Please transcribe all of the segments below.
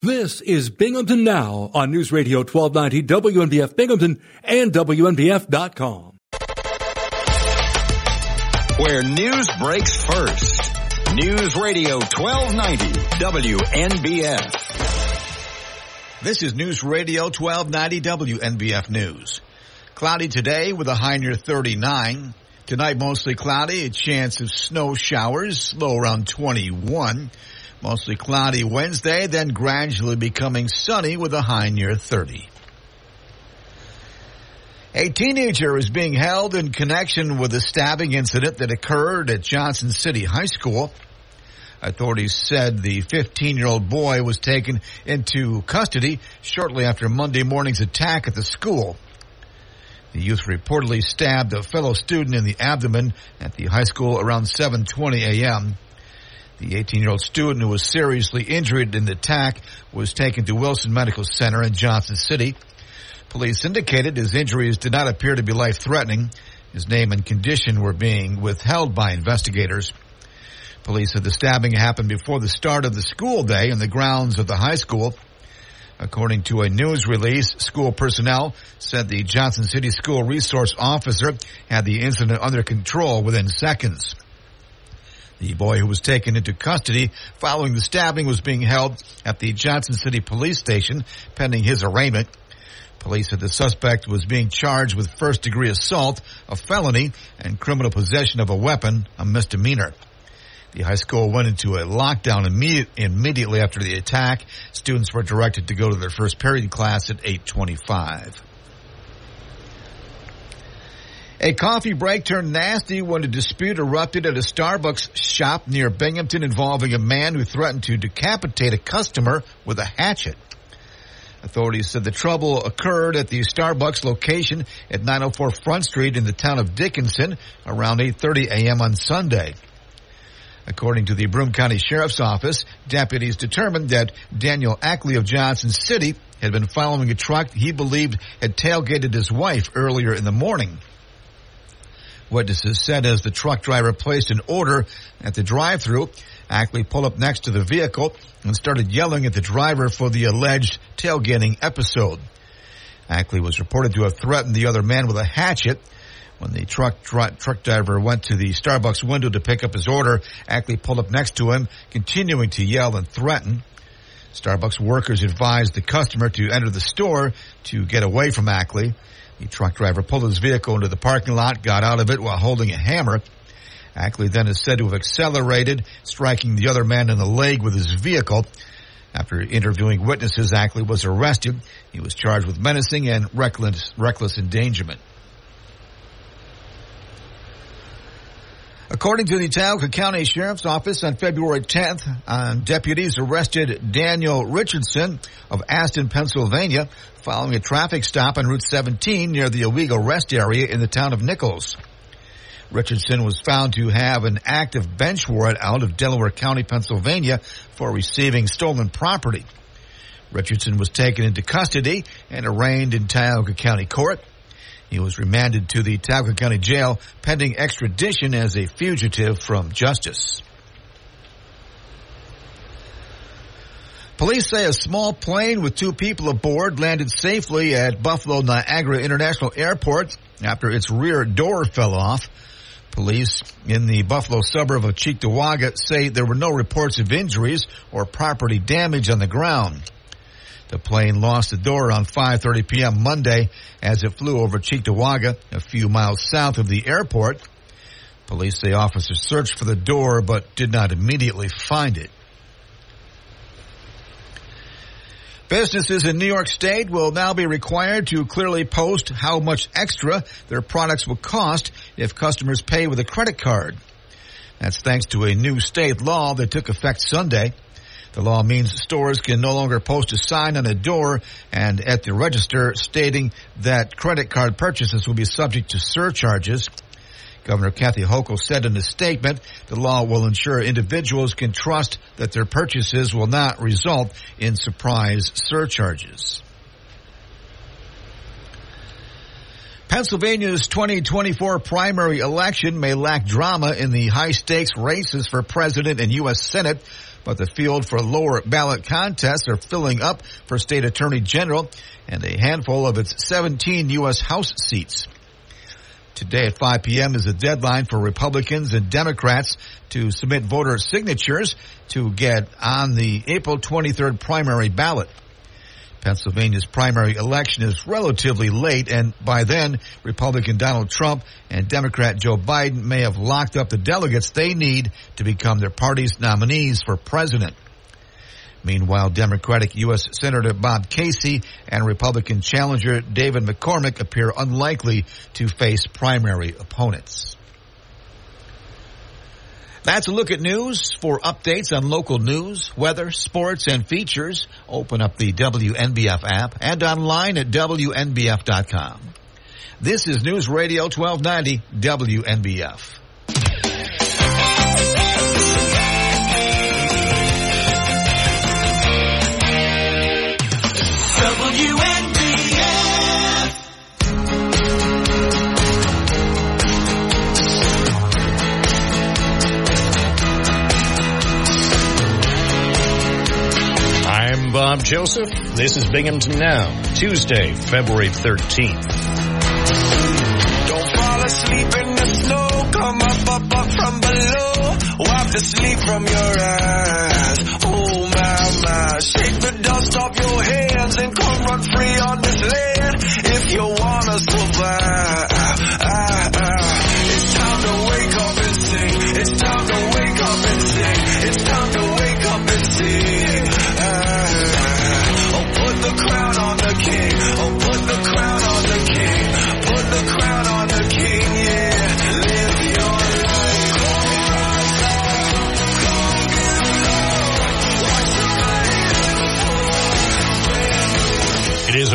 This is Binghamton Now on News Radio 1290 WNBF Binghamton and WNBF.com. Where news breaks first. News Radio 1290 WNBF. This is News Radio 1290 WNBF News. Cloudy today with a high near 39. Tonight mostly cloudy, a chance of snow showers, low around 21. Mostly cloudy Wednesday, then gradually becoming sunny with a high near 30. A teenager is being held in connection with a stabbing incident that occurred at Johnson City High School. Authorities said the 15 year old boy was taken into custody shortly after Monday morning's attack at the school. The youth reportedly stabbed a fellow student in the abdomen at the high school around 7:20 a.m. The 18-year-old student who was seriously injured in the attack was taken to Wilson Medical Center in Johnson City. Police indicated his injuries did not appear to be life-threatening. His name and condition were being withheld by investigators. Police said the stabbing happened before the start of the school day in the grounds of the high school. According to a news release, school personnel said the Johnson City School Resource Officer had the incident under control within seconds. The boy who was taken into custody following the stabbing was being held at the Johnson City Police Station pending his arraignment. Police said the suspect was being charged with first degree assault, a felony, and criminal possession of a weapon, a misdemeanor. The high school went into a lockdown immediate, immediately after the attack. Students were directed to go to their first period class at 825. A coffee break turned nasty when a dispute erupted at a Starbucks shop near Binghamton involving a man who threatened to decapitate a customer with a hatchet. Authorities said the trouble occurred at the Starbucks location at 904 Front Street in the town of Dickinson around 8:30 a.m. on Sunday. According to the Broome County Sheriff's Office, deputies determined that Daniel Ackley of Johnson City had been following a truck he believed had tailgated his wife earlier in the morning. Witnesses said as the truck driver placed an order at the drive-through, Ackley pulled up next to the vehicle and started yelling at the driver for the alleged tailgating episode. Ackley was reported to have threatened the other man with a hatchet. When the truck truck driver went to the Starbucks window to pick up his order, Ackley pulled up next to him, continuing to yell and threaten. Starbucks workers advised the customer to enter the store to get away from Ackley. The truck driver pulled his vehicle into the parking lot, got out of it while holding a hammer. Ackley then is said to have accelerated, striking the other man in the leg with his vehicle. After interviewing witnesses, Ackley was arrested. He was charged with menacing and reckless, reckless endangerment. According to the Tioga County Sheriff's Office on February 10th, uh, deputies arrested Daniel Richardson of Aston, Pennsylvania, following a traffic stop on Route 17 near the Owego rest area in the town of Nichols. Richardson was found to have an active bench warrant out of Delaware County, Pennsylvania for receiving stolen property. Richardson was taken into custody and arraigned in Tioga County Court. He was remanded to the Tioga County Jail pending extradition as a fugitive from justice. Police say a small plane with two people aboard landed safely at Buffalo Niagara International Airport after its rear door fell off. Police in the Buffalo suburb of Cheektowaga say there were no reports of injuries or property damage on the ground. The plane lost the door around 5.30 p.m. Monday as it flew over Cheektowaga, a few miles south of the airport. Police say officers searched for the door but did not immediately find it. Businesses in New York State will now be required to clearly post how much extra their products will cost if customers pay with a credit card. That's thanks to a new state law that took effect Sunday. The law means stores can no longer post a sign on a door and at the register stating that credit card purchases will be subject to surcharges. Governor Kathy Hochul said in a statement, the law will ensure individuals can trust that their purchases will not result in surprise surcharges. Pennsylvania's 2024 primary election may lack drama in the high stakes races for president and U.S. Senate but the field for lower ballot contests are filling up for state attorney general and a handful of its 17 U.S. House seats. Today at 5 p.m. is the deadline for Republicans and Democrats to submit voter signatures to get on the April 23rd primary ballot. Pennsylvania's primary election is relatively late, and by then, Republican Donald Trump and Democrat Joe Biden may have locked up the delegates they need to become their party's nominees for president. Meanwhile, Democratic U.S. Senator Bob Casey and Republican challenger David McCormick appear unlikely to face primary opponents. That's a look at news. For updates on local news, weather, sports, and features, open up the WNBF app and online at WNBF.com. This is News Radio 1290 WNBF. Bob Joseph. This is Binghamton Now, Tuesday, February 13th. Don't fall asleep in the snow. Come up, up, up from below. Wipe the sleep from your eyes. Oh my, my. Shake the dust off your hands and come run free on this land. If you wanna survive. Ah, ah.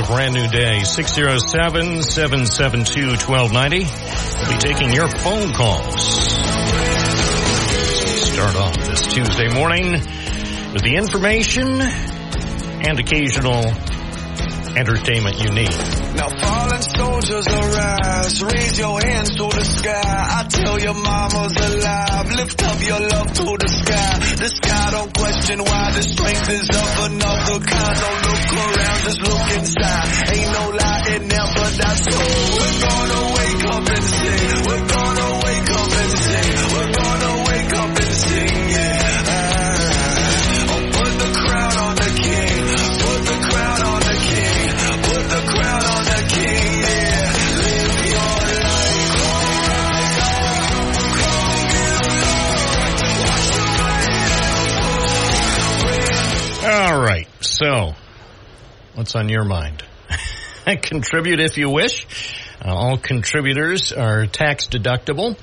A brand new day. 607-772-1290. We'll be taking your phone calls. Start off this Tuesday morning with the information and occasional entertainment you need. Now fallen soldiers arise, raise your hands to the sky. I tell your mama's alive, lift up your love to the sky. The sky don't question why the strength is of another kind. Don't look around, just look inside. Ain't no lie, it never dies. So we're gonna wake up and sing. We're gonna All right. So, what's on your mind? Contribute if you wish. Uh, all contributors are tax deductible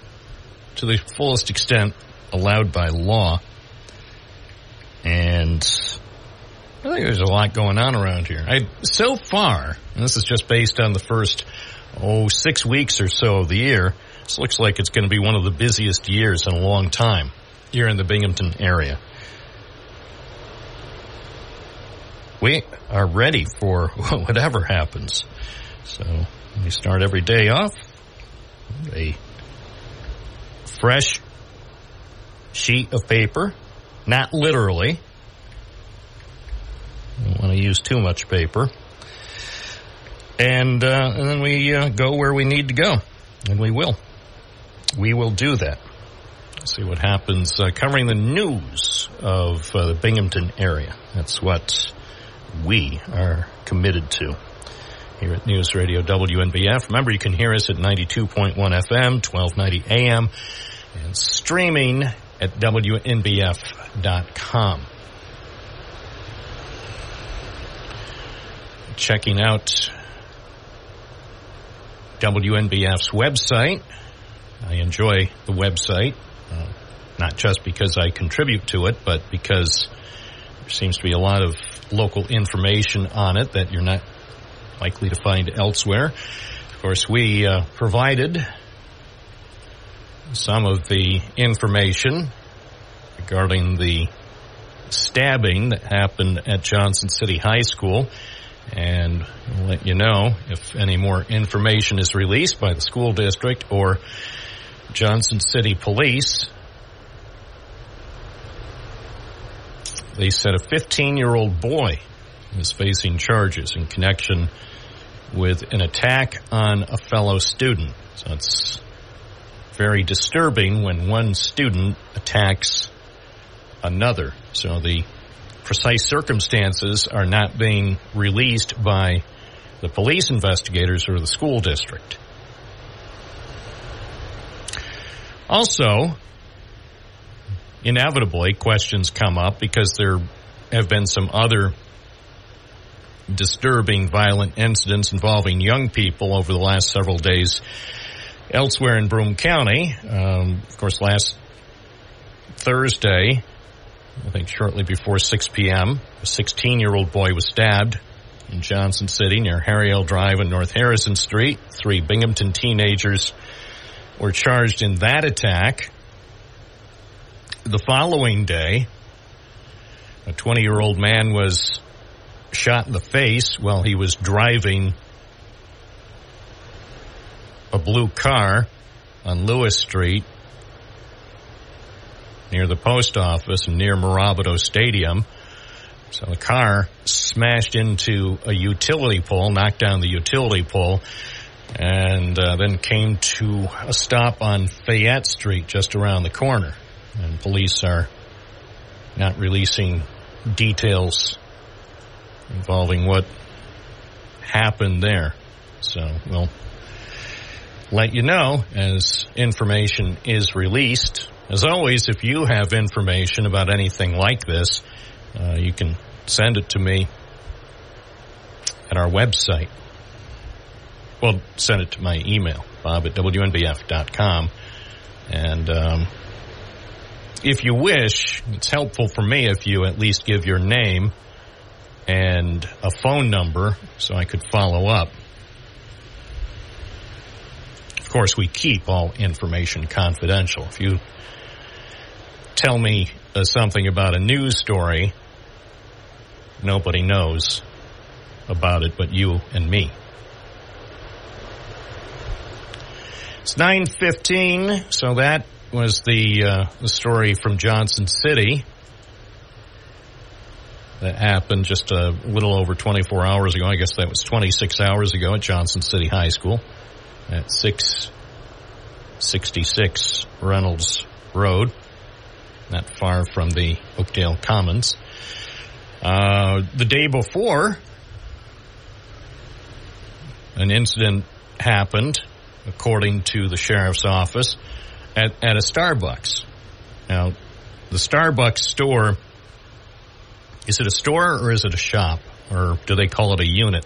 to the fullest extent allowed by law. And I think there's a lot going on around here. I, so far, and this is just based on the first, oh, six weeks or so of the year, this looks like it's going to be one of the busiest years in a long time here in the Binghamton area. We are ready for whatever happens. So we start every day off with a fresh sheet of paper, not literally. Don't want to use too much paper. And, uh, and then we uh, go where we need to go, and we will. We will do that. See what happens uh, covering the news of uh, the Binghamton area. That's what we are committed to here at News Radio WNBF. Remember, you can hear us at 92.1 FM, 1290 AM, and streaming at WNBF.com. Checking out WNBF's website. I enjoy the website, uh, not just because I contribute to it, but because there seems to be a lot of local information on it that you're not likely to find elsewhere. Of course, we uh, provided some of the information regarding the stabbing that happened at Johnson City High School. And we'll let you know if any more information is released by the school district or Johnson City Police. They said a 15 year old boy is facing charges in connection with an attack on a fellow student. So it's very disturbing when one student attacks another. So the precise circumstances are not being released by the police investigators or the school district. Also, inevitably, questions come up because there have been some other disturbing violent incidents involving young people over the last several days elsewhere in Broome County. Um, of course, last Thursday, I think shortly before 6 p.m., a 16 year old boy was stabbed in Johnson City near Harry L. Drive and North Harrison Street. Three Binghamton teenagers were charged in that attack. The following day, a 20 year old man was shot in the face while he was driving a blue car on Lewis Street near the post office and near Mirabito Stadium. So the car smashed into a utility pole, knocked down the utility pole, and uh, then came to a stop on Fayette Street just around the corner. And police are not releasing details involving what happened there. So we'll let you know as information is released. As always, if you have information about anything like this, uh, you can send it to me at our website. Well, send it to my email, bob at wnbf.com. And um, if you wish, it's helpful for me if you at least give your name and a phone number so I could follow up. Of course, we keep all information confidential. If you tell me uh, something about a news story, nobody knows about it but you and me. It's 9:15, so that was the uh, the story from Johnson City that happened just a little over 24 hours ago. I guess that was 26 hours ago at Johnson City High School at 666 Reynolds Road, not far from the Oakdale Commons. Uh, the day before, an incident happened, according to the sheriff's office, at, at a Starbucks. Now, the Starbucks store is it a store or is it a shop? Or do they call it a unit?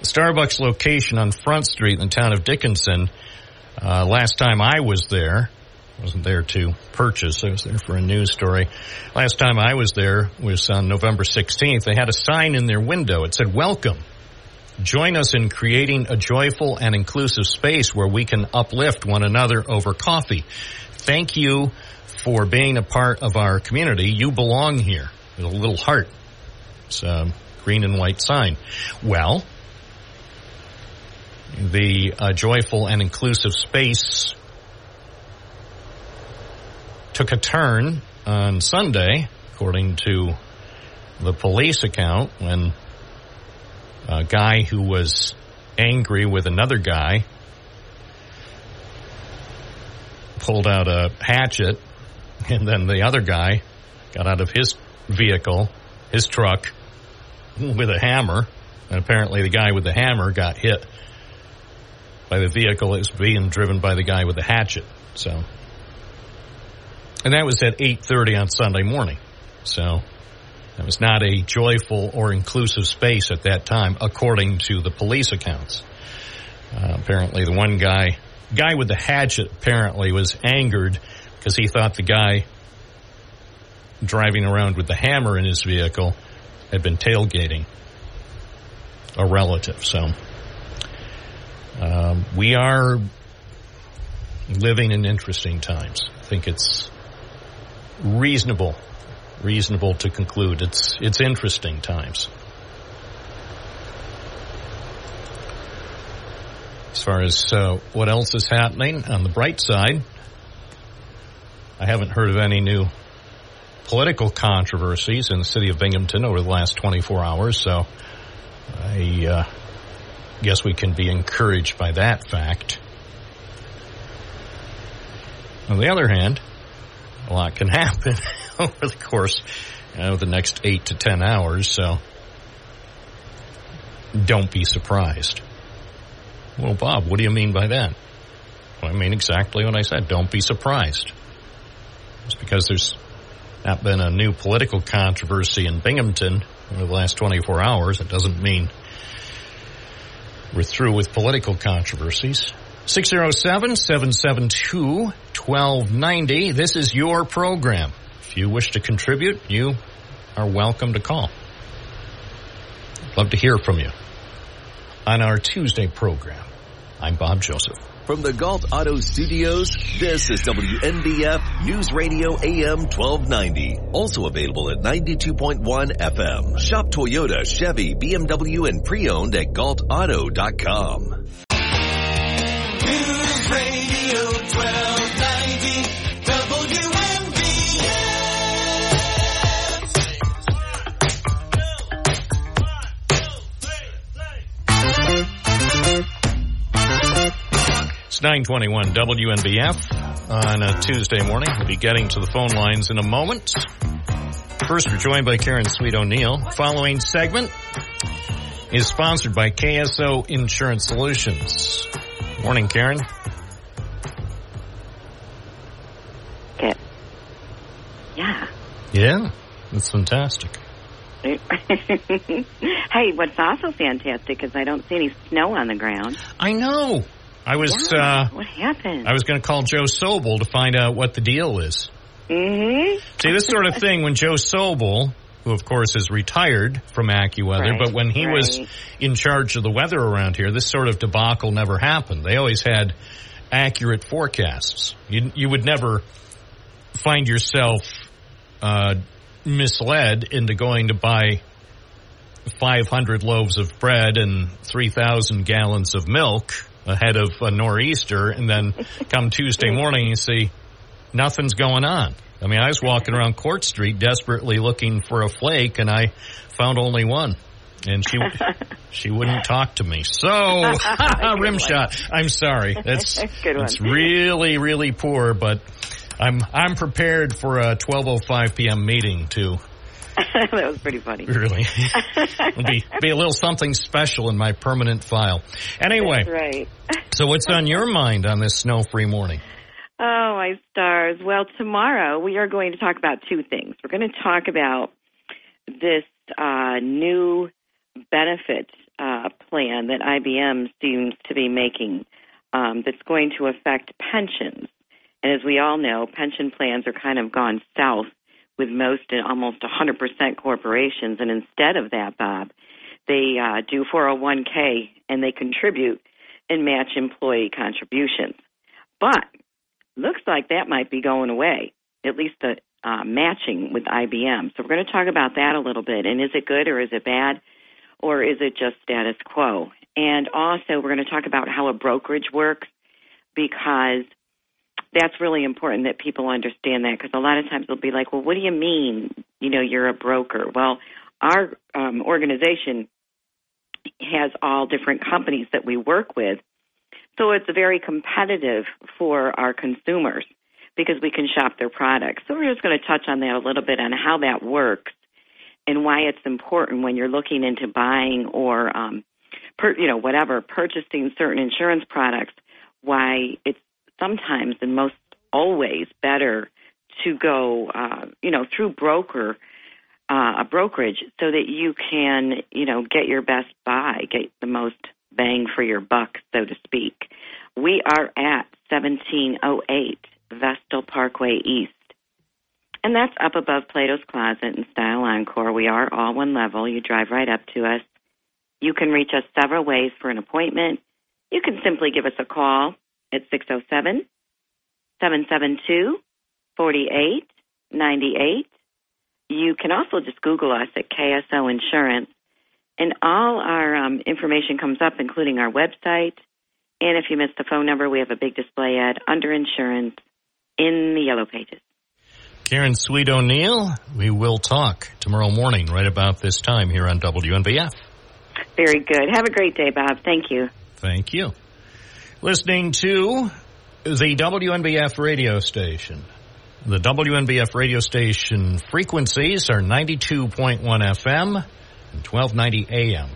The Starbucks location on Front Street in the town of Dickinson, uh, last time I was there, wasn't there to purchase, I was there for a news story. Last time I was there was on November 16th. They had a sign in their window. It said, welcome. Join us in creating a joyful and inclusive space where we can uplift one another over coffee. Thank you for being a part of our community. You belong here with a little heart. It's a green and white sign. Well, the uh, joyful and inclusive space took a turn on Sunday, according to the police account, when a guy who was angry with another guy pulled out a hatchet, and then the other guy got out of his vehicle, his truck, with a hammer. And apparently the guy with the hammer got hit by the vehicle that was being driven by the guy with the hatchet. So, and that was at 8.30 on Sunday morning. So, it was not a joyful or inclusive space at that time, according to the police accounts. Uh, apparently the one guy, guy with the hatchet apparently was angered because he thought the guy driving around with the hammer in his vehicle had been tailgating a relative. So um, we are living in interesting times. I think it's reasonable, reasonable to conclude it's it's interesting times. As far as uh, what else is happening on the bright side, I haven't heard of any new political controversies in the city of Binghamton over the last 24 hours, so I uh, guess we can be encouraged by that fact. On the other hand, a lot can happen over the course of the next eight to ten hours, so don't be surprised. Well, Bob, what do you mean by that? Well, I mean exactly what I said. Don't be surprised. Just because there's not been a new political controversy in Binghamton over the last 24 hours, it doesn't mean we're through with political controversies. 607-772-1290. This is your program. If you wish to contribute, you are welcome to call. Love to hear from you on our Tuesday program. I'm Bob Joseph. From the Gault Auto Studios, this is WNBF News Radio AM 1290. Also available at 92.1 FM. Shop Toyota, Chevy, BMW, and pre-owned at gaultauto.com. It's 921 WNBF on a Tuesday morning. We'll be getting to the phone lines in a moment. First, we're joined by Karen Sweet O'Neill. Following segment is sponsored by KSO Insurance Solutions. Morning, Karen. Good. Yeah. Yeah, that's fantastic. hey, what's also fantastic is I don't see any snow on the ground. I know. I was Yeah. uh, what happened? I was going to call Joe Sobel to find out what the deal is. hmm See, this sort of thing when Joe Sobel, who of course is retired from AccuWeather, Right, but when he was in charge of the weather around here, this sort of debacle never happened. They always had accurate forecasts. You, you would never find yourself uh, misled into going to buy 500 loaves of bread and 3,000 gallons of milk ahead of a nor'easter, and then come Tuesday morning you see nothing's going on. I mean, I was walking around Court Street desperately looking for a flake, and I found only one. And she she wouldn't talk to me. So rim shot. I'm sorry. That's it's really really poor, but I'm I'm prepared for a 12:05 p.m. meeting to that was pretty funny. really It'll be be a little something special in my permanent file. Anyway, That's right. so what's on your mind on this snow-free morning? Oh, my stars. Well, tomorrow we are going to talk about two things. We're going to talk about this uh, new benefit uh, plan that IBM seems to be making um, that's going to affect pensions. And as we all know, pension plans are kind of gone south with most and almost 100% corporations. And instead of that, Bob, they uh, do 401k and they contribute and match employee contributions. But looks like that might be going away, at least the uh, matching with IBM. So we're going to talk about that a little bit. And is it good or is it bad? Or is it just status quo? And also, we're going to talk about how a brokerage works because that's really important that people understand that because a lot of times they'll be like, well, what do you mean, you know, you're a broker? Well, our um, organization has all different companies that we work with. So it's very competitive for our consumers because we can shop their products. So we're just going to touch on that a little bit on how that works and why it's important when you're looking into buying or, um, per, you know, whatever, purchasing certain insurance products, why it's sometimes and most always better to go, uh, you know, through broker, uh, a brokerage so that you can, you know, get your best buy, get the most bang for your buck, so to speak. We are at 1708 Vestal Parkway East. And that's up above Plato's Closet and Style Encore. We are all one level. You drive right up to us. You can reach us several ways for an appointment. You can simply give us a call at 607 772 4898. You can also just Google us at KSO Insurance. And all our um, information comes up, including our website. And if you missed the phone number, we have a big display ad under insurance in the yellow pages. Karen Sweet O'Neill. We will talk tomorrow morning, right about this time here on WNBF. Very good. Have a great day, Bob. Thank you. Thank you. Listening to the WNBF radio station. The WNBF radio station frequencies are 92.1 FM and 1290 AM.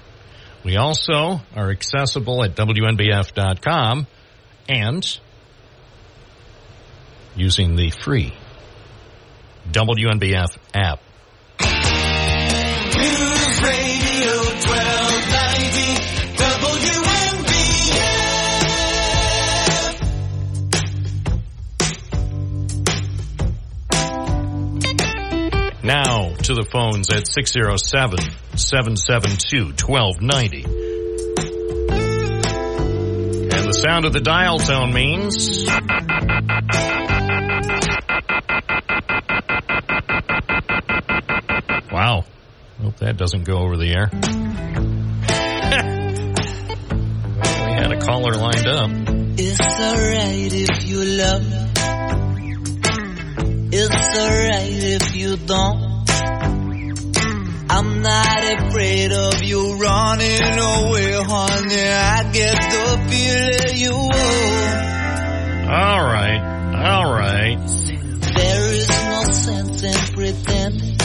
We also are accessible at WNBF.com and using the free WNBF app. To the phones at 607 772 1290. And the sound of the dial tone means. Wow. Hope that doesn't go over the air. we had a caller lined up. It's alright if you love me. It's alright if you don't. I'm not afraid of you running away, honey. I get the feeling you will. All right. All right. There is no sense in pretending.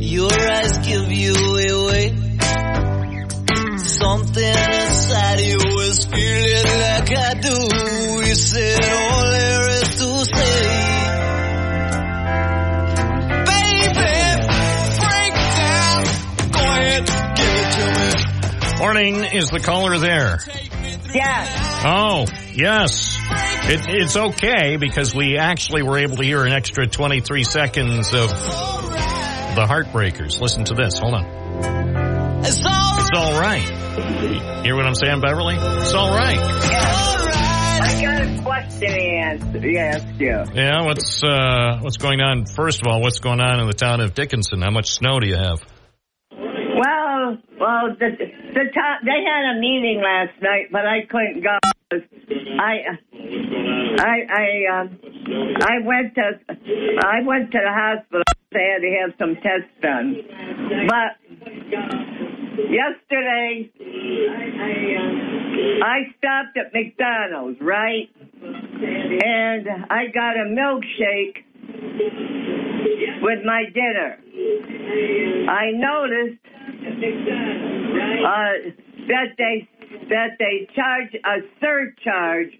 Your eyes give you away. Something inside you is feeling like I do. You said all Morning. Is the caller there? Yes. Oh, yes. It, it's okay because we actually were able to hear an extra 23 seconds of the Heartbreakers. Listen to this. Hold on. It's all It's all right. Hear what I'm saying, Beverly? It's all right. I got a question to answer. to ask you. Yeah, what's uh what's going on? First of all, what's going on in the town of Dickinson? How much snow do you have? Well, the the top, they had a meeting last night, but I couldn't go. I, I, I, um, I went to, I went to the hospital. They had to have some tests done, but yesterday I I stopped at McDonald's, right? And I got a milkshake with my dinner. I noticed uh, that they that they charge a surcharge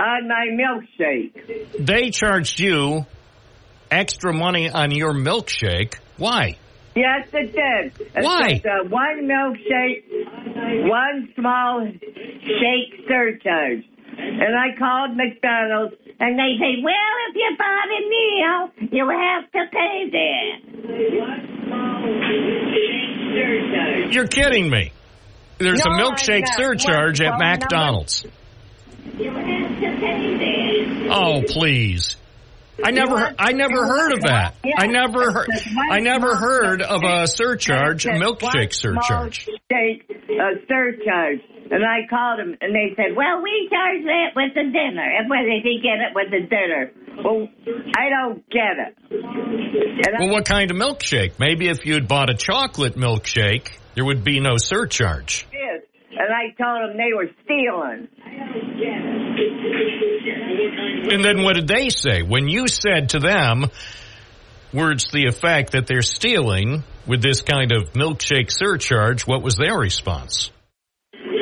on my milkshake. They charged you extra money on your milkshake. Why? Yes, it did. It Why? uh, one milkshake, one small shake surcharge. And I called McDonald's, and they say, "Well, if you bought a meal, you have to pay that." You're kidding me. There's No, a milkshake surcharge at McDonald's. You have to pay that. Oh, please. I never, I never heard of that. I never heard, I never heard of a surcharge, a milkshake surcharge. Uh, surcharge. And I called them, and they said, "Well, we charge that with the dinner, and whether they get it with the dinner." Well, I don't get it. And Well, I, what kind of milkshake? Maybe if you'd bought a chocolate milkshake, there would be no surcharge. did. and I told them they were stealing. And then what did they say? When you said to them, words to the effect that they're stealing with this kind of milkshake surcharge, what was their response?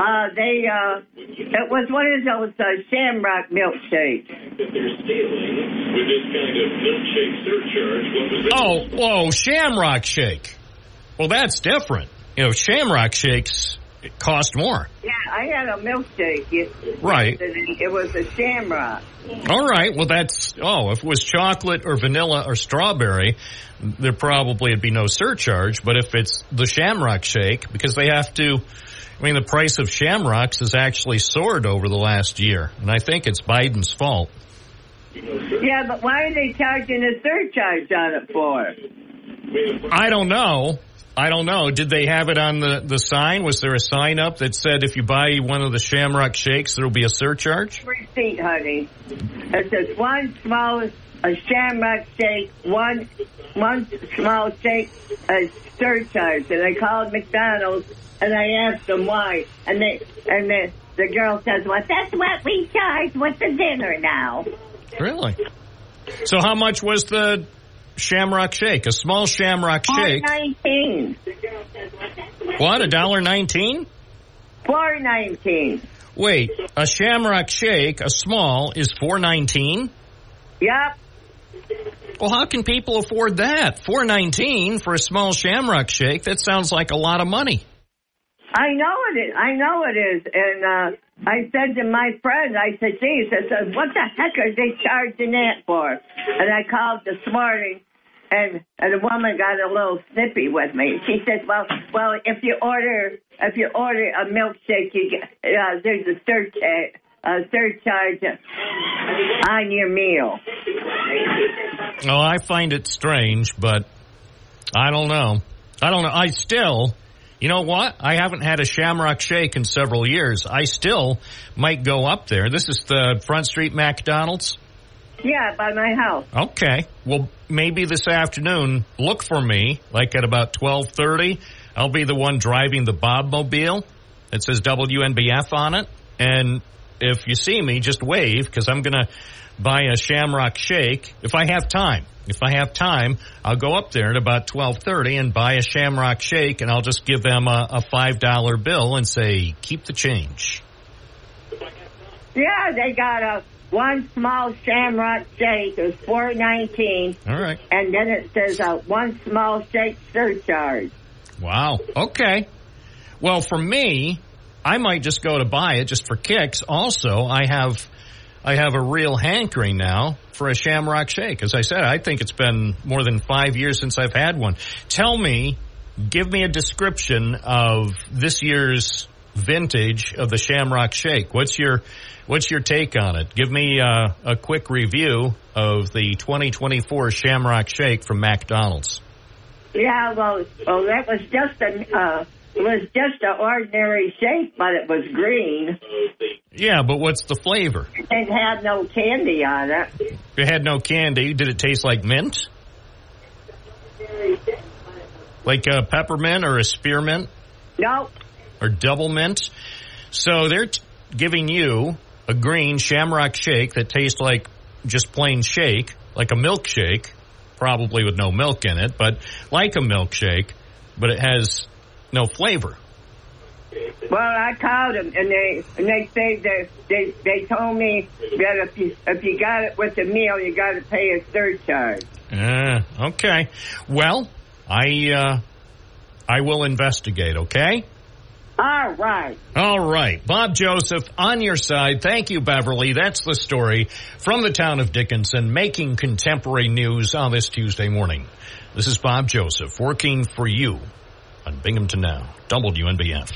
Uh, they, uh, it was one of those uh, Shamrock milkshakes. Oh, whoa, Shamrock Shake. Well, that's different. You know, Shamrock Shakes cost more. Yeah, I had a milkshake. It, Right. It was a Shamrock. All right. Well, that's, oh, if it was chocolate or vanilla or strawberry, there probably would be no surcharge. But if it's the Shamrock Shake, because they have to, I mean, the price of Shamrocks has actually soared over the last year. And I think it's Biden's fault. Yeah, but why are they charging a surcharge on it for? I don't know. I don't know. Did they have it on the, the sign? Was there a sign up that said if you buy one of the Shamrock Shakes, there will be a surcharge? Receipt, honey. It says one small a shamrock shake, one one small shake, a surcharge. And I called McDonald's and I asked them why, and they and the the girl says, "Well, that's what we charge with the dinner now." Really? So how much was the Shamrock Shake? A small Shamrock Shake. nineteen. What? A dollar nineteen? Four nineteen. Wait, a Shamrock Shake, a small, is four nineteen. Yep. Well, how can people afford that? Four nineteen for a small Shamrock Shake. That sounds like a lot of money. I know it is. I know it is. And uh, I said to my friend, I said, geez, I said, what the heck are they charging that for? And I called this morning, and and the woman got a little snippy with me. She said, well, well, if you order if you order a milkshake, you get uh, there's a surcharge. A surcharge on your meal. Oh, I find it strange, but I don't know. I don't know. I still, you know what? I haven't had a Shamrock Shake in several years. I still might go up there. This is the Front Street McDonald's. Yeah, by my house. Okay. Well, maybe this afternoon, look for me, like at about 1230. I'll be the one driving the Bob Mobile. It says WNBF on it. And if you see me, just wave, because I'm going to buy a Shamrock Shake if I have time. If I have time, I'll go up there at about 1230 and buy a Shamrock Shake, and I'll just give them a, a $5 bill and say, keep the change. Yeah, they got a one small shamrock shake is four nineteen, All right. and then it says a one small shake surcharge. Wow. Okay. Well, for me, I might just go to buy it just for kicks. Also, I have I have a real hankering now for a Shamrock Shake. As I said, I think it's been more than five years since I've had one. Tell me, give me a description of this year's vintage of the Shamrock Shake. What's your What's your take on it? Give me uh, a quick review of the 2024 Shamrock Shake from McDonald's. Yeah, well, well, that was just an uh, it was just an ordinary shake, but it was green. Yeah, but what's the flavor? It had no candy on it. It had no candy. Did it taste like mint? Like a peppermint or a spearmint No, or double mint? So they're t- giving you a green shamrock shake that tastes like just plain shake, like a milkshake, probably with no milk in it, but like a milkshake, but it has no flavor. well, I called them, and they and they say that they they told me that if you if you got it with the meal, you got to pay a surcharge. Ah, okay. Well, I uh, I will investigate. Okay. All right. All right. Bob Joseph on your side. Thank you, Beverly. That's the story from the town of Dickinson, making contemporary news on this Tuesday morning. This is Bob Joseph working for you on Binghamton Now, WNBF.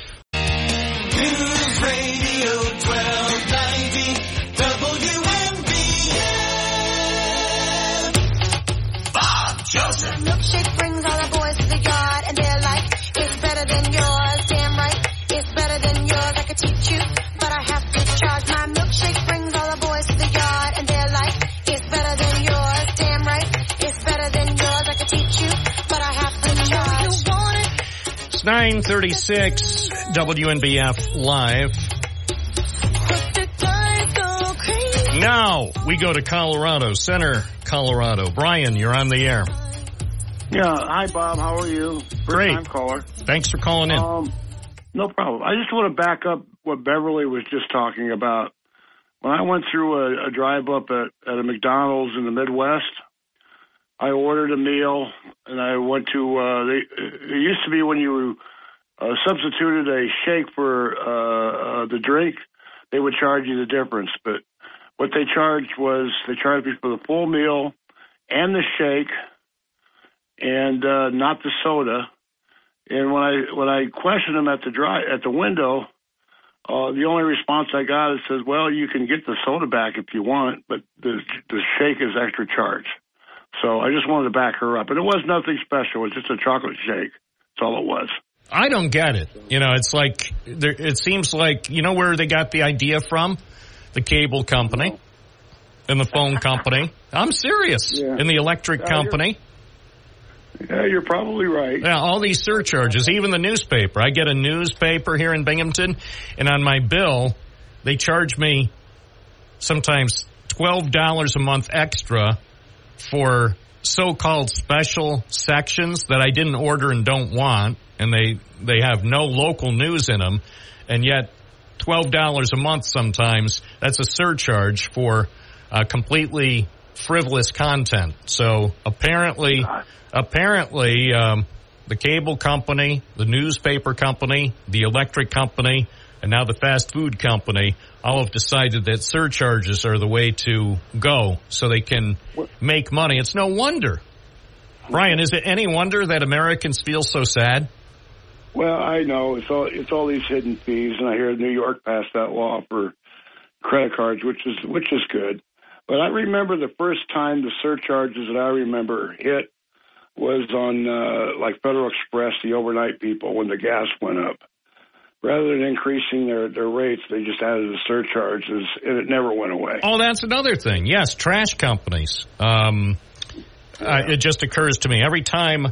936 WNBF Live. The guys go crazy. Now we go to Colorado, Center, Colorado. Brian, you're on the air. Yeah. Hi, Bob. How are you? First Great. time caller. Thanks for calling in. Um, no problem. I just want to back up what Beverly was just talking about. When I went through a, a drive up at, at a McDonald's in the Midwest, I ordered a meal and I went to. Uh, they, it used to be when you uh, substituted a shake for uh, uh, the drink, they would charge you the difference. But what they charged was they charged me for the full meal and the shake, and uh, not the soda. And when I when I questioned them at the dry at the window, uh, the only response I got is says, "Well, you can get the soda back if you want, but the the shake is extra charge." So I just wanted to back her up, and it was nothing special. It was just a chocolate shake. That's all it was. I don't get it. You know, it's like there, it seems like you know where they got the idea from, the cable company, and the phone company. I'm serious, Yeah. and the electric Yeah, you're- company. Yeah, you're probably right. Yeah, all these surcharges, even the newspaper. I get a newspaper here in Binghamton, and on my bill, they charge me sometimes twelve dollars a month extra for so-called special sections that I didn't order and don't want, and they they have no local news in them, and yet twelve dollars a month sometimes that's a surcharge for uh, completely frivolous content. So apparently, apparently, um, the cable company, the newspaper company, the electric company, and now the fast food company all have decided that surcharges are the way to go so they can make money. It's no wonder. Brian, is it any wonder that Americans feel so sad? Well, I know it's all it's all these hidden fees, and I hear New York passed that law for credit cards, which is which is good. But I remember the first time the surcharges that I remember hit was on uh, like Federal Express, the overnight people, when the gas went up. Rather than increasing their their rates, they just added the surcharges, and it never went away. Oh, that's another thing. Yes, trash companies. Um, uh, it just occurs to me every time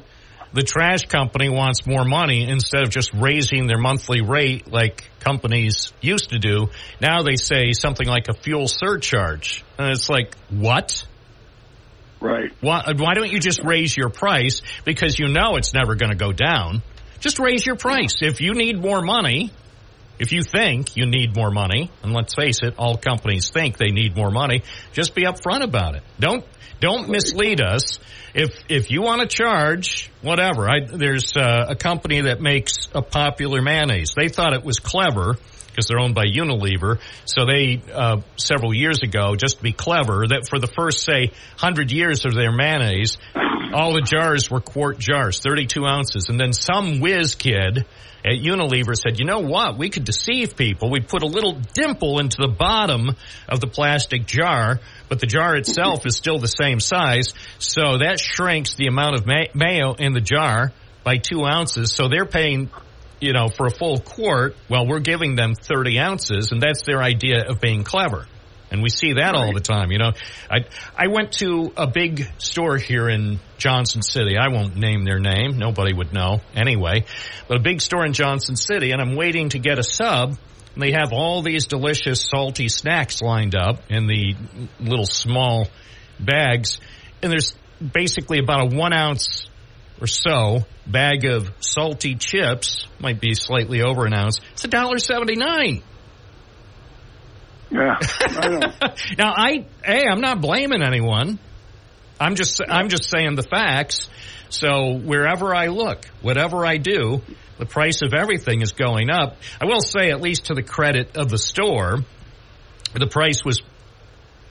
the trash company wants more money instead of just raising their monthly rate like companies used to do. Now they say something like a fuel surcharge, and it's like what? Right. Why, why don't you just raise your price because you know it's never going to go down? Just raise your price. If you need more money, if you think you need more money, and let's face it, all companies think they need more money, just be upfront about it. Don't don't mislead us. If if you want to charge whatever, I, there's uh, a company that makes a popular mayonnaise. They thought it was clever because they're owned by Unilever. So they uh, several years ago, just to be clever, that for the first say hundred years of their mayonnaise, all the jars were quart jars, 32 ounces. And then some whiz kid at Unilever said, you know what? We could deceive people. We'd put a little dimple into the bottom of the plastic jar, but the jar itself is still the same size. So that shrinks the amount of ma- mayo in the jar by two ounces. So they're paying you know, for a full quart, well, we're giving them 30 ounces, and that's their idea of being clever. And we see that all the time, you know. I I went to a big store here in Johnson City. I won't name their name. Nobody would know anyway. But a big store in Johnson City, and I'm waiting to get a sub. And they have all these delicious salty snacks lined up in the little small bags. And there's basically about a one ounce or so bag of salty chips might be slightly over an ounce. It's a dollar seventy nine. Yeah, I now I hey, I'm not blaming anyone. I'm just I'm just saying the facts. So wherever I look, whatever I do, the price of everything is going up. I will say, at least to the credit of the store, the price was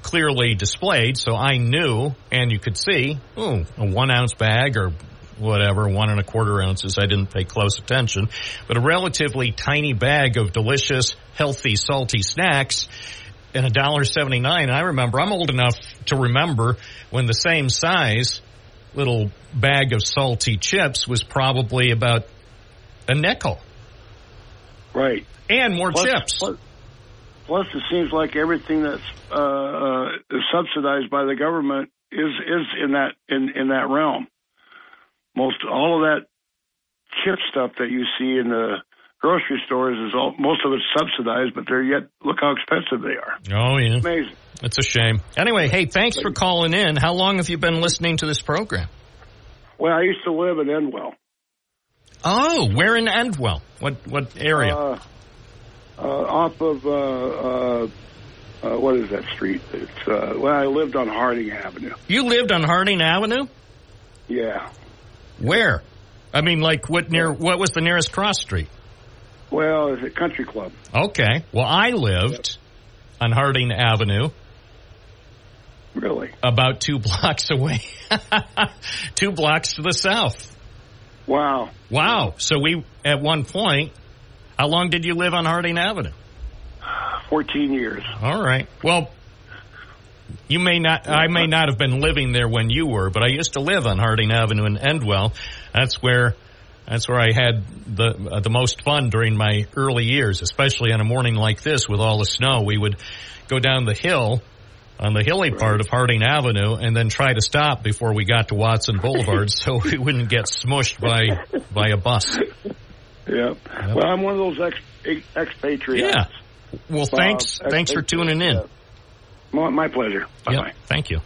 clearly displayed, so I knew and you could see, oh, a one ounce bag or whatever, one and a quarter ounces. I didn't pay close attention, but a relatively tiny bag of delicious, healthy, salty snacks and a dollar seventy nine. I remember I'm old enough to remember when the same size little bag of salty chips was probably about a nickel. Right. And more Plus- chips. Plus, plus, it seems like everything that's uh, uh, subsidized by the government is is in that in in that realm. Most all of that chip stuff that you see in the grocery stores is all most of it's subsidized, but they're yet look how expensive they are. Oh yeah. Amazing. It's a shame. Anyway, hey, thanks for calling in. How long have you been listening to this program? Well, I used to live in Endwell. Oh, where in Endwell? What what area? Uh, uh, off of uh, uh, uh, what is that street? It's uh, well, I lived on Harding Avenue. you lived on Harding Avenue? Yeah. Where? I mean, like what near? What was the nearest cross street? Well, it's a country club. Okay. Well, I lived on Harding Avenue, Really? about two blocks away, two blocks to the south. Wow. Wow. So we at one point. How long did you live on Harding Avenue? 14 years. All right. Well, you may not, I may not have been living there when you were, but I used to live on Harding Avenue in Endwell. That's where That's where I had the uh, the most fun during my early years, especially on a morning like this with all the snow. We would go down the hill on the hilly part of Harding Avenue and then try to stop before we got to Watson Boulevard so we wouldn't get smushed by by a bus. Yeah. Well, I'm one of those ex expatriates. Yeah. Well, thanks Uh, thanks for tuning in. yeah. My, my pleasure. Bye Yep, thank you.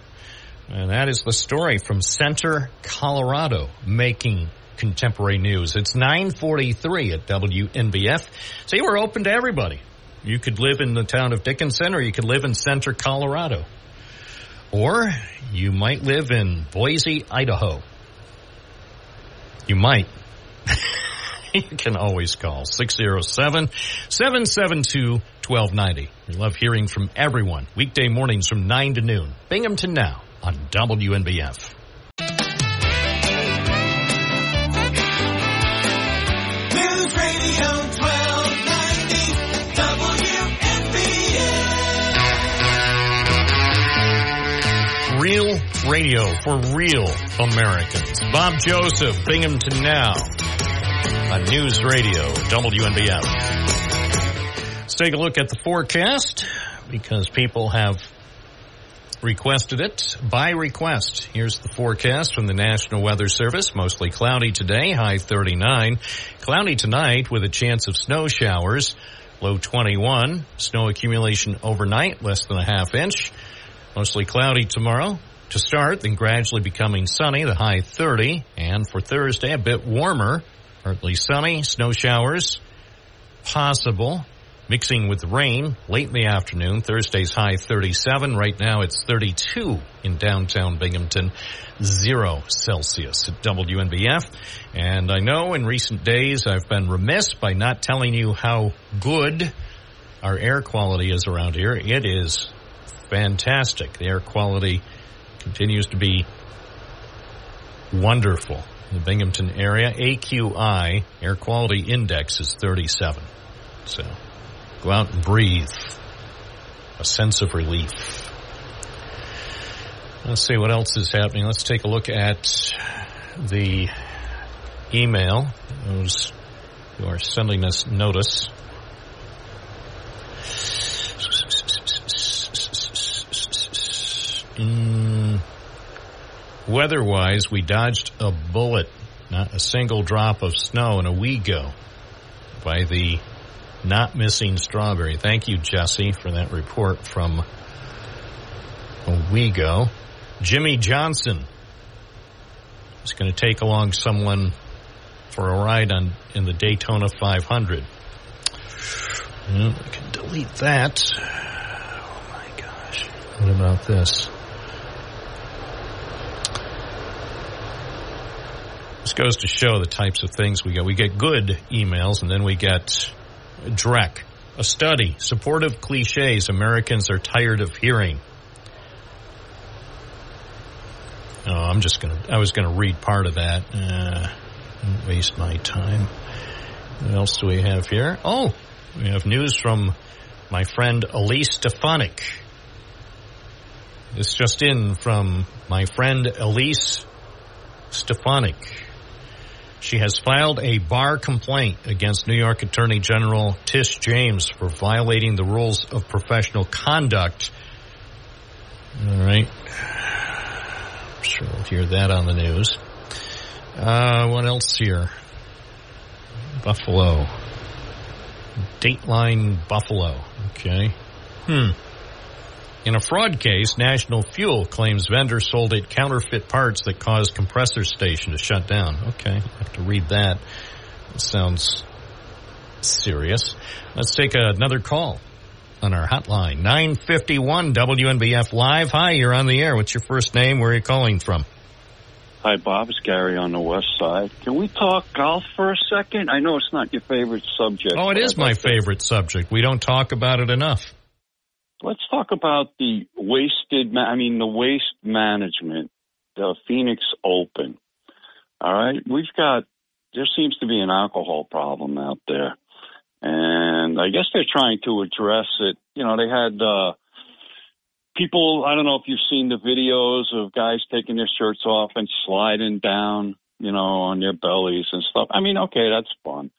And that is the story from Center, Colorado, making contemporary news. It's 943 at WNBF. See, we're open to everybody. You could live in the town of Dickinson or you could live in Center, Colorado. Or you might live in Boise, Idaho. You might. you can always call 607 772 1290. We love hearing from everyone. Weekday mornings from 9 to noon. Binghamton Now on WNBF. News Radio 1290 WNBF. Real radio for real Americans. Bob Joseph, Binghamton Now on News Radio WNBF. Take a look at the forecast because people have requested it by request. Here's the forecast from the National Weather Service. Mostly cloudy today, high 39. Cloudy tonight with a chance of snow showers, low 21. Snow accumulation overnight, less than a half inch. Mostly cloudy tomorrow to start, then gradually becoming sunny, the high 30. And for Thursday, a bit warmer, partly sunny, snow showers possible mixing with rain late in the afternoon. Thursday's high 37. Right now it's 32 in downtown Binghamton, zero Celsius at WNBF. And I know in recent days I've been remiss by not telling you how good our air quality is around here. It is fantastic. The air quality continues to be wonderful in the Binghamton area. AQI, air quality index is 37. So go out and breathe. A sense of relief. Let's see what else is happening. Let's take a look at the email. Those who are sending us notice. Mm, weather-wise, we dodged a bullet, not a single drop of snow in Owego by the not missing strawberry. Thank you, Jesse, for that report from Owego. Jimmie Johnson is going to take along someone for a ride on in the Daytona 500. Well, I can delete that. Oh my gosh. What about this? This goes to show the types of things we get. We get good emails and then we get Drek, a study, supportive cliches Americans are tired of hearing. Oh, I'm just gonna, I was gonna read part of that. Uh, waste my time. What else do we have here? Oh, we have news from my friend Elise Stefanik. It's just in from my friend Elise Stefanik. She has filed a bar complaint against New York Attorney General Tish James for violating the rules of professional conduct. All right. I'm sure we'll hear that on the news. Uh, what else here? Buffalo. Dateline Buffalo. Okay. Hmm. In a fraud case, National Fuel claims vendor sold it counterfeit parts that caused compressor station to shut down. Okay, I have to read that. It sounds serious. Let's take another call on our hotline. 951 WNBF Live. Hi, you're on the air. What's your first name? Where are you calling from? Hi, Bob. It's Gary on the west side. Can we talk golf for a second? I know it's not your favorite subject. Oh, it is my favorite subject. We don't talk about it enough. Let's talk about the wasted, I mean, the waste management, the Phoenix Open. All right. We've got, there seems to be an alcohol problem out there. And I guess they're trying to address it. You know, they had, uh, people, I don't know if you've seen the videos of guys taking their shirts off and sliding down you know, on their bellies and stuff. I mean, okay, that's fun.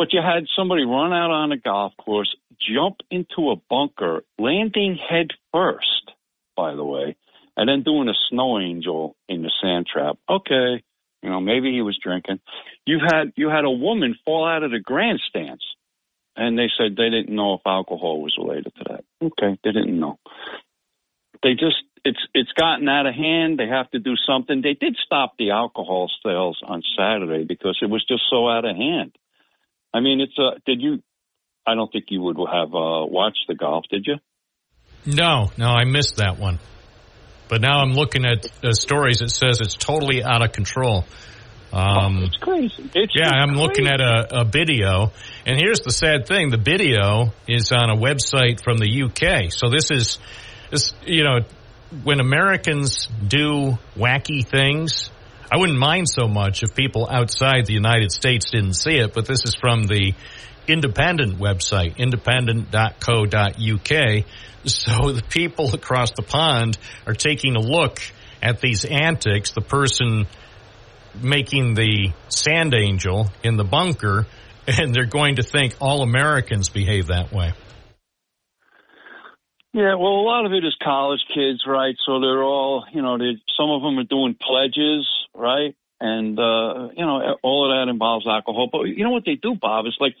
But you had somebody run out on a golf course, jump into a bunker, landing head first, by the way, and then doing a snow angel in the sand trap. Okay, you know, maybe he was drinking. You had you had a woman fall out of the grandstands, and they said they didn't know if alcohol was related to that. Okay, they didn't know. They just it's it's gotten out of hand. They have to do something. They did stop the alcohol sales on Saturday because it was just so out of hand. I mean, it's a. Did you? I don't think you would have uh, watched the golf, did you? No, no, I missed that one. But now I'm looking at uh, stories that says it's totally out of control. Um, oh, it's crazy. It's yeah, I'm crazy. looking at a, a video, and here's the sad thing: the video is on a website from the UK. So this is, this you know, when Americans do wacky things, I wouldn't mind so much if people outside the United States didn't see it. But this is from the independent website, independent.co.uk. So the people across the pond are taking a look at these antics. The person making the sand angel in the bunker, and they're going to think all Americans behave that way. Yeah, well, a lot of it is college kids, right? So they're all, you know, they some of them are doing pledges, right? And uh, you know, all of that involves alcohol. But you know what they do, Bob? It's like,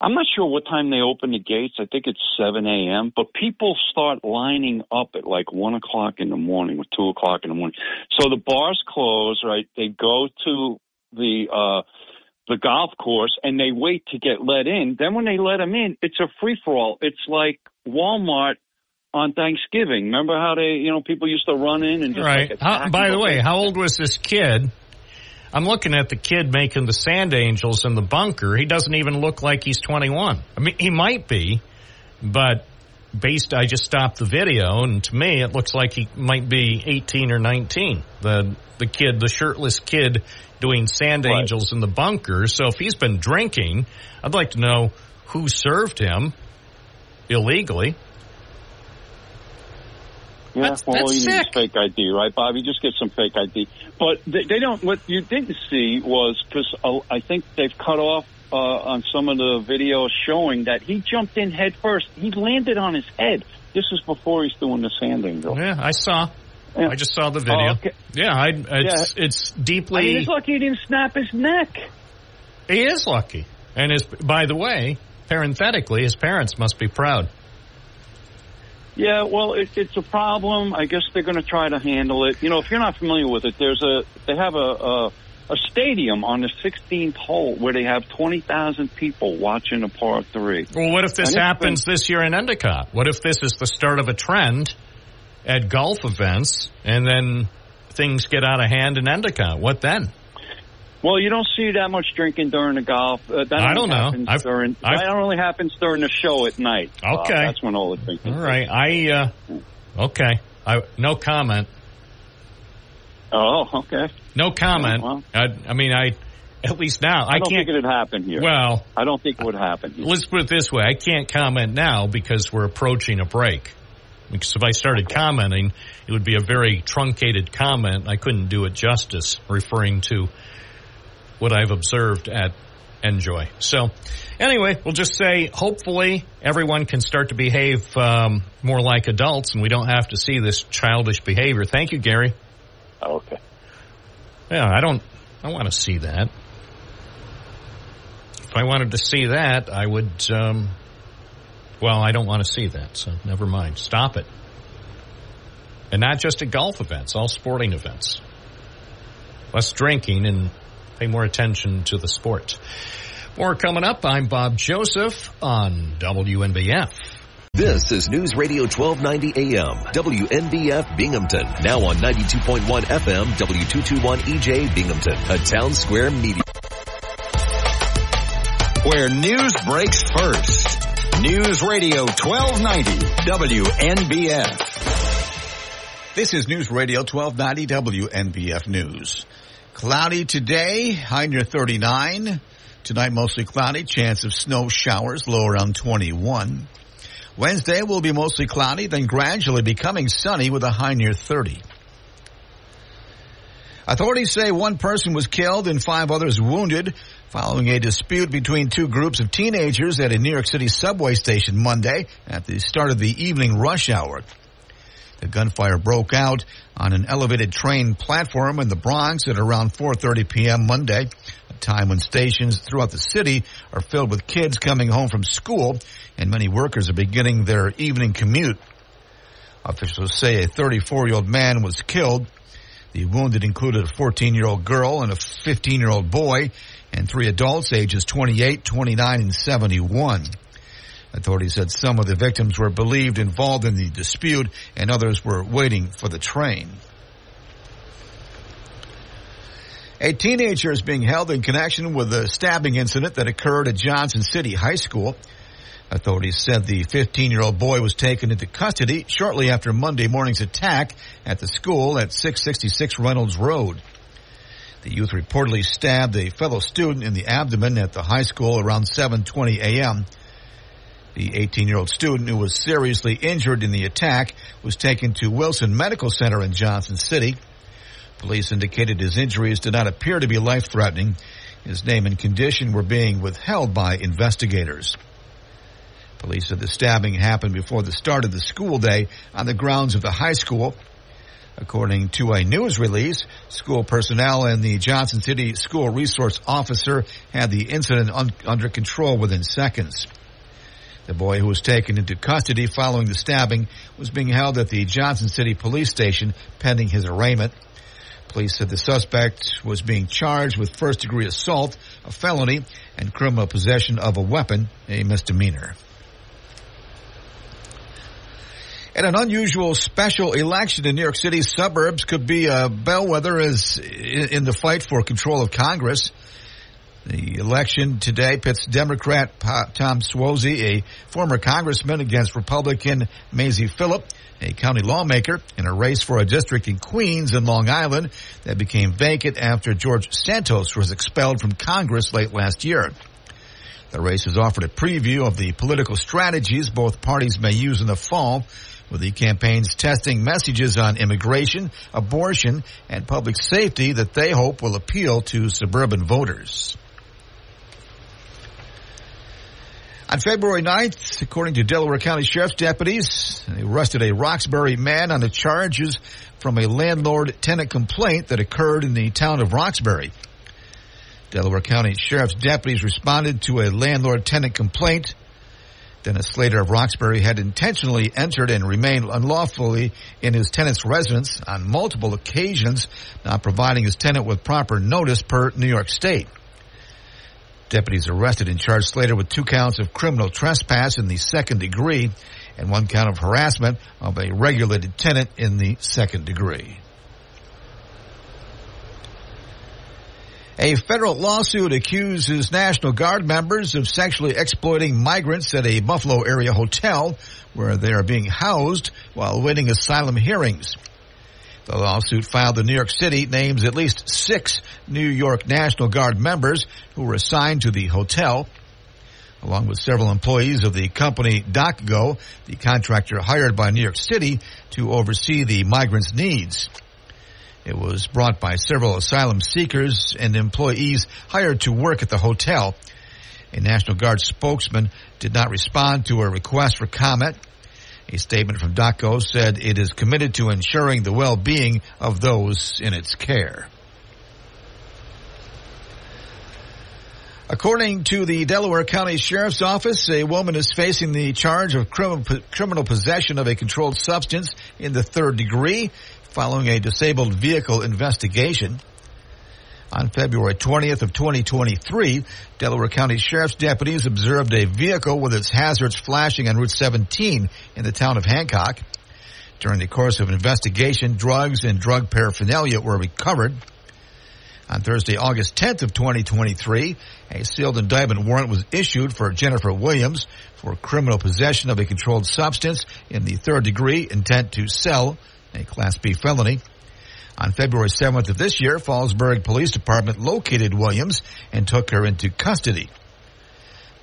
I'm not sure what time they open the gates. I think it's 7 a.m. But people start lining up at like one o'clock in the morning or two o'clock in the morning. So the bars close, right? They go to the uh the golf course and they wait to get let in. Then when they let them in, it's a free for all. It's like Walmart on Thanksgiving. Remember how they, you know, people used to run in and just right. like How, by the way, how old was this kid? I'm looking at the kid making the sand angels in the bunker. He doesn't even look like he's 21. I mean, he might be, but based, I just stopped the video, and to me, it looks like he might be 18 or 19. The the kid, the shirtless kid, doing sand Right. angels in the bunker. So if he's been drinking, I'd like to know who served him illegally. Yeah, That's- well, that's you need sick. fake ID, right, Bobby? Just get some fake ID. But they, they don't. What you didn't see was because uh, I think they've cut off uh, on some of the videos showing that he jumped in head first. He landed on his head. This is before he's doing the sand angel. Yeah, I saw. Yeah. I just saw the video. Oh, okay. Yeah, I, it's it's deeply. I mean, it's lucky he didn't snap his neck. He is lucky. And his, by the way, parenthetically, his parents must be proud. Yeah, well, it, it's a problem. I guess they're going to try to handle it. You know, if you're not familiar with it, there's a they have a a, a stadium on the 16th hole where they have 20,000 people watching a par three. Well, what if this happens this year in Endicott? What if this is the start of a trend at golf events and then things get out of hand in Endicott? What then? Well, you don't see that much drinking during the golf. Uh, that I don't know. I've- during, I've- that only happens during the show at night. Uh, Okay. that's when all the drinking. All right. I, uh, okay. I, no comment. Oh, okay. No comment. Well. I, I mean, I, at least now, I, I, don't can't. think it'd happen here. well, I don't think it would happen. Here. let's put it this way. I can't comment now because we're approaching a break. Because if I started commenting, it would be a very truncated comment. I couldn't do it justice referring to what I've observed at En-Joie. So anyway, we'll just say hopefully everyone can start to behave um, more like adults and we don't have to see this childish behavior. Thank you, Gary. Okay. Yeah, I don't, I want to see that. If I wanted to see that, I would, um, well, I don't want to see that, so never mind. Stop it. And not just at golf events, all sporting events. Less drinking and pay more attention to the sport. More coming up. I'm Bob Joseph on WNBF. This is News Radio 1290 AM, WNBF Binghamton. Now on 92.1 FM, W221 EJ Binghamton, a town square media. Where news breaks first. News Radio 1290 WNBF. This is News Radio 1290 WNBF News. Cloudy today, high near 39. Tonight mostly cloudy, chance of snow showers, low around 21. Wednesday will be mostly cloudy, then gradually becoming sunny with a high near 30. Authorities say one person was killed and five others wounded following a dispute between two groups of teenagers at a New York City subway station Monday at the start of the evening rush hour. The gunfire broke out on an elevated train platform in the Bronx at around 4:30 p.m. Monday, a time when stations throughout the city are filled with kids coming home from school and many workers are beginning their evening commute. Officials say a 34-year-old man was killed. The wounded included a 14-year-old girl and a 15-year-old boy and three adults ages 28, 29, and 71. Authorities said some of the victims were believed involved in the dispute and others were waiting for the train. A teenager is being held in connection with a stabbing incident that occurred at Johnson City High School. Authorities said the 15-year-old boy was taken into custody shortly after Monday morning's attack at the school at 666 Reynolds Road. The youth reportedly stabbed a fellow student in the abdomen at the high school around 7:20 a.m. The 18-year-old student who was seriously injured in the attack was taken to Wilson Medical Center in Johnson City. Police indicated his injuries did not appear to be life-threatening. His name and condition were being withheld by investigators. Police said the stabbing happened before the start of the school day on the grounds of the high school. According to a news release, school personnel and the Johnson City School Resource Officer had the incident un- under control within seconds. The boy who was taken into custody following the stabbing was being held at the Johnson City Police Station pending his arraignment. Police said the suspect was being charged with first degree assault, a felony, and criminal possession of a weapon, a misdemeanor. And an unusual special election in New York City's suburbs could be a bellwether as in the fight for control of Congress. The election today pits Democrat Tom Suozzi, a former congressman, against Republican Mazi Pilip, a county lawmaker, in a race for a district in Queens and Long Island that became vacant after George Santos was expelled from Congress late last year. The race has offered a preview of the political strategies both parties may use in the fall with the campaigns testing messages on immigration, abortion, and public safety that they hope will appeal to suburban voters. On February 9th, according to Delaware County Sheriff's deputies, they arrested a Roxbury man on the charges from a landlord-tenant complaint that occurred in the town of Roxbury. Delaware County Sheriff's deputies responded to a landlord-tenant complaint Dennis Slater of Roxbury had intentionally entered and remained unlawfully in his tenant's residence on multiple occasions, not providing his tenant with proper notice per New York State. Deputies arrested and charged Slater with two counts of criminal trespass in the second degree and one count of harassment of a regulated tenant in the second degree. A federal lawsuit accuses National Guard members of sexually exploiting migrants at a Buffalo area hotel where they are being housed while awaiting asylum hearings. The lawsuit filed in New York City names at least six New York National Guard members who were assigned to the hotel, along with several employees of the company DocGo, the contractor hired by New York City to oversee the migrants' needs. It was brought by several asylum seekers and employees hired to work at the hotel. A National Guard spokesman did not respond to a request for comment. A statement from DocGo said it is committed to ensuring the well-being of those in its care. According to the Delaware County Sheriff's Office, a woman is facing the charge of criminal possession of a controlled substance in the third degree following a disabled vehicle investigation. On February 20th of 2023, Delaware County Sheriff's deputies observed a vehicle with its hazards flashing on Route 17 in the town of Hancock. During the course of an investigation, drugs and drug paraphernalia were recovered. On Thursday, August 10th of 2023, a sealed indictment warrant was issued for Jennifer Williams for criminal possession of a controlled substance in the third degree intent to sell a Class B felony. On February 7th of this year, Fallsburg Police Department located Williams and took her into custody.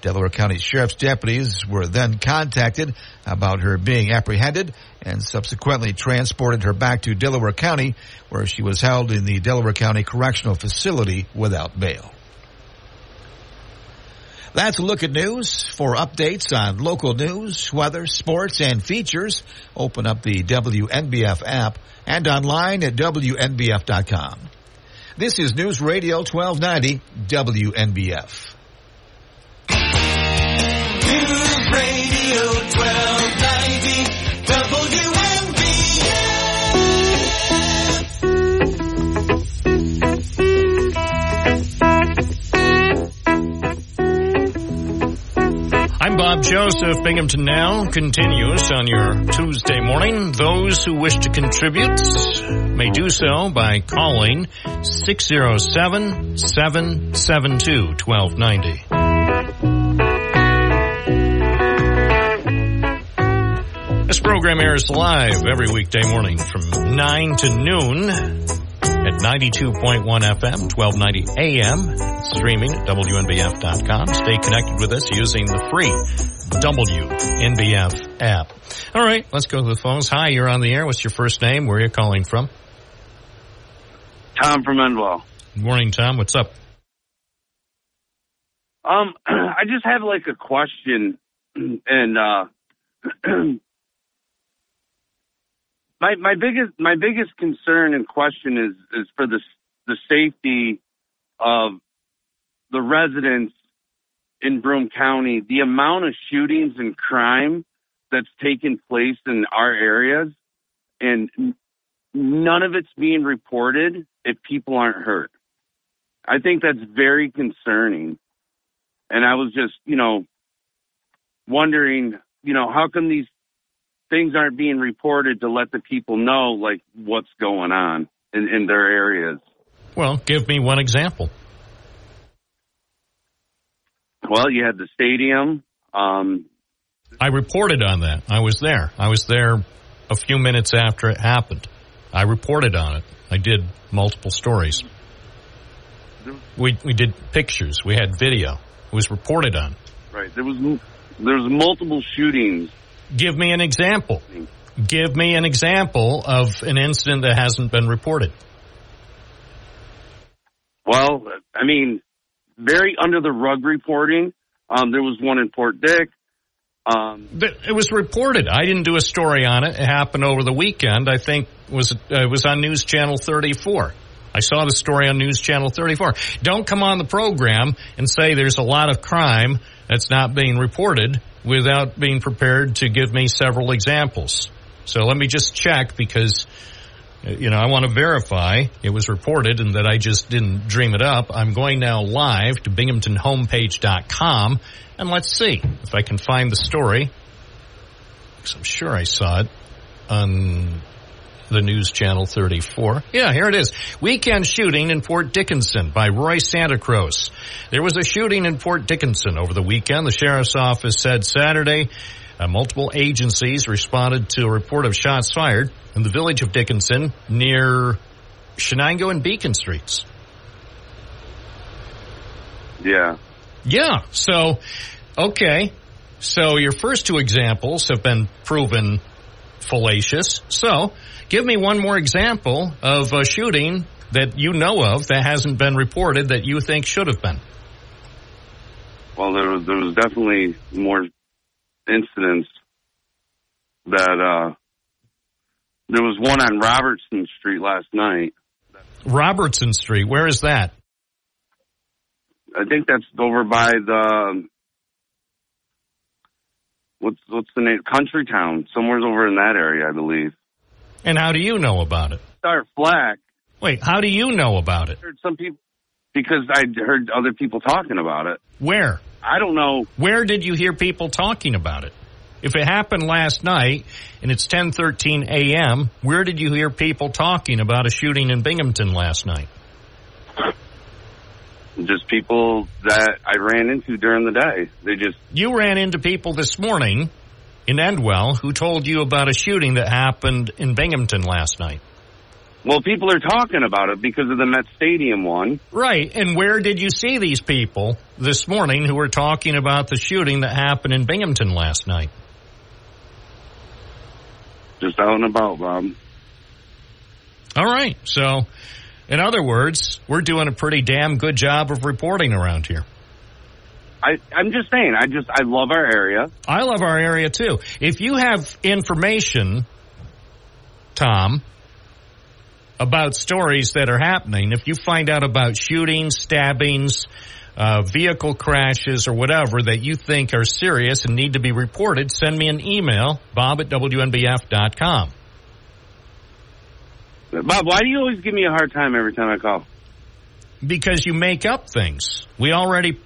Delaware County Sheriff's deputies were then contacted about her being apprehended and subsequently transported her back to Delaware County where she was held in the Delaware County Correctional Facility without bail. That's a look at news. For updates on local news, weather, sports, and features, open up the WNBF app and online at WNBF.com. This is News Radio 1290 WNBF. News Radio I'm Bob Joseph. Binghamton Now continues on your Tuesday morning. Those who wish to contribute may do so by calling 607 772 1290. This program airs live every weekday morning from 9 to noon 92.1 FM, 1290 AM, streaming at WNBF.com. Stay connected with us using the free WNBF app. All right, let's go to the phones. Hi, you're on the air. What's your first name? Where are you calling from? Tom from Endwell. Good morning, Tom. What's up? Um, I just have like a question, and uh, my my biggest my biggest concern and question is is for the the safety of the residents in Broome County. The amount of shootings and crime that's taken place in our areas, and none of it's being reported if people aren't hurt. I think that's very concerning. And I was just, you know, wondering, you know, how come these things aren't being reported to let the people know like what's going on in, in their areas. Well, give me one example. Well, you had the stadium. Um, I reported on that. I was there. I was there a few minutes after it happened. I reported on it. I did multiple stories. We we did pictures. We had video. It was reported on. right. There was there was multiple shootings. Give me an example. Give me an example of an incident that hasn't been reported. Well, I mean, very under the rug reporting. Um, there was one in Port Dick. Um, It was reported. I didn't do a story on it. It happened over the weekend. I think was uh, it was on News Channel 34. I saw the story on News Channel 34. Don't come on the program and say there's a lot of crime that's not being reported without being prepared to give me several examples. So let me just check because uh, you know, I want to verify it was reported and that I just didn't dream it up. I'm going now live to binghamtonhomepage.com and let's see if I can find the story. Because I'm sure I saw it on the news channel 34. Yeah, here it is. Weekend shooting in Port Dickinson by Roy Santa Cruz. There was a shooting in Port Dickinson over the weekend. The sheriff's office said Saturday uh, multiple agencies responded to a report of shots fired in the village of Dickinson near Shenango and Beacon Streets. yeah. Yeah. So, okay. So your first two examples have been proven fallacious. So give me one more example of a shooting that you know of that hasn't been reported that you think should have been. Well, there was there was definitely more incidents that uh, there was one on Robertson Street last night. Robertson Street. Where is that? I think that's over by the what's what's the name? Country Town. Somewhere's over in that area, I believe. And how do you know about it? Start Flack. Wait, how do you know about it? Heard some people because I heard other people talking about it. Where? I don't know. Where did you hear people talking about it? If it happened last night and it's 10:13 a.m., where did you hear people talking about a shooting in Binghamton last night? Just people that I ran into during the day. They just You ran into people this morning in Endwell who told you about a shooting that happened in Binghamton last night. Well, people are talking about it because of the Met Stadium one. Right. And where did you see these people this morning who were talking about the shooting that happened in Binghamton last night? Just out and about, Bob. All right. So, in other words, we're doing a pretty damn good job of reporting around here. I, I'm just saying, I just, I love our area. I love our area too. If you have information, Tom, about stories that are happening, if you find out about shootings, stabbings, uh, vehicle crashes, or whatever that you think are serious and need to be reported, send me an email, bob at WNBF.com. Bob, why do you always give me a hard time every time I call? Because you make up things. We already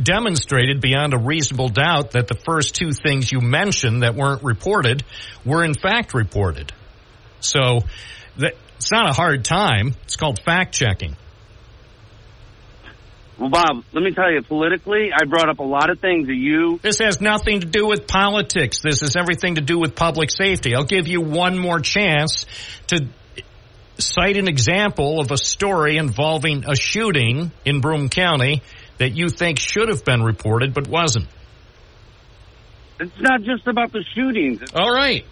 demonstrated beyond a reasonable doubt that the first two things you mentioned that weren't reported were in fact reported. So that, it's not a hard time. It's called fact checking. Well, Bob, let me tell you, politically, I brought up a lot of things that you. This has nothing to do with politics. This has everything to do with public safety. I'll give you one more chance to cite an example of a story involving a shooting in Broome County that you think should have been reported but wasn't. It's not just about the shootings. All right.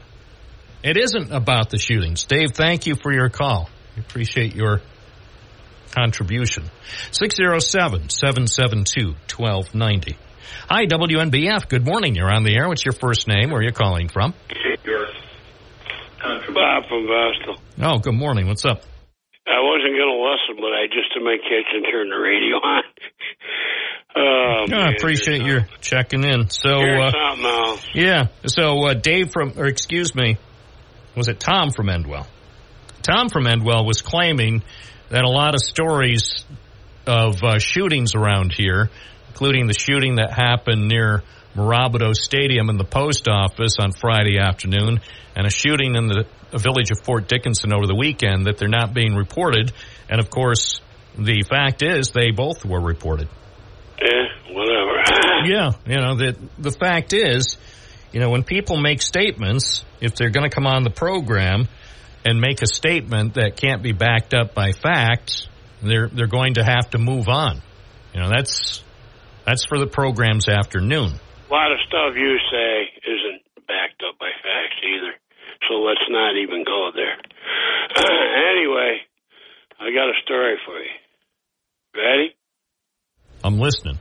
It isn't about the shootings. Dave, thank you for your call. I appreciate your contribution. 607-772-1290. Hi, WNBF. Good morning. You're on the air. What's your first name? Where are you calling from? Bob from Vestal. Oh, good morning. What's up? I wasn't going to listen, but I just in my kitchen turned the radio on. Oh, Yeah, I appreciate your checking in. So, uh, yeah. So, uh, Dave from, or excuse me, was it Tom from Endwell? Tom from Endwell was claiming that a lot of stories of uh, shootings around here, including the shooting that happened near Mirabito Stadium and the post office on Friday afternoon, and a shooting in the village of Port Dickinson over the weekend, that they're not being reported. And of course, the fact is they both were reported. Eh, whatever. Yeah, you know, the the fact is, you know, when people make statements, if they're going to come on the program and make a statement that can't be backed up by facts, they're they're going to have to move on. You know, that's that's for the program's afternoon. A lot of stuff you say isn't backed up by facts either. So let's not even go there. anyway, I got a story for you. Ready? I'm listening.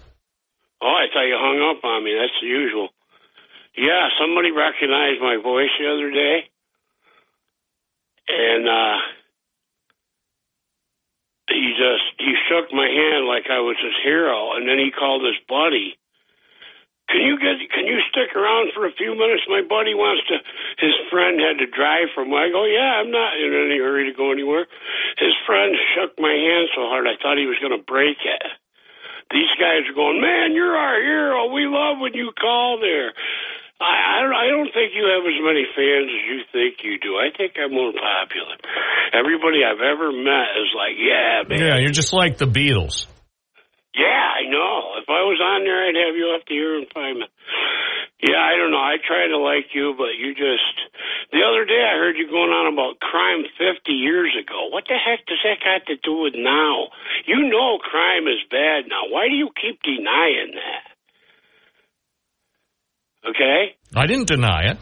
Oh, I thought you hung up on me. That's the usual. Yeah, somebody recognized my voice the other day. And uh he just he shook my hand like I was his hero and then he called his buddy. Can you get can you stick around for a few minutes? My buddy wants to his friend had to drive from I go, Yeah, I'm not in any hurry to go anywhere. His friend shook my hand so hard I thought he was gonna break it these guys are going, man, you're our hero. We love when you call there. I, I. I don't think you have as many fans as you think you do. I think I'm more popular. Everybody I've ever met is like, yeah, man. Yeah, you're just like the Beatles. Yeah, I know. If I was on there, I'd have you up to here in five minutes. Yeah, I don't know. I try to like you, but you just. The other day, I heard you going on about crime 50 years ago. What the heck does that got to do with now? You know crime is bad now. Why do you keep denying that? Okay? I didn't deny it.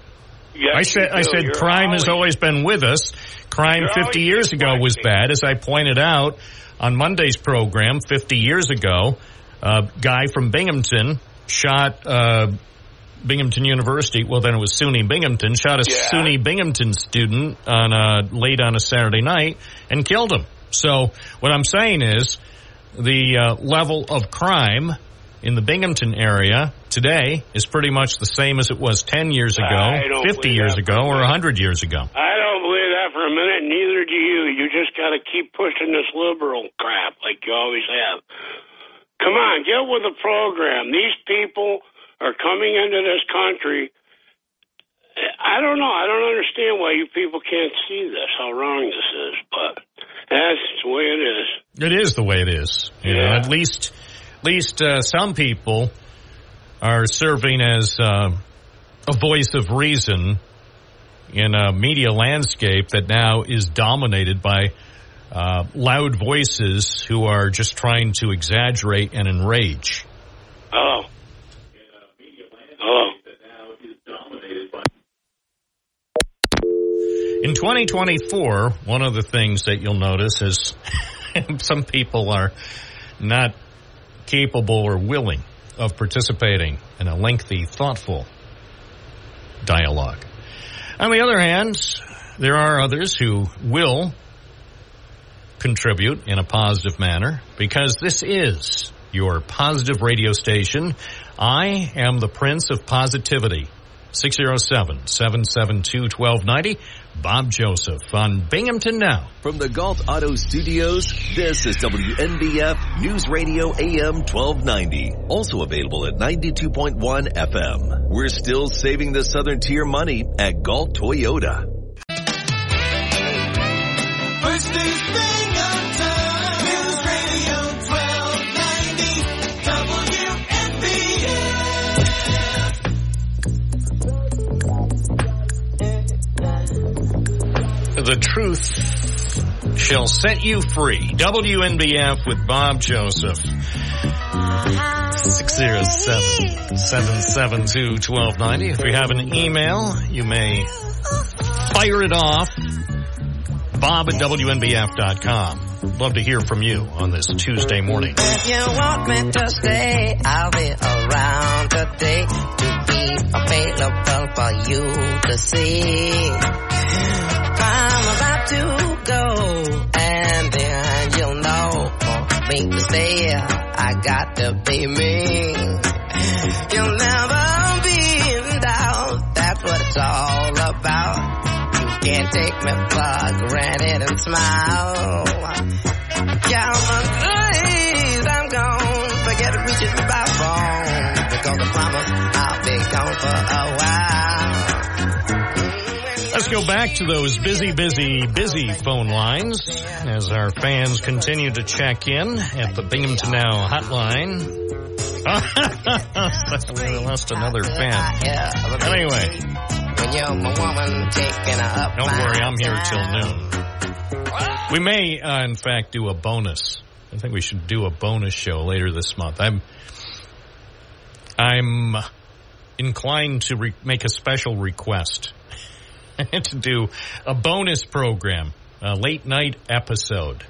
Yes, I said I said You're crime has always been with us. Crime You're 50 years ago was bad, as I pointed out on Monday's program. 50 years ago, a guy from Binghamton shot uh, Binghamton University. Well, then it was SUNY Binghamton. Shot a Yeah. SUNY Binghamton student on a late on a Saturday night and killed him. So what I'm saying is the uh, level of crime in the Binghamton area today is pretty much the same as it was 10 years ago, 50 years ago, or 100 years ago. I don't believe that for a minute, neither got to keep pushing this liberal crap like you always have. Come on, get with the program. These people are coming into this country. I don't know. I don't understand why you people can't see this, how wrong this is, but that's the way it is. It is the way it is. You know, at least, at least uh, some people are serving as uh, a voice of reason in a media landscape that now is dominated by uh, loud voices who are just trying to exaggerate and enrage. Hello. Hello. In 2024, one of the things that you'll notice is some people are not capable or willing of participating in a lengthy, thoughtful dialogue. On the other hand, there are others who will contribute in a positive manner because this is your positive radio station. I am the Prince of Positivity. 607-772-1290. Bob Joseph on Binghamton Now. From the Gault Auto Studios, this is WNBF News Radio AM 1290. Also available at 92.1 FM. We're still saving the Southern Tier money at Gault Toyota. First The truth shall set you free. WNBF with Bob Joseph. 607-772-1290. If you have an email, you may fire it off. Bob at WNBF.com. Love to hear from you on this Tuesday morning. If you want me to stay, I'll be around today to be available for you to see. I'm about to go, and then you'll know for me to stay. I got to be me. You'll never be in doubt. That's what it's all about. You can't take me for granted and smile. Count my days, I'm gone. Forget reaching my phone. Because I promise I'll be gone for a while. Go back to those busy, busy, busy phone lines as our fans continue to check in at the Binghamton Now hotline. we lost another fan. Anyway, When you're my woman taking up don't worry, I'm here till noon. We may, uh, in fact, do a bonus. I think we should do a bonus show later this month. I'm, I'm inclined to re- make a special request to do a bonus program, a late night episode.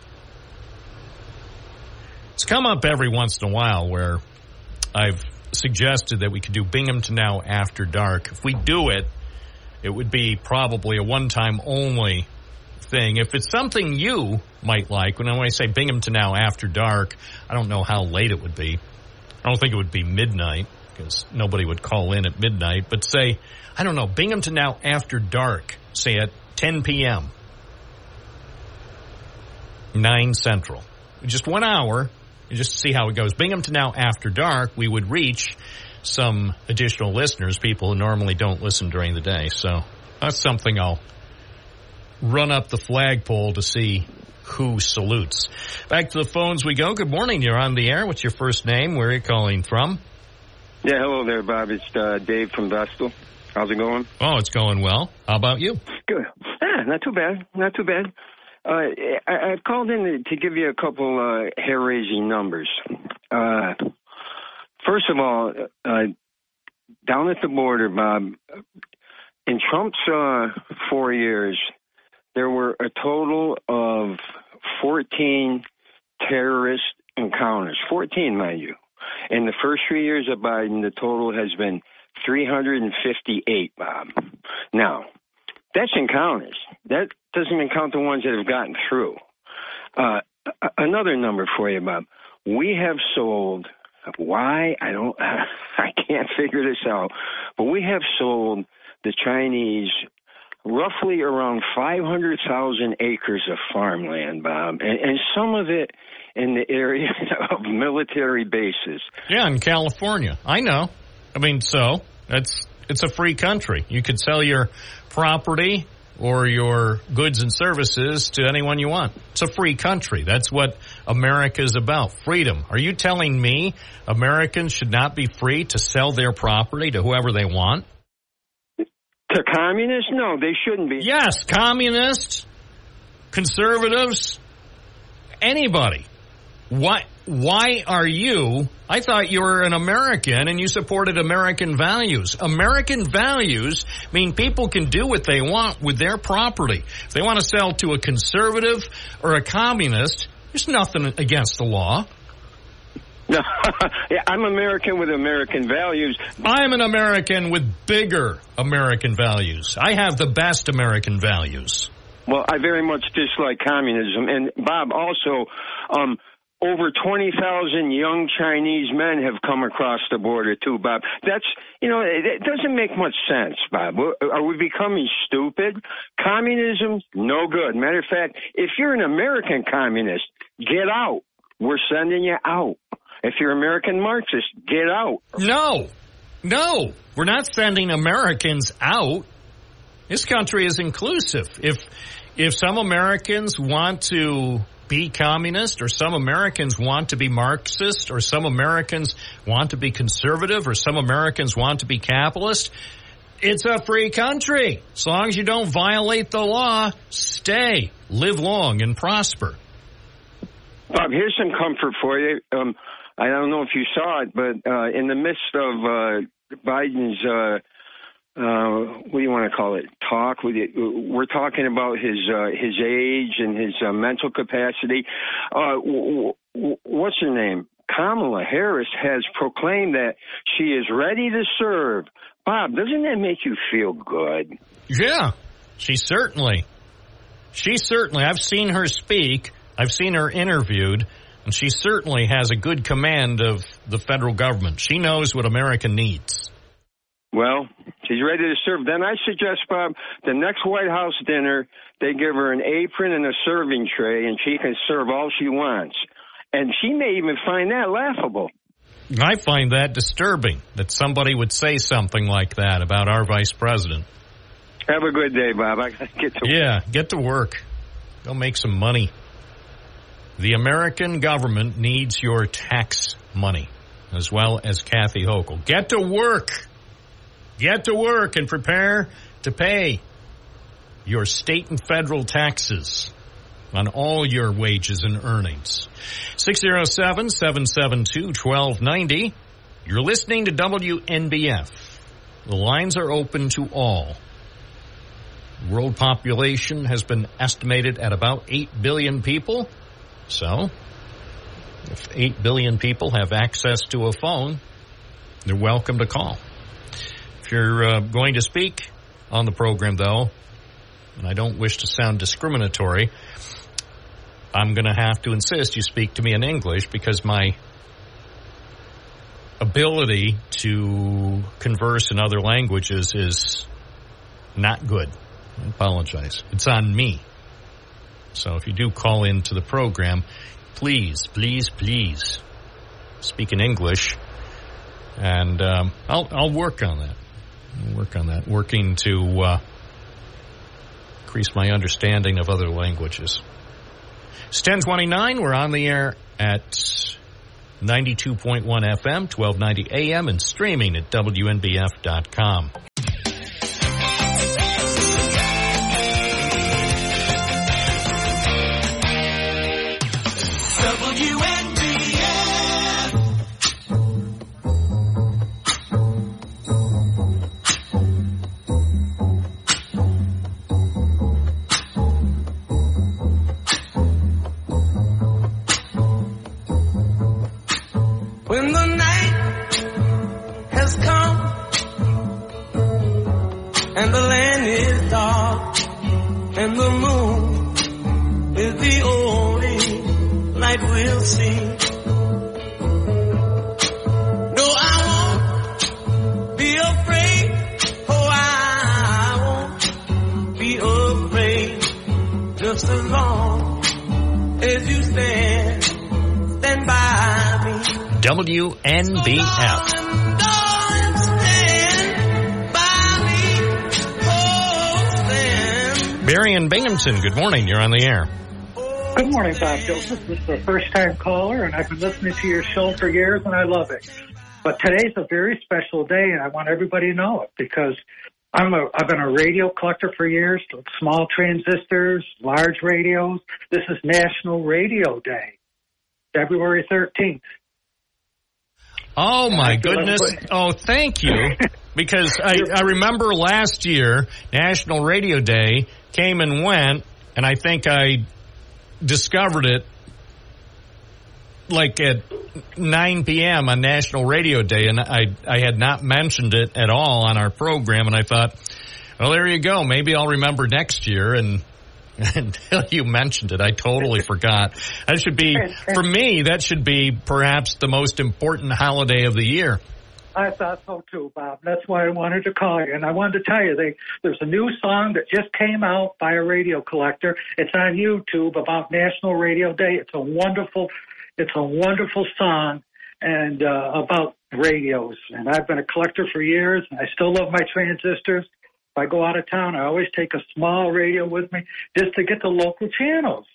It's come up every once in a while where I've suggested that we could do Binghamton Now after dark. If we do it, it would be probably a one time only thing. If it's something you might like, when I say Binghamton Now after dark, I don't know how late it would be. I don't think it would be midnight because nobody would call in at midnight, but say, I don't know, Binghamton Now after dark, say at 10 p.m. 9 Central. Just one hour, just to see how it goes. Binghamton Now after dark, we would reach some additional listeners, people who normally don't listen during the day. So that's something I'll run up the flagpole to see who salutes. Back to the phones we go. Good morning. You're on the air. What's your first name? Where are you calling from? Yeah, hello there, Bob. It's uh, Dave from Vestal. How's it going? Oh, it's going well. How about you? Good. Ah, not too bad. Not too bad. Uh, I, I've called in to give you a couple uh, hair-raising numbers. Uh, first of all, uh, down at the border, Bob, in Trump's uh, four years, there were a total of 14 terrorist encounters. 14, mind you. In the first three years of Biden, the total has been 358, Bob. Now, that's encounters. That doesn't even count the ones that have gotten through. Uh, another number for you, Bob. We have sold. Why I don't. I can't figure this out. But we have sold the Chinese roughly around 500,000 acres of farmland, Bob, and, and some of it in the area of military bases. Yeah, in California. I know. I mean, so that's it's a free country. You could sell your property or your goods and services to anyone you want. It's a free country. That's what America is about. Freedom. Are you telling me Americans should not be free to sell their property to whoever they want? To communists? No, they shouldn't be. Yes, communists, conservatives, anybody. Why? Why are you? I thought you were an American and you supported American values. American values mean people can do what they want with their property. If they want to sell to a conservative or a communist, there's nothing against the law. No, yeah, I'm American with American values. I'm an American with bigger American values. I have the best American values. Well, I very much dislike communism. And Bob, also, um, over 20,000 young Chinese men have come across the border too, Bob. That's, you know, it, doesn't make much sense, Bob. Are we becoming stupid? Communism, no good. Matter of fact, if you're an American communist, get out. We're sending you out. If you're American Marxist, get out. No, no, we're not sending Americans out. This country is inclusive. If if some Americans want to be communist or some Americans want to be Marxist or some Americans want to be conservative or some Americans want to be capitalist, it's a free country. As long as you don't violate the law, stay, live long and prosper. Bob, here's some comfort for you. Um, I don't know if you saw it, but uh, in the midst of uh, Biden's, uh, uh, what do you want to call it, talk with it, we're talking about his uh, his age and his uh, mental capacity. Uh, w- w- what's her name? Kamala Harris has proclaimed that she is ready to serve. Bob, doesn't that make you feel good? Yeah, she certainly. She certainly. I've seen her speak. I've seen her interviewed. And she certainly has a good command of the federal government. She knows what America needs. Well, she's ready to serve. Then I suggest, Bob, the next White House dinner, they give her an apron and a serving tray, and she can serve all she wants. And she may even find that laughable. I find that disturbing that somebody would say something like that about our vice president. Have a good day, Bob. I get to Yeah, get to work. Go make some money. The American government needs your tax money, as well as Kathy Hochul. Get to work. Get to work and prepare to pay your state and federal taxes on all your wages and earnings. 607-772-1290. You're listening to WNBF. The lines are open to all. World population has been estimated at about 8 billion people. So, if 8 billion people have access to a phone, they're welcome to call. You're uh, going to speak on the program, though, and I don't wish to sound discriminatory, I'm going to have to insist you speak to me in English because my ability to converse in other languages is not good. I apologize. It's on me. So if you do call into the program, please, please, please speak in English, and um, I'll I'll work on that. Work on that. Working to uh, increase my understanding of other languages. It's ten twenty nine. We're on the air at 92.1 FM, 1290 AM, and streaming at WNBF.com. Barry and Binghamton, good morning. You're on the air. Good morning, Bob Joseph. This is a first time caller, and I've been listening to your show for years, and I love it. But today's a very special day, and I want everybody to know it because I'm a I've been a radio collector for years. Small transistors, large radios. This is National Radio Day, February 13th. Oh my goodness! Oh, thank you. Because I, I remember last year, National Radio Day came and went, and I think I discovered it like at 9 p.m. on National Radio Day, and I I had not mentioned it at all on our program, and I thought, well, there you go. Maybe I'll remember next year, and until you mentioned it, I totally forgot. That should be for me. That should be perhaps the most important holiday of the year. I thought so too, Bob. That's why I wanted to call you. And I wanted to tell you, they, there's a new song that just came out by a radio collector. It's on YouTube about National Radio Day. It's a wonderful, it's a wonderful song and uh, about radios. And I've been a collector for years. And I still love my transistors. I go out of town, I always take a small radio with me just to get the local channels.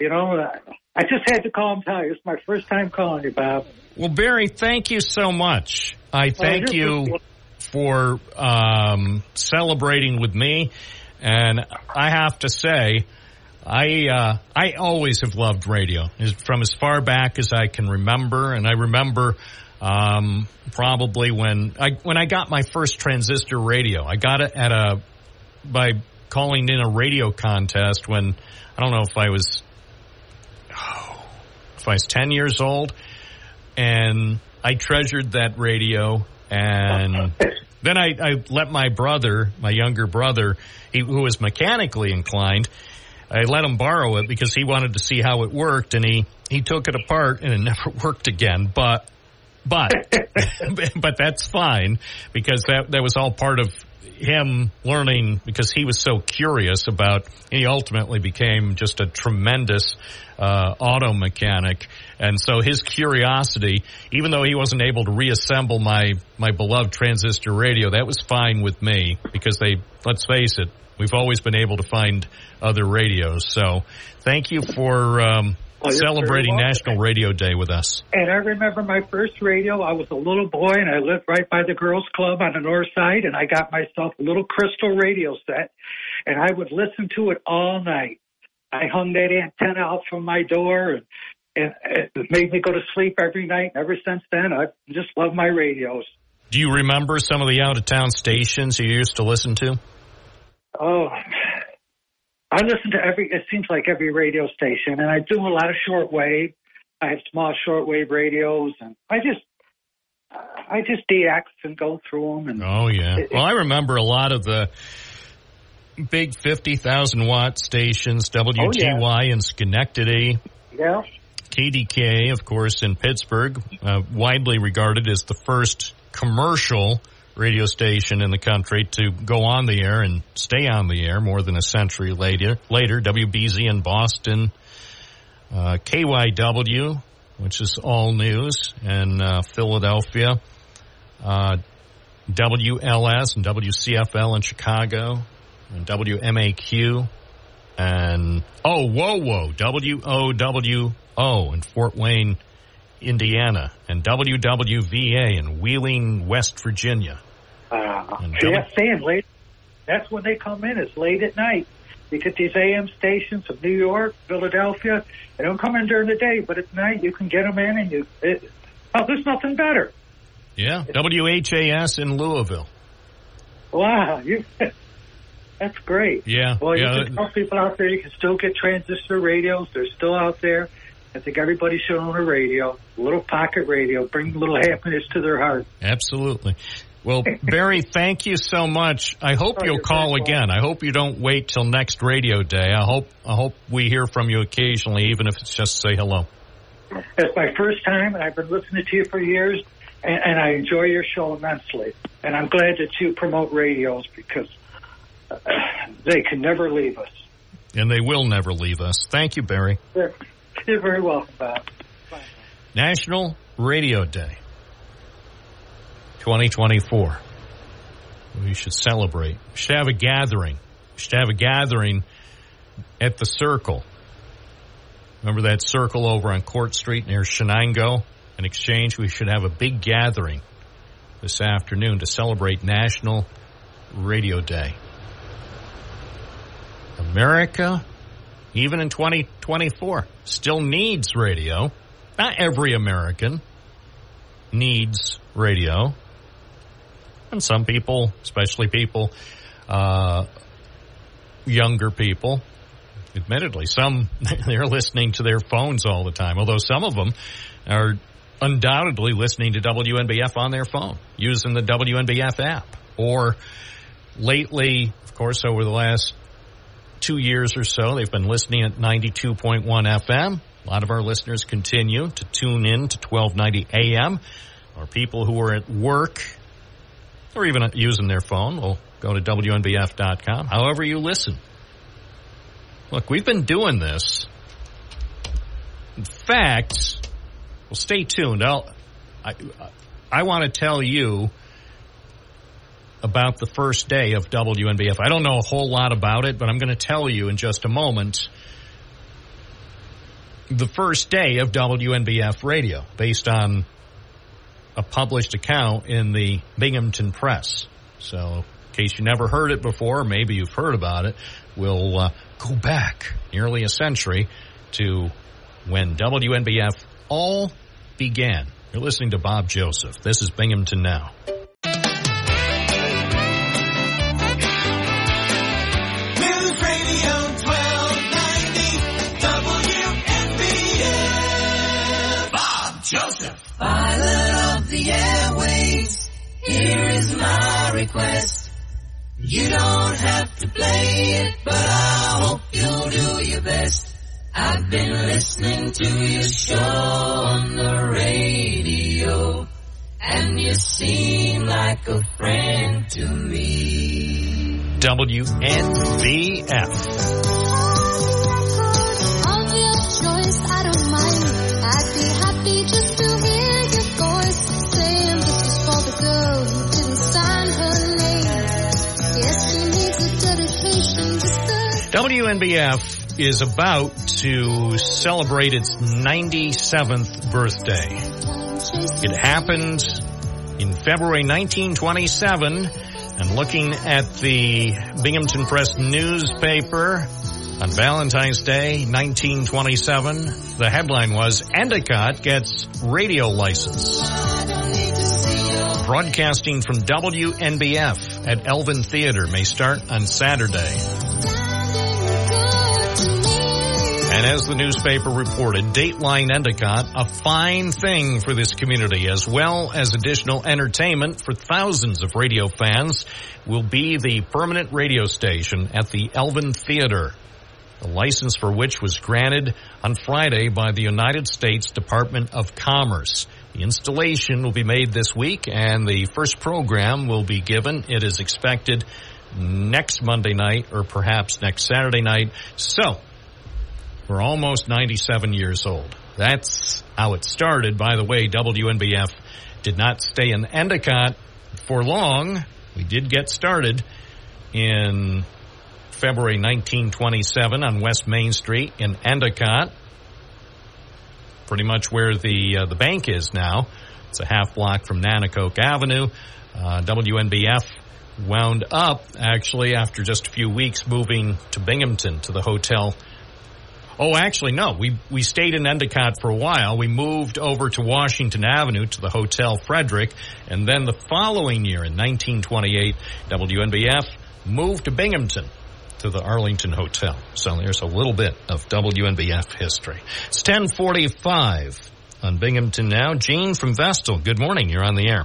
You know, uh, I just had to call and tell you. It's my first time calling you, Bob. Well, Barry, thank you so much. I thank you're you for um, celebrating with me, and I have to say, I uh, I always have loved radio from as far back as I can remember, and I remember um, probably when I when I got my first transistor radio. I got it at a by calling in a radio contest when I don't know if I was if I was ten years old, and I treasured that radio and. Then I, I let my brother, my younger brother, he, who was mechanically inclined, I let him borrow it because he wanted to see how it worked, and he he took it apart and it never worked again. But but but that's fine because that that was all part of him learning because he was so curious about. He ultimately became just a tremendous uh, auto mechanic, and so his curiosity, even though he wasn't able to reassemble my my beloved transistor radio, that was fine with me because they. Let's face it, we've always been able to find other radios. So, thank you for. Um, Oh, celebrating. National Radio Day with us. And I remember my first radio. I was a little boy, and I lived right by the girls' club on the north side. And I got myself a little crystal radio set, and I would listen to it all night. I hung that antenna out from my door, and, and it made me go to sleep every night. And ever since then, I just love my radios. Do you remember some of the out of town stations you used to listen to? Oh, I listen to every. It seems like every radio station, and I do a lot of shortwave. I have small shortwave radios, and I just, I just DX and go through them. And Oh yeah. It- Well, I remember a lot of the big fifty thousand watt stations, WGY in Schenectady, yeah, KDKA, of course, in Pittsburgh, uh, widely regarded as the first commercial radio station in the country to go on the air and stay on the air more than a century later. Later, WBZ in Boston, uh, KYW, which is all news, in uh, Philadelphia, uh, WLS and WCFL in Chicago, and WMAQ, and oh, whoa, whoa, WOWO in Fort Wayne, Indiana, and WWVA in Wheeling, West Virginia. Uh, And see, that's saying late. That's when they come in. It's late at night. You get these AM stations of New York, Philadelphia. They don't come in during the day, but at night you can get them in, and you. It, oh, there's nothing better. Yeah, WHAS in Louisville. Wow, you. That's great. Yeah, Well, yeah. you can tell people out there you can still get transistor radios. They're still out there. I think everybody should own a radio, a little pocket radio, bring a little happiness to their heart. Absolutely. Well, Barry, thank you so much. I hope Oh, you'll call again. I hope you don't wait till next radio day. I hope I hope we hear from you occasionally, even if it's just to say hello. It's my first time, and I've been listening to you for years, and, and I enjoy your show immensely. And I'm glad that you promote radios because uh, they can never leave us. And they will never leave us. Thank you, Barry. You're, you're very welcome, Bob. National Radio Day 2024. We should celebrate. We should have a gathering. We should have a gathering at the Circle. Remember that circle over on Court Street near Chenango? In exchange. We should have a big gathering this afternoon to celebrate National Radio Day. America, even in 2024, still needs radio. Not every American needs radio. And some people, especially people, uh, younger people, admittedly, some they're listening to their phones all the time, although some of them are undoubtedly listening to WNBF on their phone, using the WNBF app. Or lately, of course, over the last two years or so, they've been listening at 92.1 FM. A lot of our listeners continue to tune in to 1290 AM. Or people who are at work or even using their phone will go to WNBF.com. However you listen. Look, we've been doing this. In fact, well, stay tuned. I'll, I, I want to tell you about the first day of WNBF. I don't know a whole lot about it, but I'm going to tell you in just a moment the first day of WNBF radio based on a published account in the Binghamton Press. So, in case you never heard it before, maybe you've heard about it, we'll uh, go back nearly a century to when WNBF all began. You're listening to Bob Joseph. This is Binghamton Now. My request. You don't have to play it, but I hope you'll do your best. I've been listening to your show on the radio, and you seem like a friend to me. WNBF. WNBF is about to celebrate its 97th birthday. It happened in February 1927, and looking at the Binghamton Press newspaper on Valentine's Day 1927, the headline was Endicott gets radio license. Broadcasting from WNBF at Elvin Theater may start on Saturday. And as the newspaper reported, Dateline Endicott, a fine thing for this community, as well as additional entertainment for thousands of radio fans, will be the permanent radio station at the Elvin Theater. The license for which was granted on Friday by the United States Department of Commerce. The installation will be made this week and the first program will be given. It is expected next Monday night or perhaps next Saturday night. So, we're almost 97 years old. That's how it started. By the way, WNBF did not stay in Endicott for long. We did get started in February 1927 on West Main Street in Endicott. Pretty much where the uh, the bank is now. It's a half block from Nanticoke Avenue. Uh, WNBF wound up actually after just a few weeks moving to Binghamton to the hotel Oh, actually, no. We we stayed in Endicott for a while. We moved over to Washington Avenue to the Hotel Frederick, and then the following year, in 1928, WNBF moved to Binghamton to the Arlington Hotel. So there's a little bit of WNBF history. It's 1045 on Binghamton now. Jean from Vestal. Good morning. You're on the air.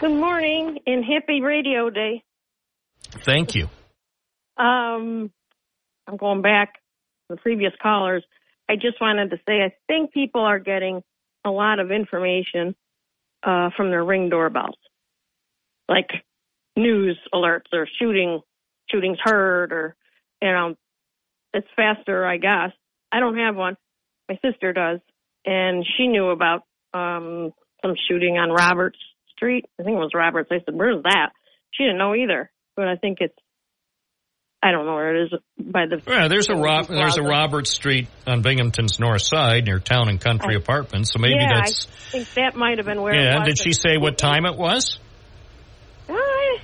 Good morning and happy radio day. Thank you. Um, I'm going back the previous callers. I just wanted to say I think people are getting a lot of information uh, from their ring doorbells, like news alerts or shooting shootings heard, or you know, it's faster, I guess. I don't have one. My sister does, and she knew about um, some shooting on Roberts Street. I think it was Roberts. I said, "Where's that?" She didn't know either, but I think it's I don't know where it is by the. Yeah, there's a Rob, there's a Robert Street on Binghamton's north side near Town and Country I- Apartments. So maybe yeah, that's I think that might have been where. it yeah. Did she say what time it was? I,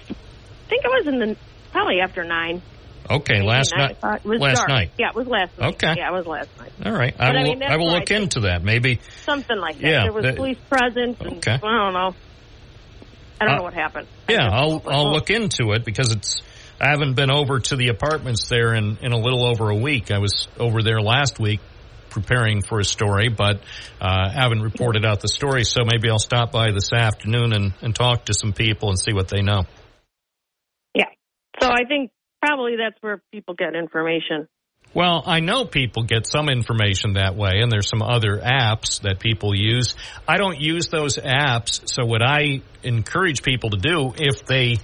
think it was in the probably after nine. Okay, last Maybe nine night. It was Last dark. night. Yeah, it was last night. Okay. Yeah, it was last night. All right. I But I will. mean, I will what I look into that. Maybe. Something like that. Yeah, there was that- police presence. And, Okay. I don't know. I don't Uh, know what happened. Yeah, I'll I'll look into it because it's. I haven't been over to the apartments there in in a little over a week. I was over there last week preparing for a story, but uh, haven't reported out the story. So maybe I'll stop by this afternoon and and talk to some people and see what they know. Yeah. So I think probably that's where people get information. Well, I know people get some information that way, and there's some other apps that people use. I don't use those apps, so what I encourage people to do, if they,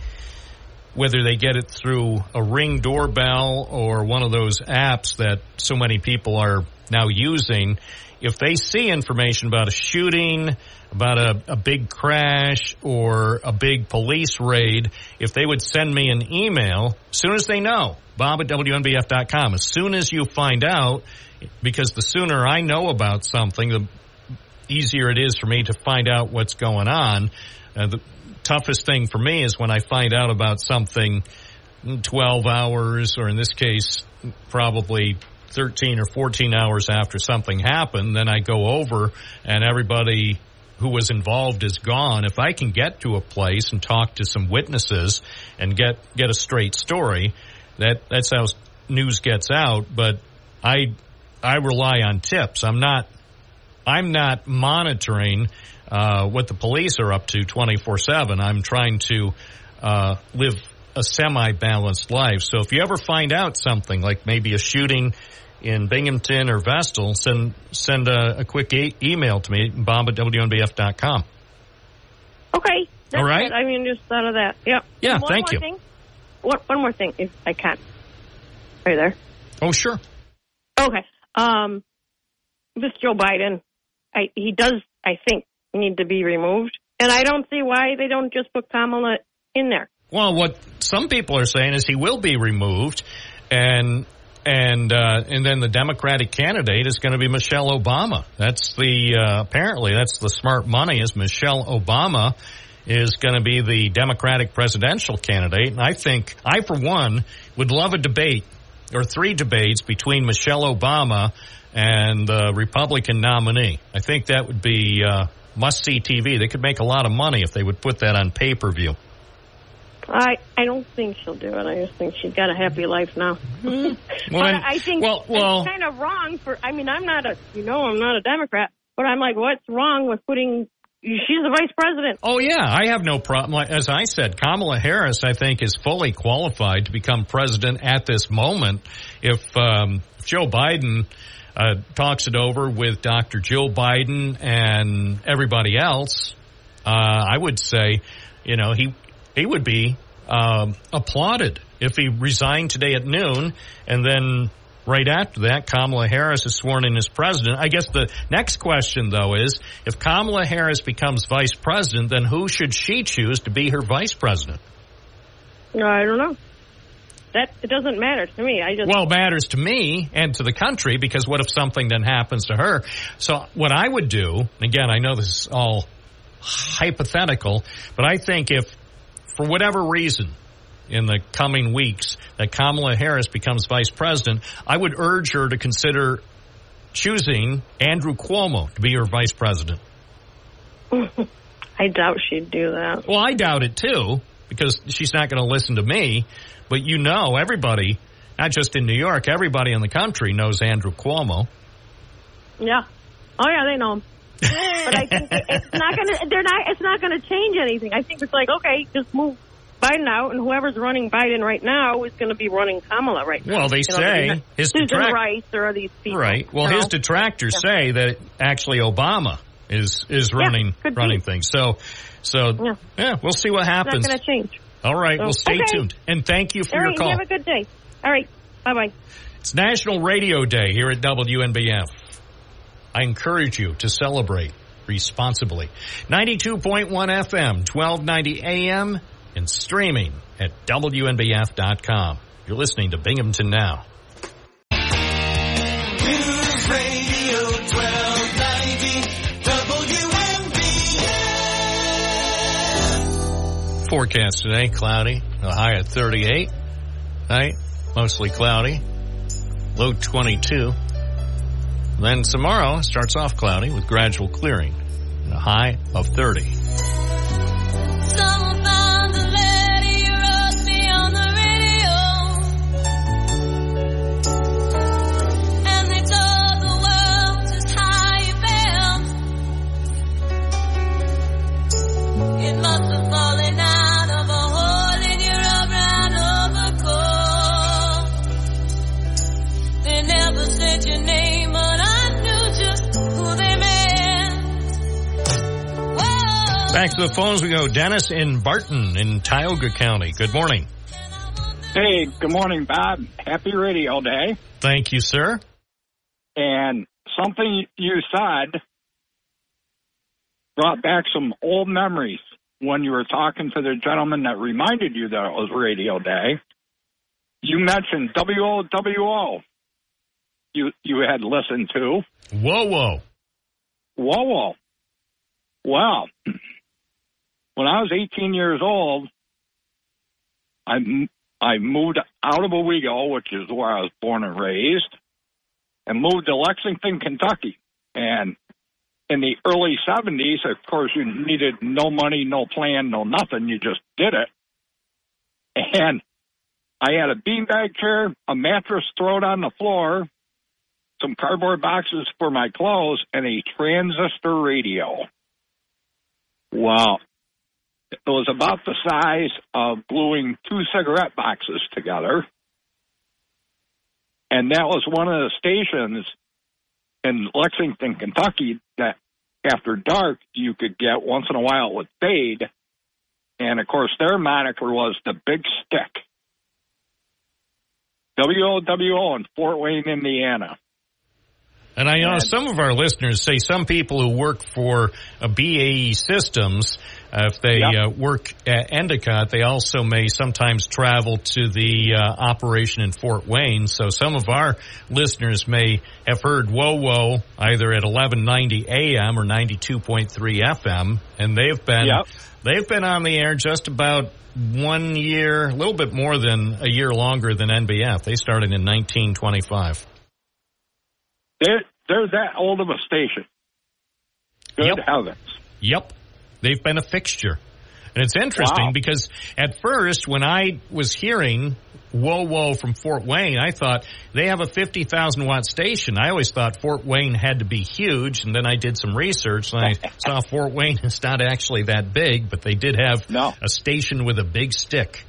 whether they get it through a ring doorbell or one of those apps that so many people are now using, if they see information about a shooting, about a, a big crash or a big police raid, if they would send me an email, as soon as they know, bob at WNBF.com, as soon as you find out, because the sooner I know about something, the easier it is for me to find out what's going on. Uh, the toughest thing for me is when I find out about something 12 hours, or in this case, probably 13 or 14 hours after something happened, then I go over and everybody who was involved is gone. If I can get to a place and talk to some witnesses and get, get a straight story, that, that's how news gets out. But I, I rely on tips. I'm not, I'm not monitoring, uh, what the police are up to 24 7. I'm trying to, uh, live a semi-balanced life. So if you ever find out something like maybe a shooting in Binghamton or Vestal, send send a, a quick e- email to me, bob at WNBF.com. Okay. That's All right. it. I mean, just thought of that. Yeah. Yeah, One thank more you. Thing. One, one more thing, if I can. Are you there? Oh, sure. Okay. Um, this Joe Biden, I, he does, I think, need to be removed. And I don't see why they don't just put Kamala in there. Well, what some people are saying is he will be removed, and and uh, and then the Democratic candidate is going to be Michelle Obama. That's the uh, apparently that's the smart money is Michelle Obama is going to be the Democratic presidential candidate. And I think I, for one, would love a debate or three debates between Michelle Obama and the Republican nominee. I think that would be uh, must see TV. They could make a lot of money if they would put that on pay per view. I, I don't think she'll do it. I just think she's got a happy life now. Well, but I think well, well- it's kind of wrong for. I mean, I'm not a. You know, I'm not a Democrat, but I'm like, what's wrong with putting? She's the vice president. Oh yeah, I have no problem. As I said, Kamala Harris, I think, is fully qualified to become president at this moment. If, um, if Joe Biden uh, talks it over with Dr. Jill Biden and everybody else, uh, I would say, you know, he he would be um, applauded if he resigned today at noon, and then right after that, Kamala Harris is sworn in as president. I guess the next question, though, is if Kamala Harris becomes vice president, then who should she choose to be her vice president? I don't know. That it doesn't matter to me. I just Well, it matters to me and to the country because what if something then happens to her? So what I would do, again, I know this is all hypothetical, but I think if for whatever reason in the coming weeks that Kamala Harris becomes vice president, I would urge her to consider choosing Andrew Cuomo to be her vice president. I doubt she'd do that. Well, I doubt it too because she's not going to listen to me. But you know, everybody, not just in New York, everybody in the country knows Andrew Cuomo. Yeah. Oh yeah, they know him. but I think it's not gonna. They're not. It's not gonna change anything. I think it's like okay, just move Biden out, and whoever's running Biden right now is going to be running Kamala right now. Well, they You know, say his Susan detract- Rice or these people. Right. Well, you his know? detractors Yeah. say that actually Obama is is Yeah, running be. running things. So, so yeah. we'll see what It's not happens. going to change. All right. So, well, stay okay. tuned and thank you for your call. Have a good day. All right. Bye bye. It's National Radio Day here at WNBF. I encourage you to celebrate responsibly. 92.1 FM, 1290 AM, and streaming at WNBF.com. You're listening to Binghamton Now. Forecast today, cloudy, a high at 38. Night, mostly cloudy, low 22. Then tomorrow starts off cloudy with gradual clearing, a high of 30. To the phones we go. Dennis in Barton in Tioga County. Good morning. Hey, good morning, Bob. Happy Radio Day. Thank you, sir. And something you said brought back some old memories when you were talking to the gentleman that reminded you that it was Radio Day. You mentioned WOWO. You you had listened to. Whoa, whoa. Whoa, whoa. Well, when I was 18 years old, I, I moved out of Owego, which is where I was born and raised, and moved to Lexington, Kentucky. And in the early 70s, of course, you needed no money, no plan, no nothing. You just did it. And I had a beanbag chair, a mattress thrown on the floor, some cardboard boxes for my clothes, and a transistor radio. Wow. It was about the size of gluing two cigarette boxes together. And that was one of the stations in Lexington, Kentucky that after dark you could get once in a while it would fade. And of course their moniker was the big stick. WOWO in Fort Wayne, Indiana. And I know some of our listeners say some people who work for uh, BAE Systems, uh, if they uh, work at Endicott, they also may sometimes travel to the uh, operation in Fort Wayne. So some of our listeners may have heard Whoa Whoa either at 1190 AM or 92.3 FM, and they've been they've been on the air just about one year, a little bit more than a year longer than NBF. They started in 1925. They're, they're that old of a station. Good heavens. Yep. They've been a fixture. And it's interesting Wow. because at first, when I was hearing Whoa Whoa from Fort Wayne, I thought they have a 50,000 watt station. I always thought Fort Wayne had to be huge. And then I did some research and I saw Fort Wayne is not actually that big, but they did have a station with a big stick.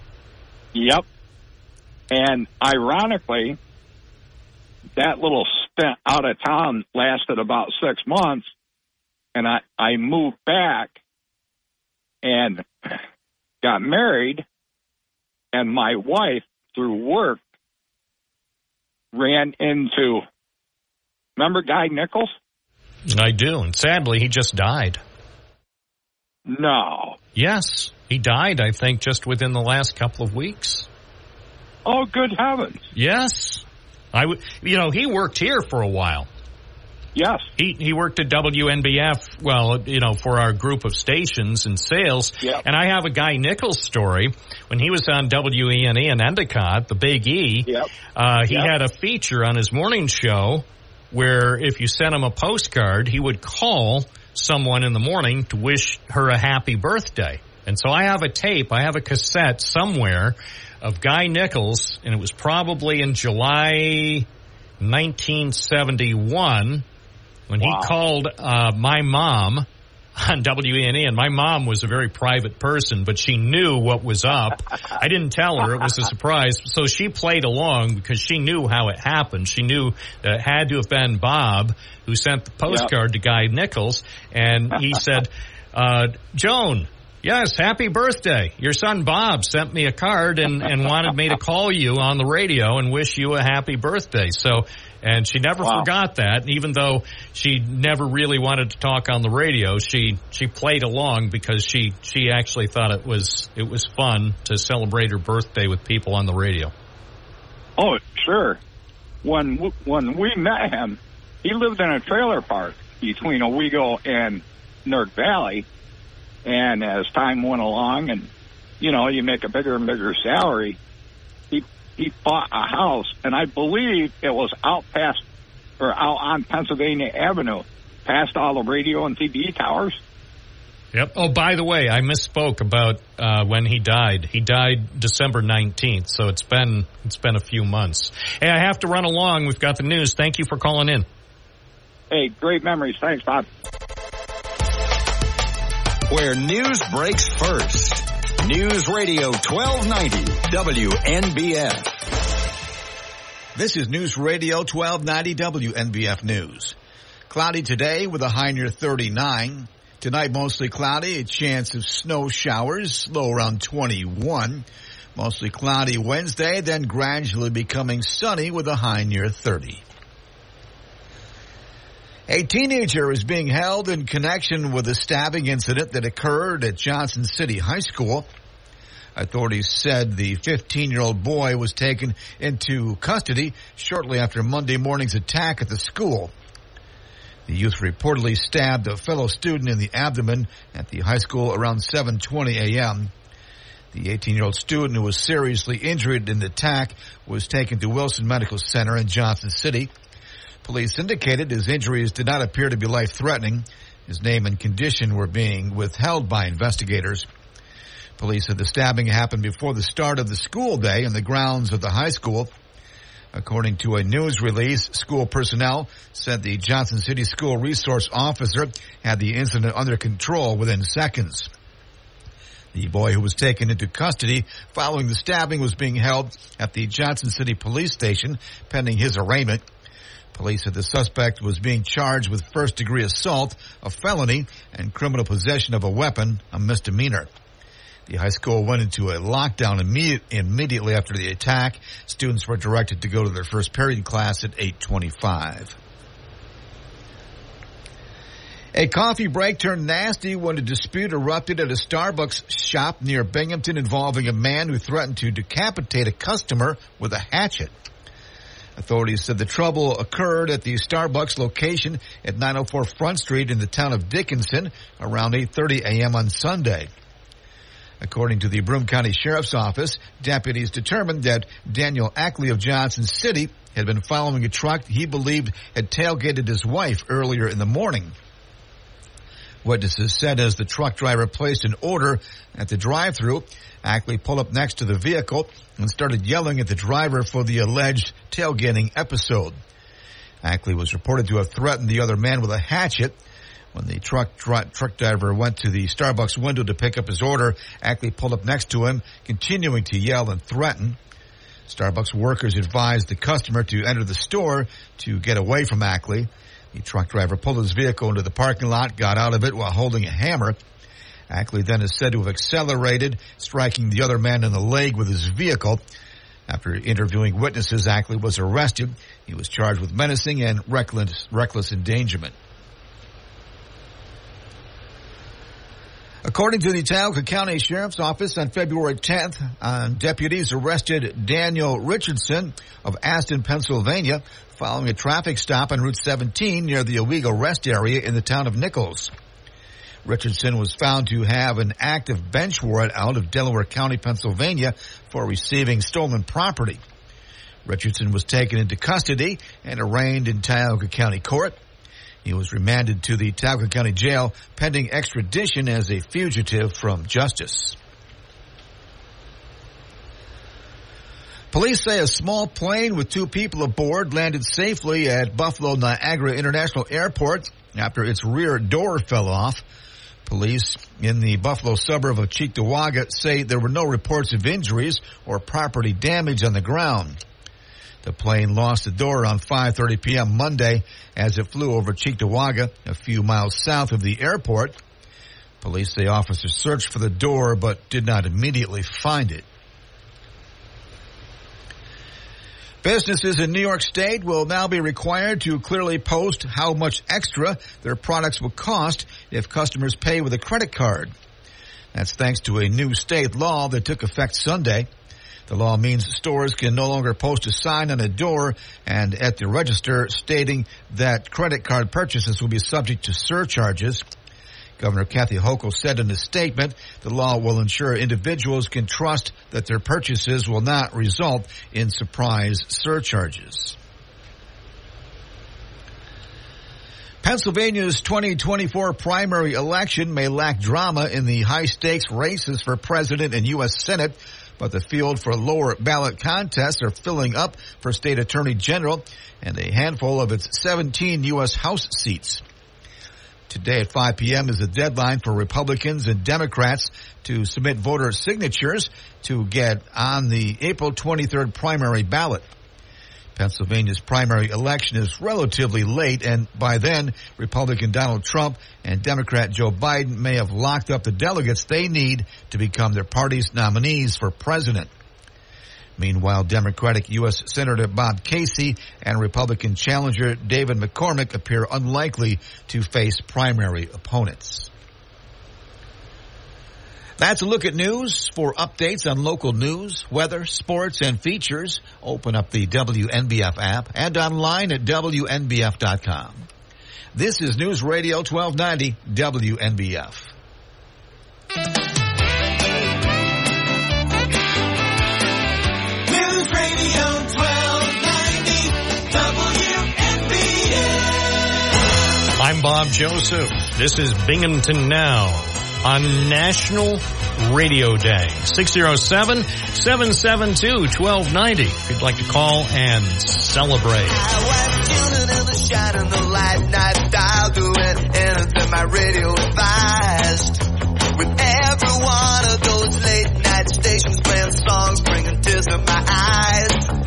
Yep. And ironically, that little stint out of town lasted about six months, and I I moved back and got married, and my wife through work ran into remember Guy Nichols? I do. And sadly, he just died. No. Yes. He died, I think, just within the last couple of weeks. Oh, good heavens! Yes. I w- you know, he worked here for a while. Yes. He he worked at WNBF, well, you know, for our group of stations and sales. Yep. And I have a Guy Nichols story. When he was on WENE in Endicott, the Big E, Yep. uh, he Yep. had a feature on his morning show where if you sent him a postcard, he would call someone in the morning to wish her a happy birthday. And so I have a tape, I have a cassette somewhere of Guy Nichols, and it was probably in July 1971 when he called uh, my mom on WENE, and my mom was a very private person, but she knew what was up. I didn't tell her; it was a surprise. So she played along because she knew how it happened. She knew that it had to have been Bob who sent the postcard to Guy Nichols, and he said, uh, "Joan." Yes, happy birthday. Your son Bob sent me a card and, and wanted me to call you on the radio and wish you a happy birthday. So, and she never forgot that. And even though she never really wanted to talk on the radio, she, she played along because she, she actually thought it was, it was fun to celebrate her birthday with people on the radio. Oh, sure. When when we met him, he lived in a trailer park between Owego and Newark Valley. And as time went along, and you know, you make a bigger and bigger salary. He he bought a house, and I believe it was out past or out on Pennsylvania Avenue, past all the radio and TV towers. Yep. Oh, by the way, I misspoke about uh, when he died. He died December nineteenth, so it's been it's been a few months. Hey, I have to run along. We've got the news. Thank you for calling in. Hey, great memories. Thanks, Bob. Where news breaks first. News Radio 1290 WNBF. This is News Radio 1290 WNBF News. Cloudy today with a high near 39. Tonight mostly cloudy, a chance of snow showers, low around 21. Mostly cloudy Wednesday, then gradually becoming sunny with a high near 30. A teenager is being held in connection with a stabbing incident that occurred at Johnson City High School. Authorities said the 15 year old boy was taken into custody shortly after Monday morning's attack at the school. The youth reportedly stabbed a fellow student in the abdomen at the high school around 7:20 a.m. The 18-year-old student who was seriously injured in the attack was taken to Wilson Medical Center in Johnson City. Police indicated his injuries did not appear to be life-threatening. His name and condition were being withheld by investigators. Police said the stabbing happened before the start of the school day in the grounds of the high school. According to a news release, school personnel said the Johnson City School Resource Officer had the incident under control within seconds. The boy who was taken into custody following the stabbing was being held at the Johnson City Police Station pending his arraignment. Police said the suspect was being charged with first degree assault, a felony, and criminal possession of a weapon, a misdemeanor. The high school went into a lockdown immediate, immediately after the attack. Students were directed to go to their first period class at 825. A coffee break turned nasty when a dispute erupted at a Starbucks shop near Binghamton involving a man who threatened to decapitate a customer with a hatchet. Authorities said the trouble occurred at the Starbucks location at 904 Front Street in the town of Dickinson around 8:30 a.m. on Sunday. According to the Broome County Sheriff's Office, deputies determined that Daniel Ackley of Johnson City had been following a truck he believed had tailgated his wife earlier in the morning. Witnesses said as the truck driver placed an order at the drive-through, Ackley pulled up next to the vehicle and started yelling at the driver for the alleged tailgating episode. Ackley was reported to have threatened the other man with a hatchet. When the truck dri- truck driver went to the Starbucks window to pick up his order, Ackley pulled up next to him, continuing to yell and threaten. Starbucks workers advised the customer to enter the store to get away from Ackley. The truck driver pulled his vehicle into the parking lot, got out of it while holding a hammer. Ackley then is said to have accelerated, striking the other man in the leg with his vehicle. After interviewing witnesses, Ackley was arrested. He was charged with menacing and reckless, reckless endangerment. According to the Tioga County Sheriff's Office on February 10th, uh, deputies arrested Daniel Richardson of Aston, Pennsylvania, following a traffic stop on Route 17 near the Owego rest area in the town of Nichols. Richardson was found to have an active bench warrant out of Delaware County, Pennsylvania for receiving stolen property. Richardson was taken into custody and arraigned in Tioga County Court. He was remanded to the Tioga County Jail pending extradition as a fugitive from justice. Police say a small plane with two people aboard landed safely at Buffalo Niagara International Airport after its rear door fell off. Police in the Buffalo suburb of Cheektowaga say there were no reports of injuries or property damage on the ground. The plane lost the door around 5:30 p.m. Monday as it flew over Cheektowaga, a few miles south of the airport. Police say officers searched for the door but did not immediately find it. Businesses in New York State will now be required to clearly post how much extra their products will cost if customers pay with a credit card. That's thanks to a new state law that took effect Sunday. The law means stores can no longer post a sign on a door and at the register stating that credit card purchases will be subject to surcharges. Governor Kathy Hochul said in a statement, the law will ensure individuals can trust that their purchases will not result in surprise surcharges. Pennsylvania's 2024 primary election may lack drama in the high stakes races for president and U.S. Senate, but the field for lower ballot contests are filling up for state attorney general and a handful of its 17 U.S. House seats. Today at 5 p.m. is the deadline for Republicans and Democrats to submit voter signatures to get on the April 23rd primary ballot. Pennsylvania's primary election is relatively late, and by then, Republican Donald Trump and Democrat Joe Biden may have locked up the delegates they need to become their party's nominees for president. Meanwhile, Democratic U.S. Senator Bob Casey and Republican challenger David McCormick appear unlikely to face primary opponents. That's a look at news. For updates on local news, weather, sports, and features, open up the WNBF app and online at WNBF.com. This is News Radio 1290 WNBF. News Radio 1290 WNBF. I'm Bob Joseph. This is Binghamton Now on National Radio Day. 607-772-1290 if you'd like to call and celebrate. stations playing songs bringing tears to my eyes.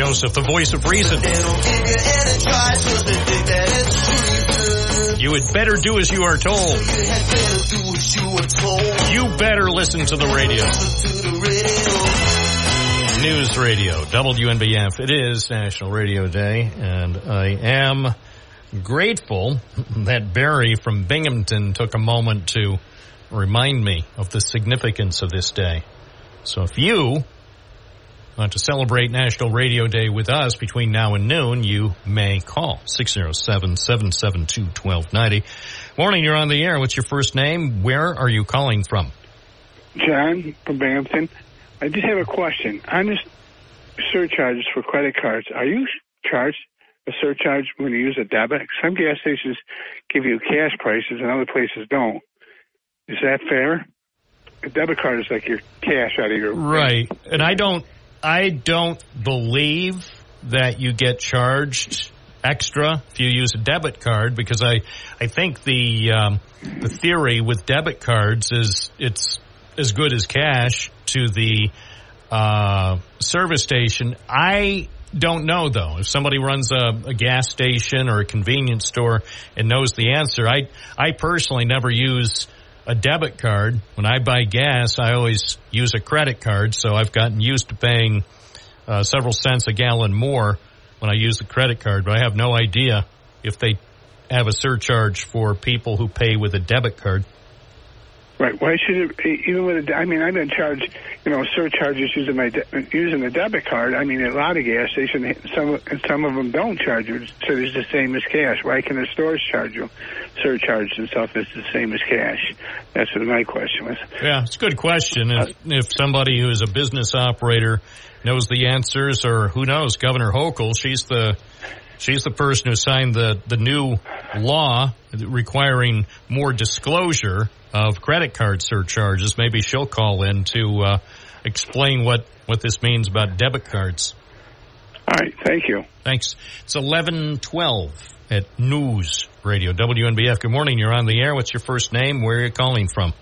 Joseph, the voice of reason. You had better do as you are told. You better. Listen to the radio. News Radio, WNBF. It is National Radio Day, and I am grateful that Barry from Binghamton took a moment to remind me of the significance of this day. So if you want to celebrate National Radio Day with us between now and noon, you may call 607-772-1290. Morning, you're on the air. What's your first name? Where are you calling from? John from Binghamton. I just have a question. On this surcharges for credit cards, are you charged a surcharge when you use a debit? Some gas stations give you cash prices and other places don't. Is that fair? A debit card is like your cash out of your Right. And I don't I don't believe that you get charged extra if you use a debit card because I I think the um, the theory with debit cards is it's as good as cash to the uh, service station. I don't know though. If somebody runs a, a gas station or a convenience store and knows the answer, I I personally never use a debit card. When I buy gas, I always use a credit card, so I've gotten used to paying uh, several cents a gallon more when I use the credit card. But I have no idea if they have a surcharge for people who pay with a debit card. Right. Why should it? Even with a, I mean, I've been charged, you know, surcharges using my using a debit card. I mean, at a lot of gas stations, some some of them don't charge you, so it's the same as cash. Why can the stores charge you surcharges and stuff? It's the same as cash. That's what my question was. Yeah, it's a good question. If, if somebody who is a business operator knows the answers, or who knows, Governor Hochul, she's the she's the person who signed the the new law requiring more disclosure of credit card surcharges. Maybe she'll call in to uh, explain what what this means about debit cards. All right, thank you. Thanks. It's eleven twelve at News Radio WNBF. Good morning. You're on the air. What's your first name? Where are you calling from?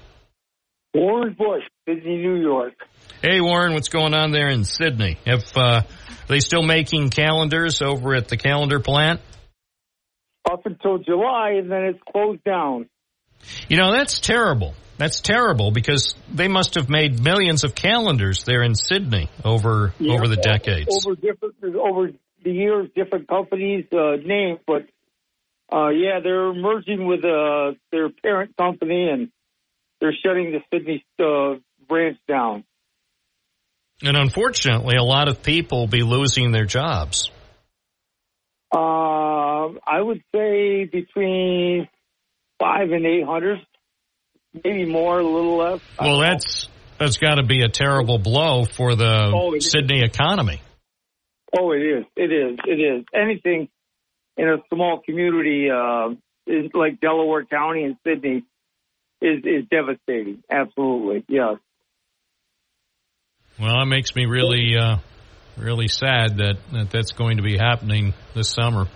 Warren Bush, Sidney, New York. Hey Warren, what's going on there in Sidney? Have uh, are they still making calendars over at the calendar plant? Up until July, and then it's closed down. You know that's terrible That's terrible because they must have made millions of calendars there in Sidney over Yeah, over the decades. Over different, over the years, different companies uh, names, but uh, yeah, they're merging with uh, their parent company and they're shutting the Sidney uh, branch down. And unfortunately, a lot of people will be losing their jobs. Uh, I would say between five and eight hundred, maybe more, a little less. Well, that's that's got to be a terrible blow for the Oh, it is. Sidney economy. Oh, it is. It is. It is. Anything in a small community uh, is like Delaware County and Sidney is is devastating. Absolutely, yes. Well, that makes me really uh, really sad that, that that's going to be happening this summer.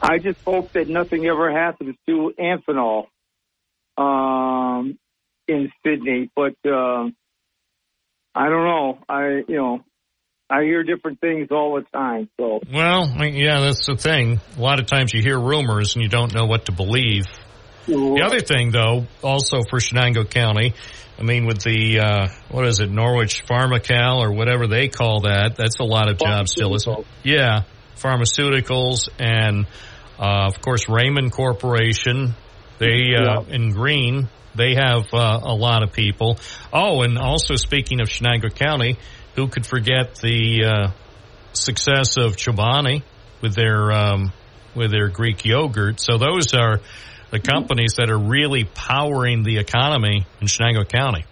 I just hope that nothing ever happens to Amphenol um, in Sidney, but uh, I don't know. I you know I hear different things all the time. So Well, yeah, that's the thing. A lot of times you hear rumors and you don't know what to believe. The other thing, though, also for Chenango County, I mean, with the uh, what is it, Norwich Pharmacal or whatever they call that, that's a lot of jobs still, isn't it? Yeah, pharmaceuticals and uh, of course Raymond Corporation. They uh, in Greene, they have uh, a lot of people. Oh, and also speaking of Chenango County, who could forget the uh, success of Chobani with their um, with their Greek yogurt? So those are the companies that are really powering the economy in Chenango County.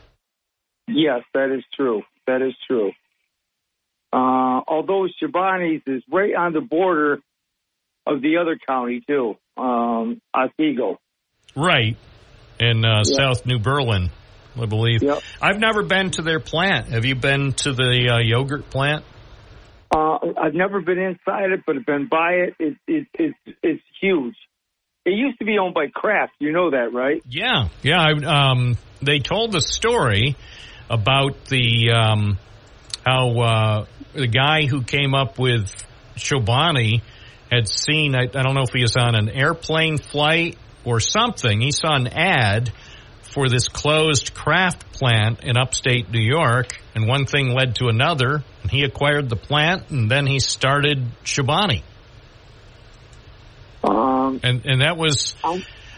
yes, that is true. That is true. Uh, although Chobani's is right on the border of the other county too, um, Otsego. Right. In uh, Yeah. South New Berlin, I believe. Yep. I've never been to their plant. Have you been to the uh, yogurt plant? Uh, I've never been inside it, but I've been by it. It, it, it's it's huge. It used to be owned by Kraft. You know that, right? Yeah, yeah. I, um, they told the story about the um, how uh, the guy who came up with Chobani had seen. I, I don't know if he was on an airplane flight or something. He saw an ad for this closed Kraft plant in upstate New York, and one thing led to another. And he acquired the plant, and then he started Chobani. Um, and and that was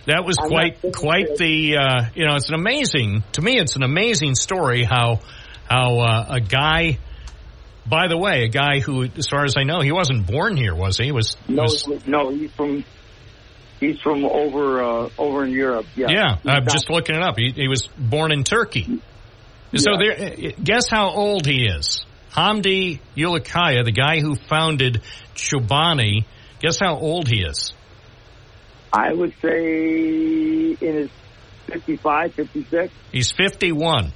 that was I'm quite quite the uh, you know it's an amazing to me it's an amazing story how how uh, a guy by the way a guy who as far as I know he wasn't born here was he? He was No, was no, he's from he's from over uh, over in Europe. Yeah, yeah He's I'm not- just looking it up. He, he was born in Turkey. So Yeah. there guess how old he is? Hamdi Ulukaya the guy who founded Chobani guess how old he is I would say in his 55, 56. He's 51.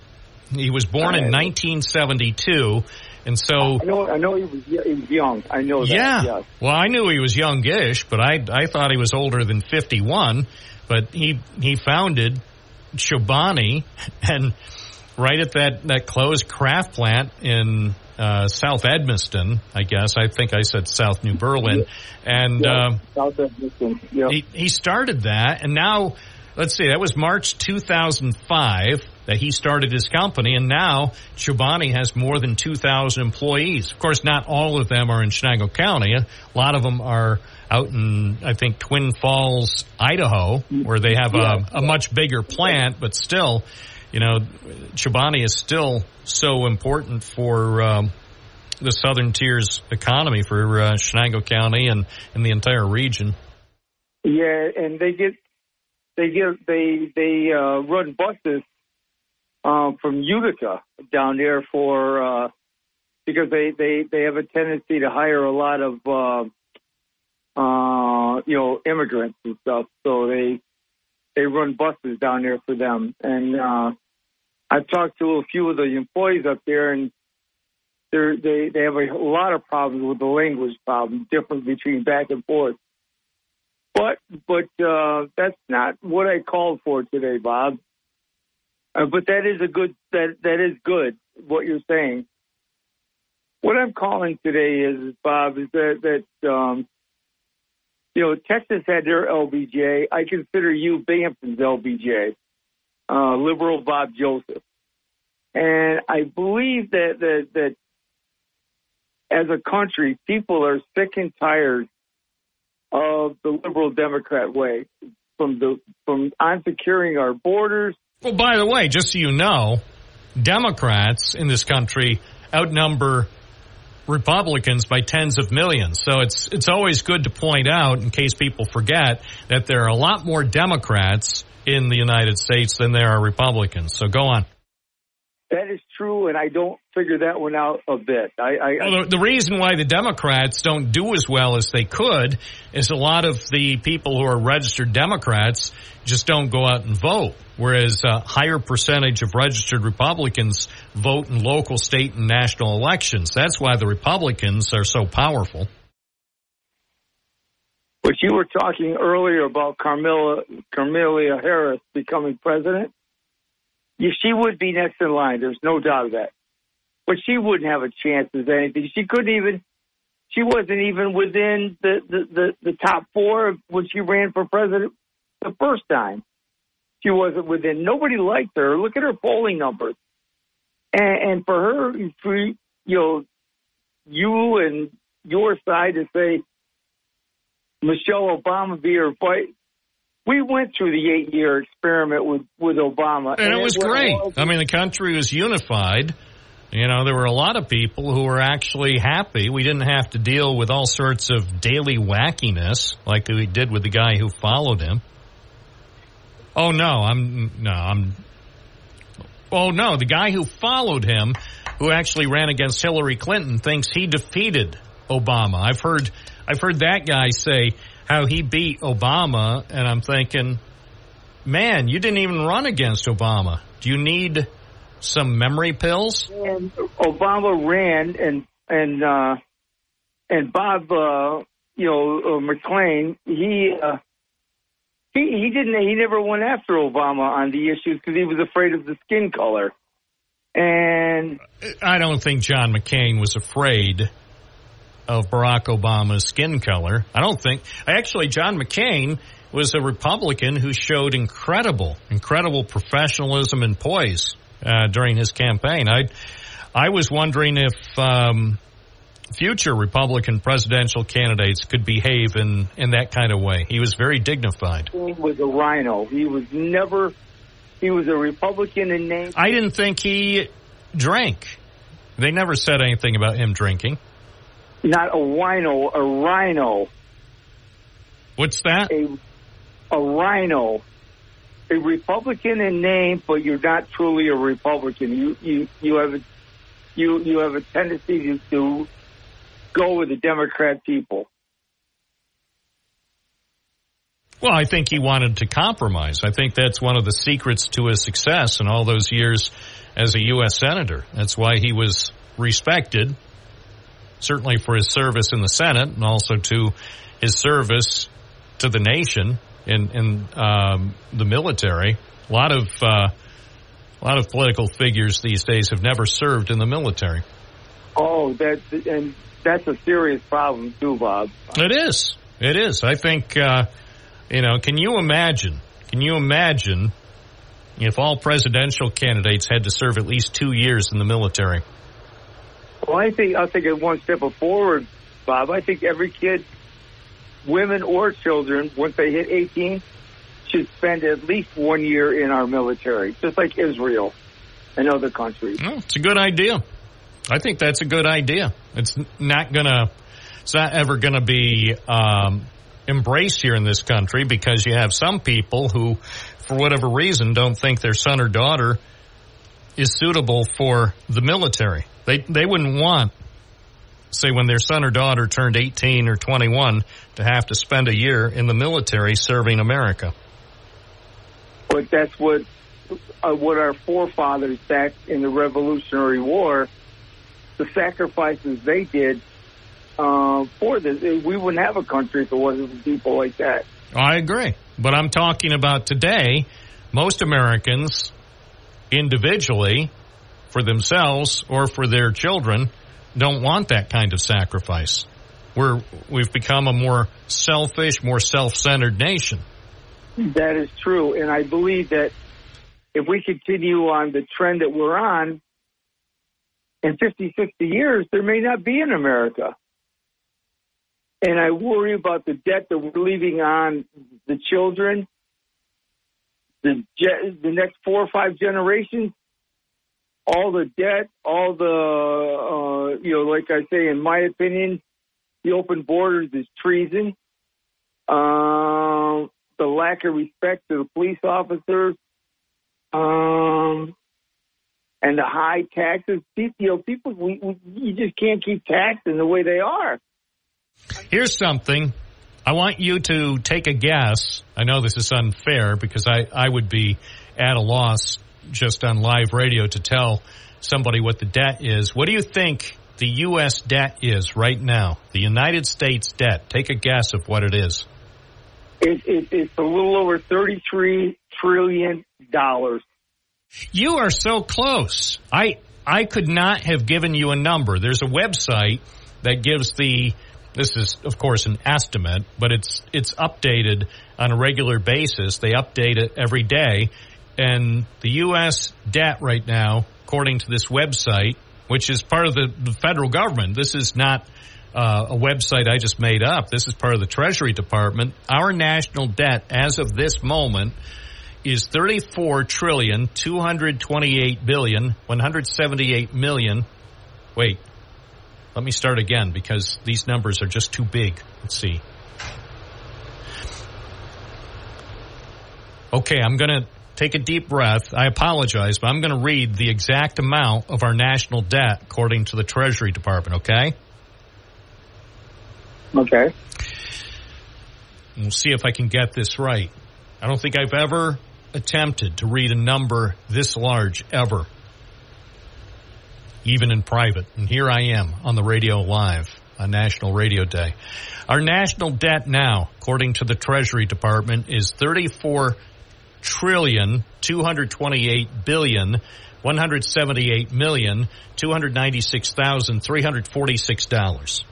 He was born in 1972, and so I know, I know he was, he was young. I know that. yeah. yes. Well, I knew he was youngish, but I I thought he was older than 51. But he he founded Chobani, and right at that that closed Kraft plant in uh, South Edmeston, I guess. I think I said South New Berlin, and. Yeah, um South Edmeston. Yep. he, he started that, and now, let's see, that was March 2005 that he started his company, and now Chobani has more than 2,000 employees. Of course, not all of them are in Chenango County. A lot of them are out in, I think, Twin Falls, Idaho, where they have a, a much bigger plant, but still, you know, Chobani is still so important for um, the Southern Tier's economy for uh, Chenango County and, and the entire region. Yeah, and they get they get they they uh, run buses um, from Utica down there for uh, because they they they have a tendency to hire a lot of uh, uh, you know immigrants and stuff. So they they run buses down there for them. And uh, I've talked to a few of the employees up there, and they're, they they have a lot of problems with the language problem, difference between back and forth. But but uh, that's not what I called for today, Bob. Uh, but that is a good that that is good what you're saying. What I'm calling today is Bob is that that um, you know Texas had their LBJ. I consider you Binghamton's LBJ. uh, liberal Bob Joseph, and I believe that that that as a country, people are sick and tired of the liberal Democrat way, from the from on securing our borders. Well, by the way, just so you know, Democrats in this country outnumber Republicans by tens of millions. So it's it's always good to point out, in case people forget, that there are a lot more Democrats in the United States than there are Republicans. So go on. That is true, and I don't figure that one out a bit. I, I, Well, the, the reason why the Democrats don't do as well as they could is a lot of the people who are registered Democrats just don't go out and vote, whereas a higher percentage of registered Republicans vote in local, state, and national elections. That's why the Republicans are so powerful. But you were talking earlier about Carmilla Carmelia Harris becoming president. She would be next in line. There's no doubt of that. But she wouldn't have a chance as anything. She couldn't even. She wasn't even within the the the, the top four when she ran for president the first time. She wasn't within. Nobody liked her. Look at her polling numbers. And, and for her, for you know, you and your side to say Michelle Obama be her fight. We went through the eight year experiment with, with Obama. And it was great. all- I mean, the country was unified. You know, there were a lot of people who were actually happy. We didn't have to deal with all sorts of daily wackiness like we did with the guy who followed him. Oh no, I'm no, I'm. Oh no, the guy who followed him, who actually ran against Hillary Clinton, thinks he defeated Obama. I've heard, I've heard that guy say how he beat Obama, and I'm thinking, man, you didn't even run against Obama. Do you need some memory pills? And Obama ran, and and uh, and Bob, uh, you know, uh, McLean, he uh, he he didn't he never went after Obama on the issues because he was afraid of the skin color. And I don't think John McCain was afraid of Barack Obama's skin color. I don't think. Actually, John McCain was a Republican who showed incredible, incredible professionalism and poise uh, during his campaign. I, I was wondering if um, future Republican presidential candidates could behave in in that kind of way. He was very dignified. he was a rhino. He was never. He was a Republican in name. I didn't think he drank. They never said anything about him drinking. Not a wino, a rhino. What's that? A, a rhino. A Republican in name, but you're not truly a Republican. You you you have a you you have a tendency to, to go with the Democrat people. Well, I think he wanted to compromise. I think that's one of the secrets to his success in all those years as a U.S. Senator. That's why he was respected, certainly for his service in the Senate and also to his service to the nation in, in um, the military. A lot of uh, a lot of political figures these days have never served in the military. Oh, that and that's a serious problem too, Bob. It is. It is. I think, uh, you know, can you imagine? Can you imagine if all presidential candidates had to serve at least two years in the military? Well, I think I'll take it one step forward, Bob. I think every kid, women or children, once they hit 18, should spend at least one year in our military, just like Israel and other countries. Well, it's a good idea. I think that's a good idea. It's not gonna, it's not ever gonna be um, embraced here in this country because you have some people who, for whatever reason, don't think their son or daughter is suitable for the military. They they wouldn't want, say, when their son or daughter turned 18 or 21, to have to spend a year in the military serving America. But that's what uh, what our forefathers back in the Revolutionary War, the sacrifices they did uh, for this. We wouldn't have a country if it wasn't for people like that. I agree. But I'm talking about today, most Americans individually, for themselves or for their children, don't want that kind of sacrifice. We're, we've become a more selfish, more self-centered nation. That is true, and I believe that if we continue on the trend that we're on, in 50, 60 years, there may not be an America. And I worry about the debt that we're leaving on the children, the ge- the next four or five generations, all the debt, all the uh, you know, like I say, in my opinion, the open borders is treason. Um, the lack of respect to the police officers, um, and the high taxes. You know, people, we, we you just can't keep taxing the way they are. Here's something. I want you to take a guess. I know this is unfair because I, I would be at a loss just on live radio to tell somebody what the debt is. What do you think the U.S. debt is right now? The United States debt. Take a guess of what it is. It, it, it's a little over thirty-three trillion dollars. You are so close. I I could not have given you a number. There's a website that gives the this is of course an estimate, but it's it's updated on a regular basis. They update it every day and the US debt right now according to this website, which is part of the, the federal government. This is not uh, a website I just made up. This is part of the Treasury Department. Our national debt as of this moment is 34 trillion 228 billion 178 million wait let me start again because these numbers are just too big let's see okay i'm to take a deep breath i apologize but i'm going to read the exact amount of our national debt according to the treasury department okay Okay. we'll see if i can get this right i don't think i've ever attempted to read a number this large ever, even in private. And here I am on the radio live on National Radio Day. Our national debt now, according to the Treasury Department, is 34 trillion 228 billion 178 million 296,346 dollars.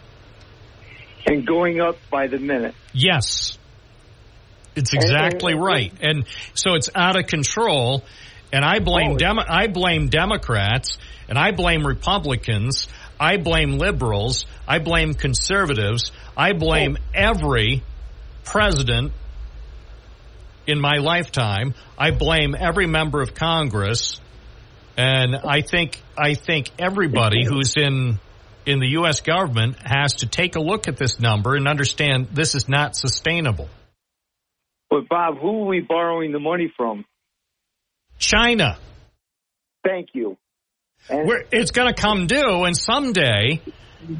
And going up by the minute. Yes. It's exactly right. And so it's out of control. And I blame oh. Demo- I blame Democrats and I blame Republicans. I blame liberals. I blame conservatives. I blame oh. every president in my lifetime. I blame every member of Congress. And I think I think everybody who's in in the US government has to take a look at this number and understand this is not sustainable. But Bob, who are we borrowing the money from? China. Thank you. We're, it's going to come due, and someday,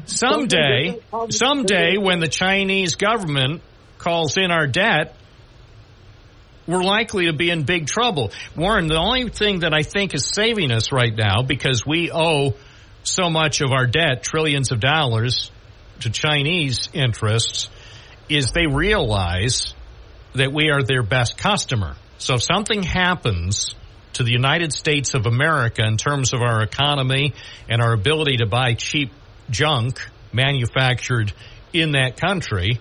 someday, someday, when the Chinese government calls in our debt, we're likely to be in big trouble. Warren, the only thing that I think is saving us right now, because we owe so much of our debt, trillions of dollars, to Chinese interests, is they realize that we are their best customer. So if something happens to the United States of America in terms of our economy and our ability to buy cheap junk manufactured in that country,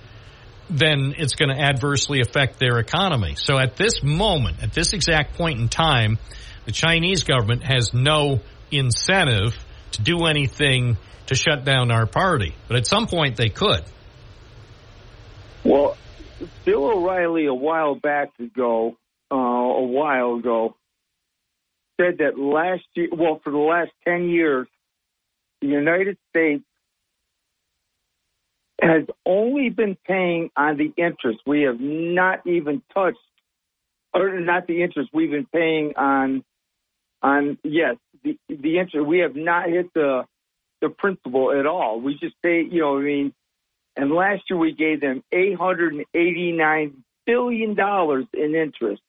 then it's going to adversely affect their economy. So at this moment, at this exact point in time, the Chinese government has no incentive to do anything to shut down our party. But at some point they could. Well, Bill O'Reilly a while back ago, uh, a while ago, said that last year, well, for the last 10 years, the United States has only been paying on the interest. We have not even touched, or not the interest, we've been paying on, on, yes, the, the interest. We have not hit the, the principal at all. We just pay, you know, I mean, and last year we gave them $889 billion in interest.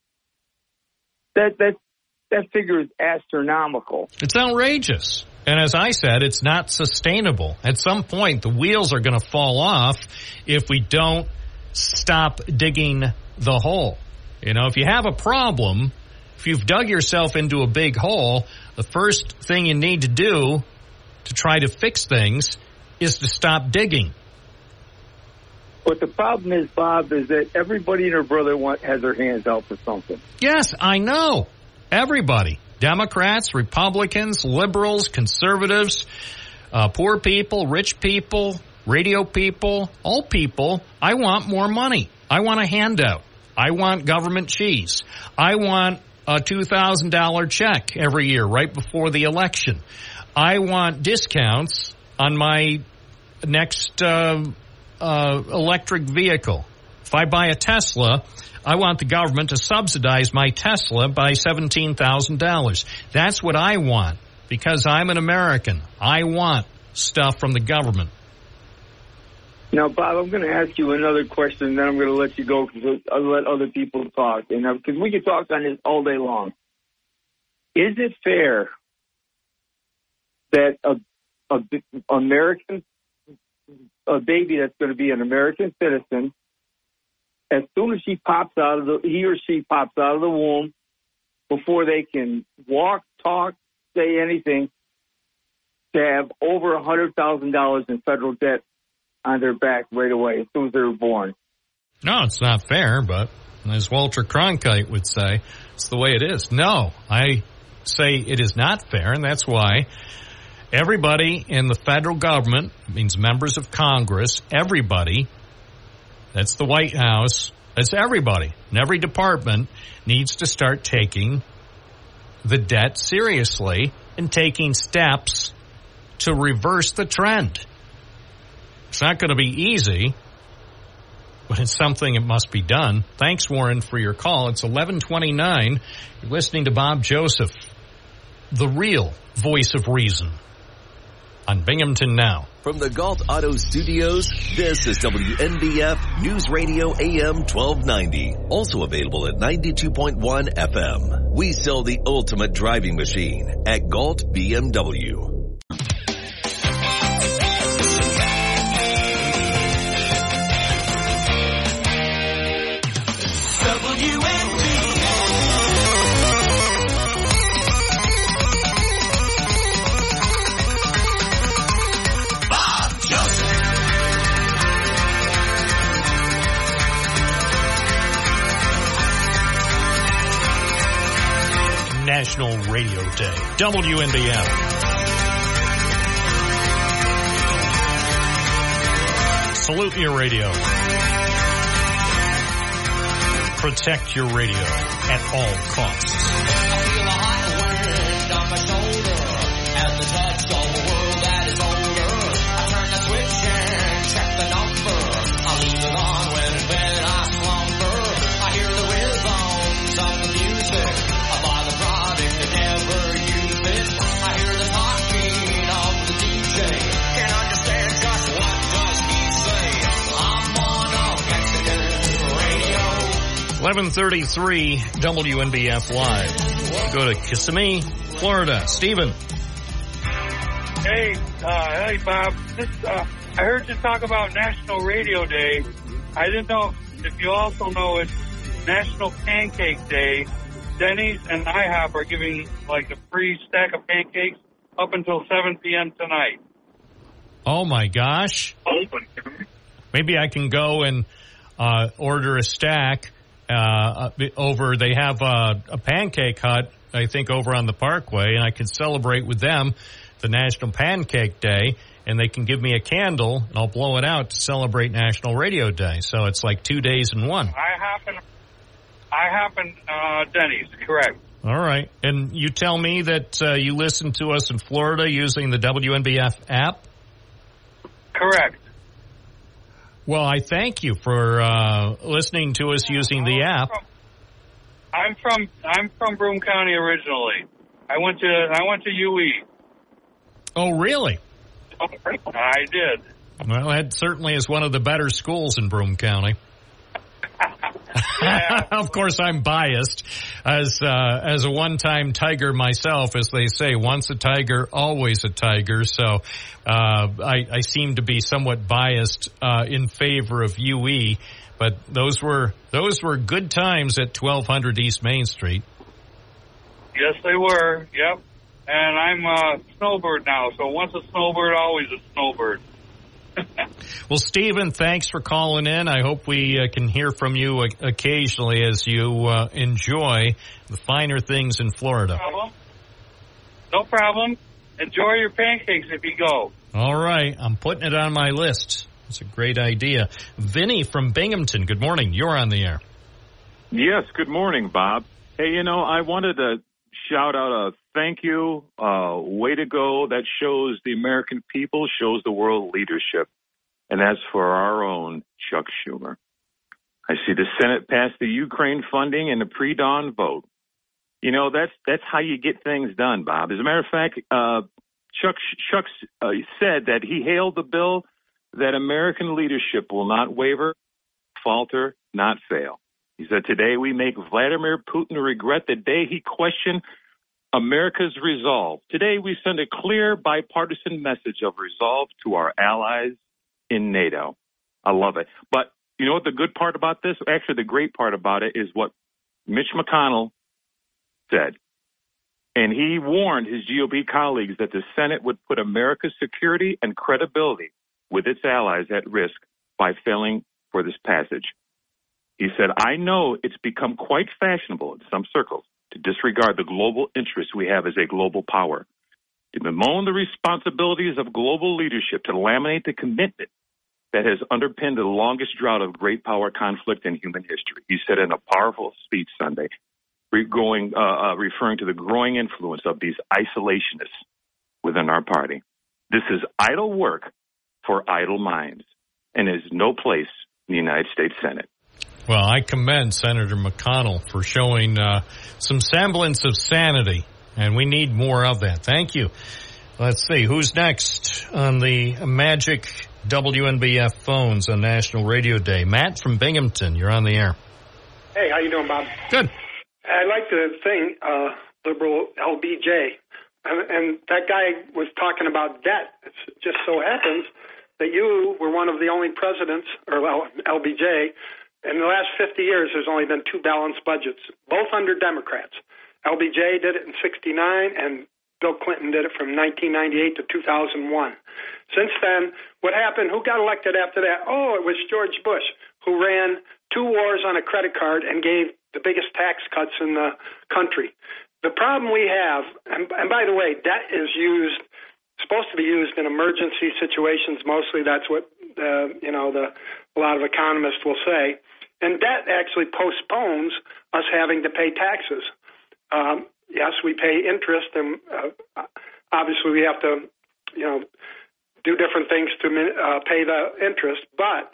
That, that, that figure is astronomical. It's outrageous. And as I said, it's not sustainable. At some point, the wheels are going to fall off if we don't stop digging the hole. You know, if you have a problem, if you've dug yourself into a big hole, the first thing you need to do to try to fix things is to stop digging. But the problem is, Bob, is that everybody and her brother want, has their hands out for something. Yes, I know. Everybody. Democrats, Republicans, liberals, conservatives, uh, poor people, rich people, radio people, all people. I want more money. I want a handout. I want government cheese. I want a $2,000 check every year right before the election. I want discounts on my next uh, uh, electric vehicle. If I buy a Tesla, I want the government to subsidize my Tesla by $17,000. That's what I want because I'm an American. I want stuff from the government. Now, Bob, I'm going to ask you another question, and then I'm going to let you go because I'll let other people talk. And uh, because we could talk on this all day long. Is it fair that a, a American a baby that's going to be an American citizen, as soon as she pops out of the he or she pops out of the womb, before they can walk, talk, say anything, to have over a hundred thousand dollars in federal debt on their back right away as soon as they're born. No, it's not fair, but as Walter Cronkite would say, it's the way it is. No, I say it is not fair, and that's why everybody in the federal government, means members of Congress, everybody, that's the White House, that's everybody, And every department needs to start taking the debt seriously and taking steps to reverse the trend. It's not going to be easy, but it's something that must be done. Thanks, Warren, for your call. It's 1129. You're listening to Bob Joseph, the real voice of reason on Binghamton Now. From the Gault Auto Studios, this is WNBF News Radio AM 1290. Also available at 92.1 FM. We sell the ultimate driving machine at Galt BMW. Radio Day. WNBF. Salute your radio. Protect your radio at all costs. Eleven thirty-three WNBF Live. Go to Kissimmee, Florida. Stephen. Hey, uh, hey, Bob. This, uh, I heard you talk about National Radio Day. I didn't know if you also know it's National Pancake Day. Denny's and IHOP are giving like a free stack of pancakes up until 7 p.m. tonight. Oh my gosh. Maybe I can go and uh, order a stack uh, over. They have a, a pancake hut, I think, over on the Parkway, and I can celebrate with them the National Pancake Day, and they can give me a candle, and I'll blow it out to celebrate National Radio Day. So it's like two days in one. I happen, I happen, uh, Denny's, correct. All right. And you tell me that uh, you listen to us in Florida using the WNBF app? Correct. Well, I thank you for uh, listening to us using the app. I'm from I'm from Broome County originally. I went to I went to UE. Oh, really? I did. Well, that certainly is one of the better schools in Broome County. of course, I'm biased as uh, as a one-time tiger myself, as they say. Once a tiger, always a tiger. So uh, I, I, seem to be somewhat biased uh, in favor of UE. But those were those were good times at 1200 East Main Street. Yes, they were. Yep. And I'm a snowbird now, so once a snowbird, always a snowbird. Well, Stephen, thanks for calling in. I hope we uh, can hear from you o- occasionally as you uh, enjoy the finer things in Florida. No problem. No problem. Enjoy your pancakes if you go. All right, I'm putting it on my list. It's a great idea. Vinny from Binghamton, good morning. You're on the air. Yes, good morning, Bob. Hey, you know, I wanted to shout out a thank you, uh, way to go. That shows the American people, shows the world leadership. And that's for our own Chuck Schumer. I see the Senate pass the Ukraine funding and the pre-dawn vote. You know, that's, that's how you get things done, Bob. As a matter of fact, uh, Chuck, Chuck uh, said that he hailed the bill that American leadership will not waver, falter, not fail. He said, Today we make Vladimir Putin regret the day he questioned America's resolve. Today we send a clear bipartisan message of resolve to our allies in NATO. I love it. But you know what the good part about this? Actually, the great part about it is what Mitch McConnell said. And he warned his GOP colleagues that the Senate would put America's security and credibility with its allies at risk by failing for this passage. He said, I know it's become quite fashionable in some circles to disregard the global interests we have as a global power, to bemoan the responsibilities of global leadership, to laminate the commitment that has underpinned the longest drought of great power conflict in human history. He said in a powerful speech Sunday, going, uh, uh, referring to the growing influence of these isolationists within our party. This is idle work for idle minds and is no place in the United States Senate. Well, I commend Senator McConnell for showing uh, some semblance of sanity, and we need more of that. Thank you. Let's see who's next on the magic WNBF phones on National Radio Day. Matt from Binghamton, you're on the air. Hey, how you doing, Bob? Good. I like to think uh, liberal LBJ, and, and that guy was talking about debt. It just so happens that you were one of the only presidents, or well, LBJ, in the last 50 years. There's only been two balanced budgets, both under Democrats. LBJ did it in '69, and Bill Clinton did it from 1998 to 2001. Since then, what happened? Who got elected after that? Oh, it was George Bush, who ran two wars on a credit card and gave the biggest tax cuts in the country. The problem we have, and, and by the way, debt is used, supposed to be used in emergency situations. Mostly, that's what uh, you know the a lot of economists will say. And debt actually postpones us having to pay taxes. Um, yes, we pay interest, and uh, obviously we have to, you know, do different things to uh, pay the interest. But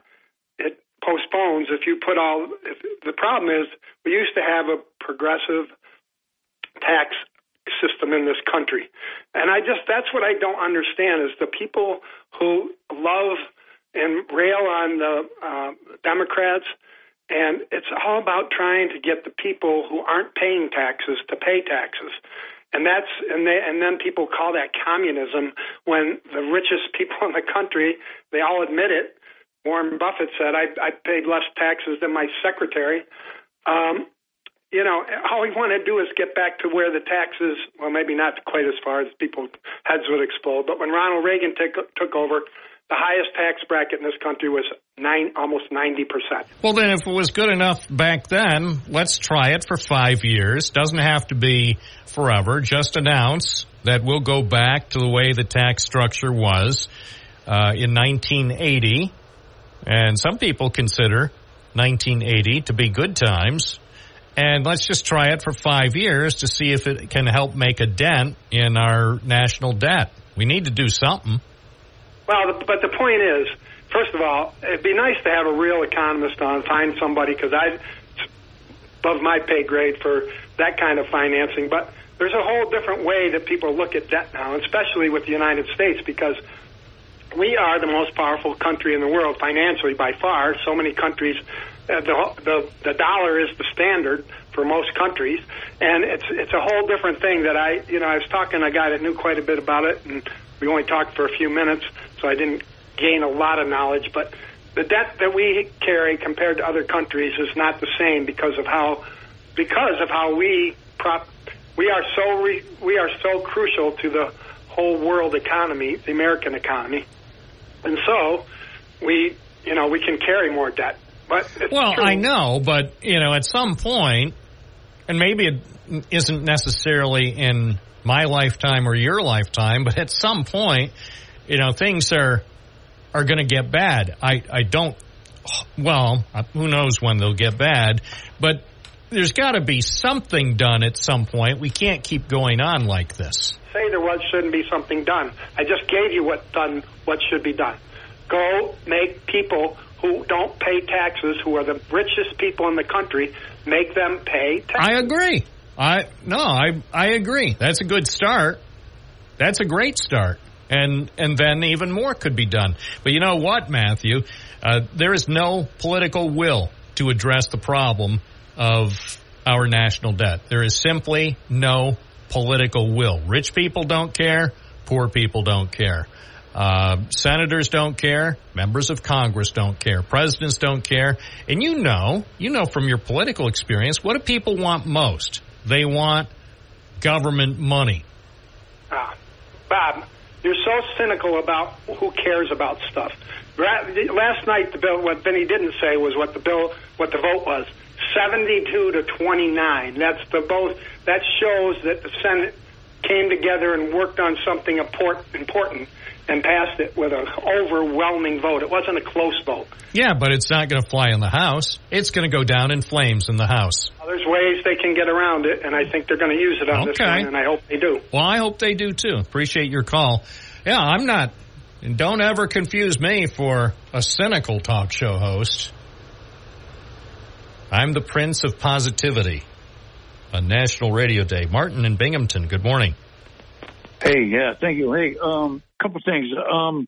it postpones if you put all. If, the problem is we used to have a progressive tax system in this country, and I just that's what I don't understand is the people who love and rail on the uh, Democrats. And it's all about trying to get the people who aren't paying taxes to pay taxes. And that's and they and then people call that communism when the richest people in the country, they all admit it. Warren Buffett said, I, I paid less taxes than my secretary. Um, you know, all we want to do is get back to where the taxes, well, maybe not quite as far as people's heads would explode, but when Ronald Reagan took, took over, the highest tax bracket in this country was nine, almost 90%. Well, then, if it was good enough back then, let's try it for five years. Doesn't have to be forever. Just announce that we'll go back to the way the tax structure was uh, in 1980. And some people consider 1980 to be good times. And let's just try it for five years to see if it can help make a dent in our national debt. We need to do something. Well, but the point is, first of all, it'd be nice to have a real economist on, find somebody, because I above my pay grade for that kind of financing. But there's a whole different way that people look at debt now, especially with the United States, because we are the most powerful country in the world financially by far. So many countries, uh, the, the the dollar is the standard for most countries, and it's it's a whole different thing that I you know I was talking to a guy that knew quite a bit about it, and we only talked for a few minutes, so I didn't gain a lot of knowledge, but the debt that we carry compared to other countries is not the same because of how because of how we prop we are so re, we are so crucial to the whole world economy, the American economy. and so we, you know, we can carry more debt. But Well, true. I know, but you know, at some point, and maybe it isn't necessarily in my lifetime or your lifetime, but at some point, you know, things are are going to get bad. I I don't. Well, who knows when they'll get bad, but there's got to be something done at some point. We can't keep going on like this. say there was shouldn't be something done. I just gave you what done what should be done. Go make people who don't pay taxes, who are the richest people in the country, make them pay taxes. I agree. I no, I I agree. That's a good start. That's a great start. And and then even more could be done. But you know what, Matthew? Uh, there is no political will to address the problem of our national debt. There is simply no political will. Rich people don't care. Poor people don't care. Uh, senators don't care. Members of Congress don't care. Presidents don't care. And you know, you know from your political experience, what do people want most? They want government money. Ah, Bob, you're so cynical about who cares about stuff. Last night, the bill. What Benny didn't say was what the bill, what the vote was. Seventy-two to twenty-nine. That's the both. That shows that the Senate came together and worked on something important and passed it with an overwhelming vote. It wasn't a close vote. Yeah, but it's not going to fly in the House. It's going to go down in flames in the House. There's ways they can get around it, and I think they're going to use it on this one, and I hope they do. Well, I hope they do too. Appreciate your call. Yeah, I'm not. And don't ever confuse me for a cynical talk show host. I'm the Prince of Positivity on National Radio Day. Martin in Binghamton, good morning. Hey, yeah, thank you. Hey, um, couple things. Um,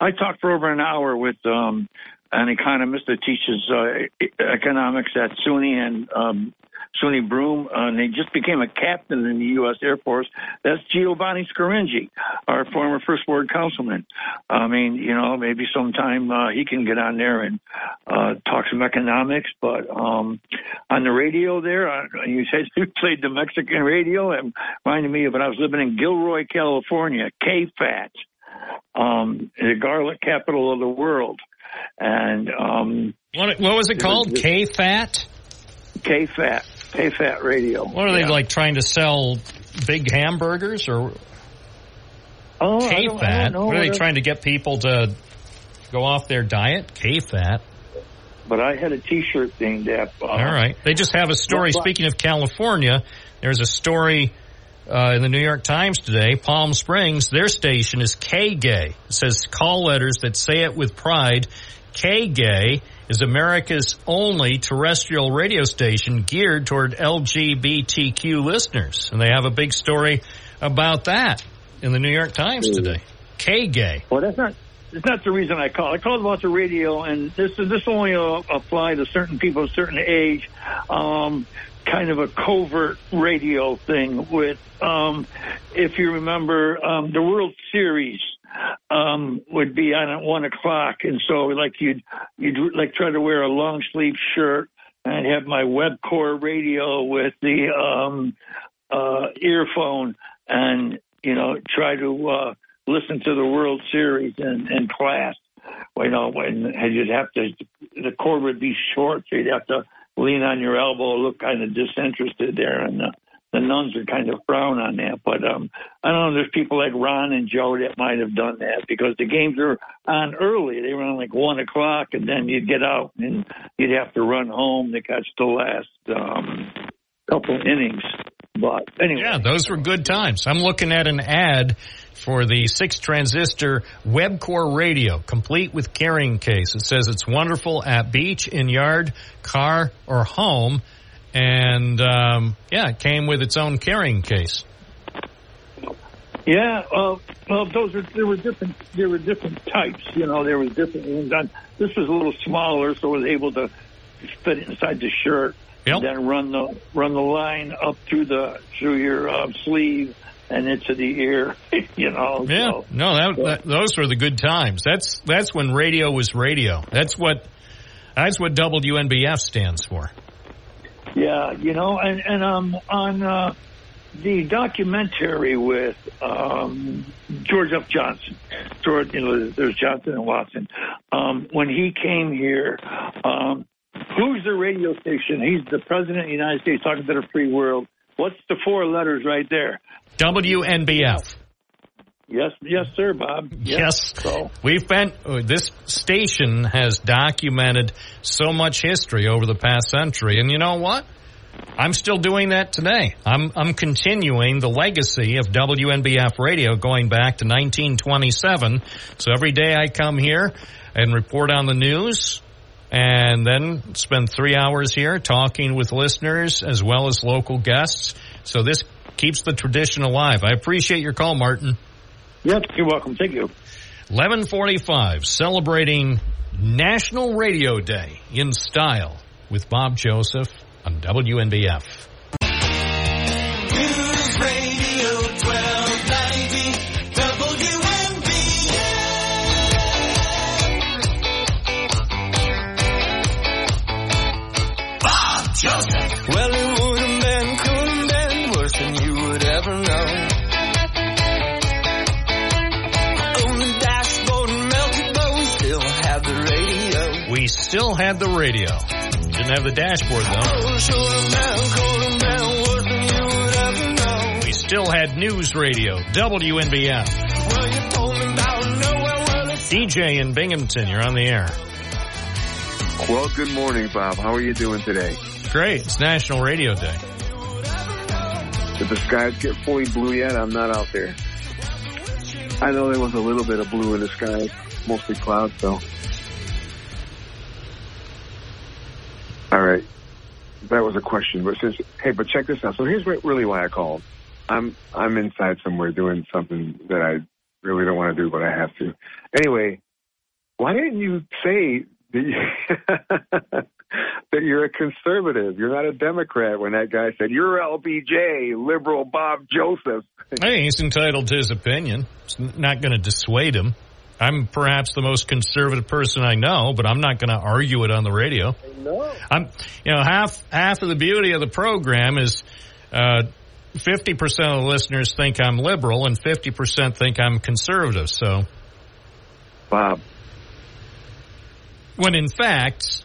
I talked for over an hour with um, an economist that teaches uh, economics at SUNY and um, SUNY Broome, uh, and he just became a captain in the U.S. Air Force. That's Giovanni Scaringi, our former first ward councilman. I mean, you know, maybe sometime uh, he can get on there and uh, talk some economics. But um, on the radio there, uh, you said you played the Mexican radio. It reminded me of when I was living in Gilroy, California, KFAT, um, the garlic capital of the world. And um, What, what was it called? K-Fat? KFAT, KFAT radio. What are they Yeah. like trying to sell big hamburgers or Oh, I K-Fat? What are they trying to get people to go off their diet? K-Fat. But I had a T-shirt named that. Uh, All right. They just have a story. But- Speaking of California, there's a story uh, in the New York Times today. Palm Springs, their station is K-Gay. It says call letters that say it with pride. K-Gay is America's only terrestrial radio station geared toward LGBTQ listeners. And they have a big story about that in the New York Times today. K-Gay. Well, that's not. It's not the reason I called. I called about the radio, and this is this only uh, apply to certain people of a certain age. Um, kind of a covert radio thing with, um, if you remember, um, the World Series um, would be on at one o'clock, and so like you'd you'd like try to wear a long sleeve shirt. and have my Webcor radio with the um, uh, earphone, and you know try to uh, listen to the World Series in, in class. You know, when and you'd have to, the cord would be short, so you'd have to lean on your elbow, look kind of disinterested there, and the, the nuns would kind of frown on that. But um, I don't know. There's people like Ron and Joe that might have done that because the games are on early. They were on like one o'clock, and then you'd get out and you'd have to run home to catch the last um, couple innings. But anyway, Yeah, those were good times. I'm looking at an ad for the six transistor Webcor radio, complete with carrying case. It says it's wonderful at beach, in yard, car, or home. And um, yeah, it came with its own carrying case. Yeah, uh, well, those are there were different there were different types. You know, there was different ones. On this was a little smaller, so it was able to fit inside the shirt. Yep. And then run the run the line up through the through your uh, sleeve and into the ear. you know. Yeah, so- no, that, that those were the good times. That's that's when radio was radio. That's what that's what WNBF stands for. Yeah, you know, and and um on uh, the documentary with um, George F. Johnson, George, you know, there's Johnson and Watson. Um, when he came here, um, who's the radio station? He's the president of the United States talking to the free world. What's the four letters right there? WNBF. Yes, yes, sir, Bob. Yes. So, We've been, uh, this station has documented so much history over the past century. And you know what? I'm still doing that today. I'm, I'm continuing the legacy of WNBF radio going back to 1927. So every day I come here and report on the news and then spend three hours here talking with listeners as well as local guests. So this keeps the tradition alive. I appreciate your call, Martin. Yep, you're welcome. Thank you. 1145, celebrating National Radio Day in style with Bob Joseph on WNBF. Still had the radio. Didn't have the dashboard though. Should have been, could have been worse than you would ever know. We still had news radio, WNBF. Well, you told me about nowhere, well, it's DJ in Binghamton, you're on the air. Well, good morning, Bob. How are you doing today? Great. It's National Radio Day. Did the skies get fully blue yet? I'm not out there. I know there was a little bit of blue in the sky, mostly clouds, though. All That was a question, but since hey, but check this out. So here's really why I called. I'm I'm inside somewhere doing something that I really don't want to do, but I have to. Anyway, why didn't you say that, you, that you're a conservative? You're not a Democrat. When that guy said you're LBJ, liberal Bob Joseph. Hey, he's entitled to his opinion. It's not going to dissuade him. I'm perhaps the most conservative person I know, but I'm not going to argue it on the radio. No. I'm, you know, half half of the beauty of the program is uh, 50% of the listeners think I'm liberal and 50% think I'm conservative. So, Bob, when in fact,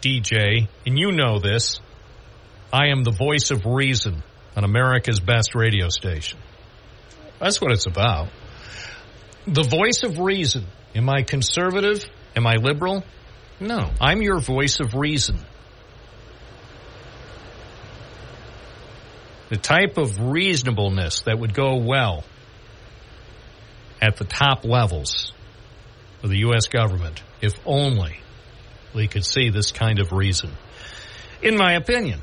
DJ, and you know this, I am the voice of reason on America's best radio station. That's what it's about. The voice of reason. Am I conservative? Am I liberal? No. I'm your voice of reason. The type of reasonableness that would go well at the top levels of the U.S. government, if only we could see this kind of reason. In my opinion,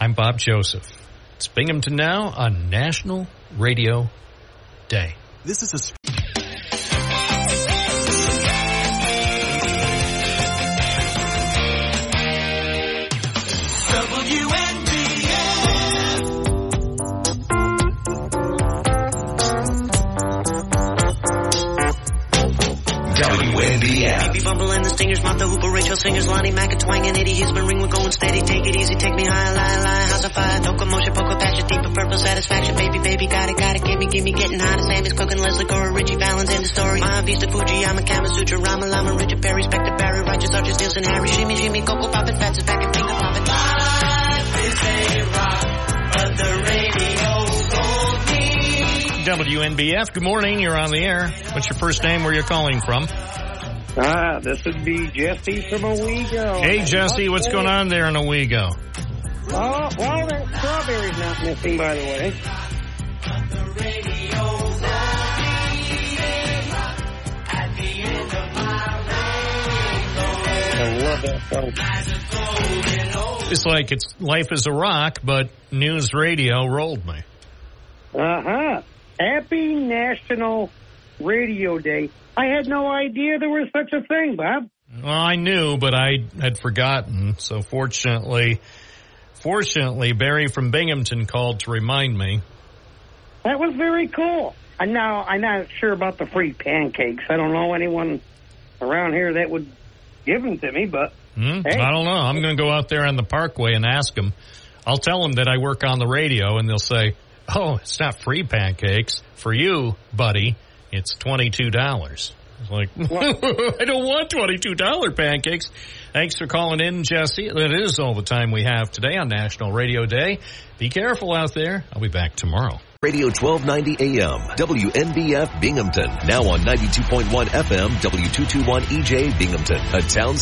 I'm Bob Joseph. It's Binghamton Now on National Radio Day. This is a. The Stingers, Mott the Hoople, Rachel Singers, Lonnie and Eddie ring, we're going steady, take it easy, take me high, fire, no commotion, poker, passion, deeper purple satisfaction, baby, baby, got it, got it, give me, give me, getting cooking, Lesley Gore, Ritchie Valens in the story, my Vista Fuji, I'm a Rama Lama, Richard Perry, Spector Barry, Righteous Nilsson, Harry, Shimmy, Coco, Poppin', Fats, back and finger poppin'. WNBF, good morning. You're on the air. What's your first name? Where you're calling from? Ah, this would be Jesse from Owego. Hey, Jesse, what's going on there in Owego? Oh, well, that strawberry's not missing, by the way. I love that song. It's like it's life is a rock, but news radio rolled me. Uh huh. Happy National Radio Day. I had no idea there was such a thing, Bob. Well, I knew, but I had forgotten. So fortunately, fortunately, Barry from Binghamton called to remind me. That was very cool. And now I'm not sure about the free pancakes. I don't know anyone around here that would give them to me, but Hmm? Hey. I don't know. I'm going to go out there on the parkway and ask them. I'll tell them that I work on the radio, and they'll say, oh, it's not free pancakes for you, buddy. It's twenty two dollars. It's like I don't want twenty two dollar pancakes. Thanks for calling in, Jesse. That is all the time we have today on National Radio Day. Be careful out there. I'll be back tomorrow. Radio 1290 AM, WNBF Binghamton. Now on 92.1 FM, W221 EJ Binghamton, a town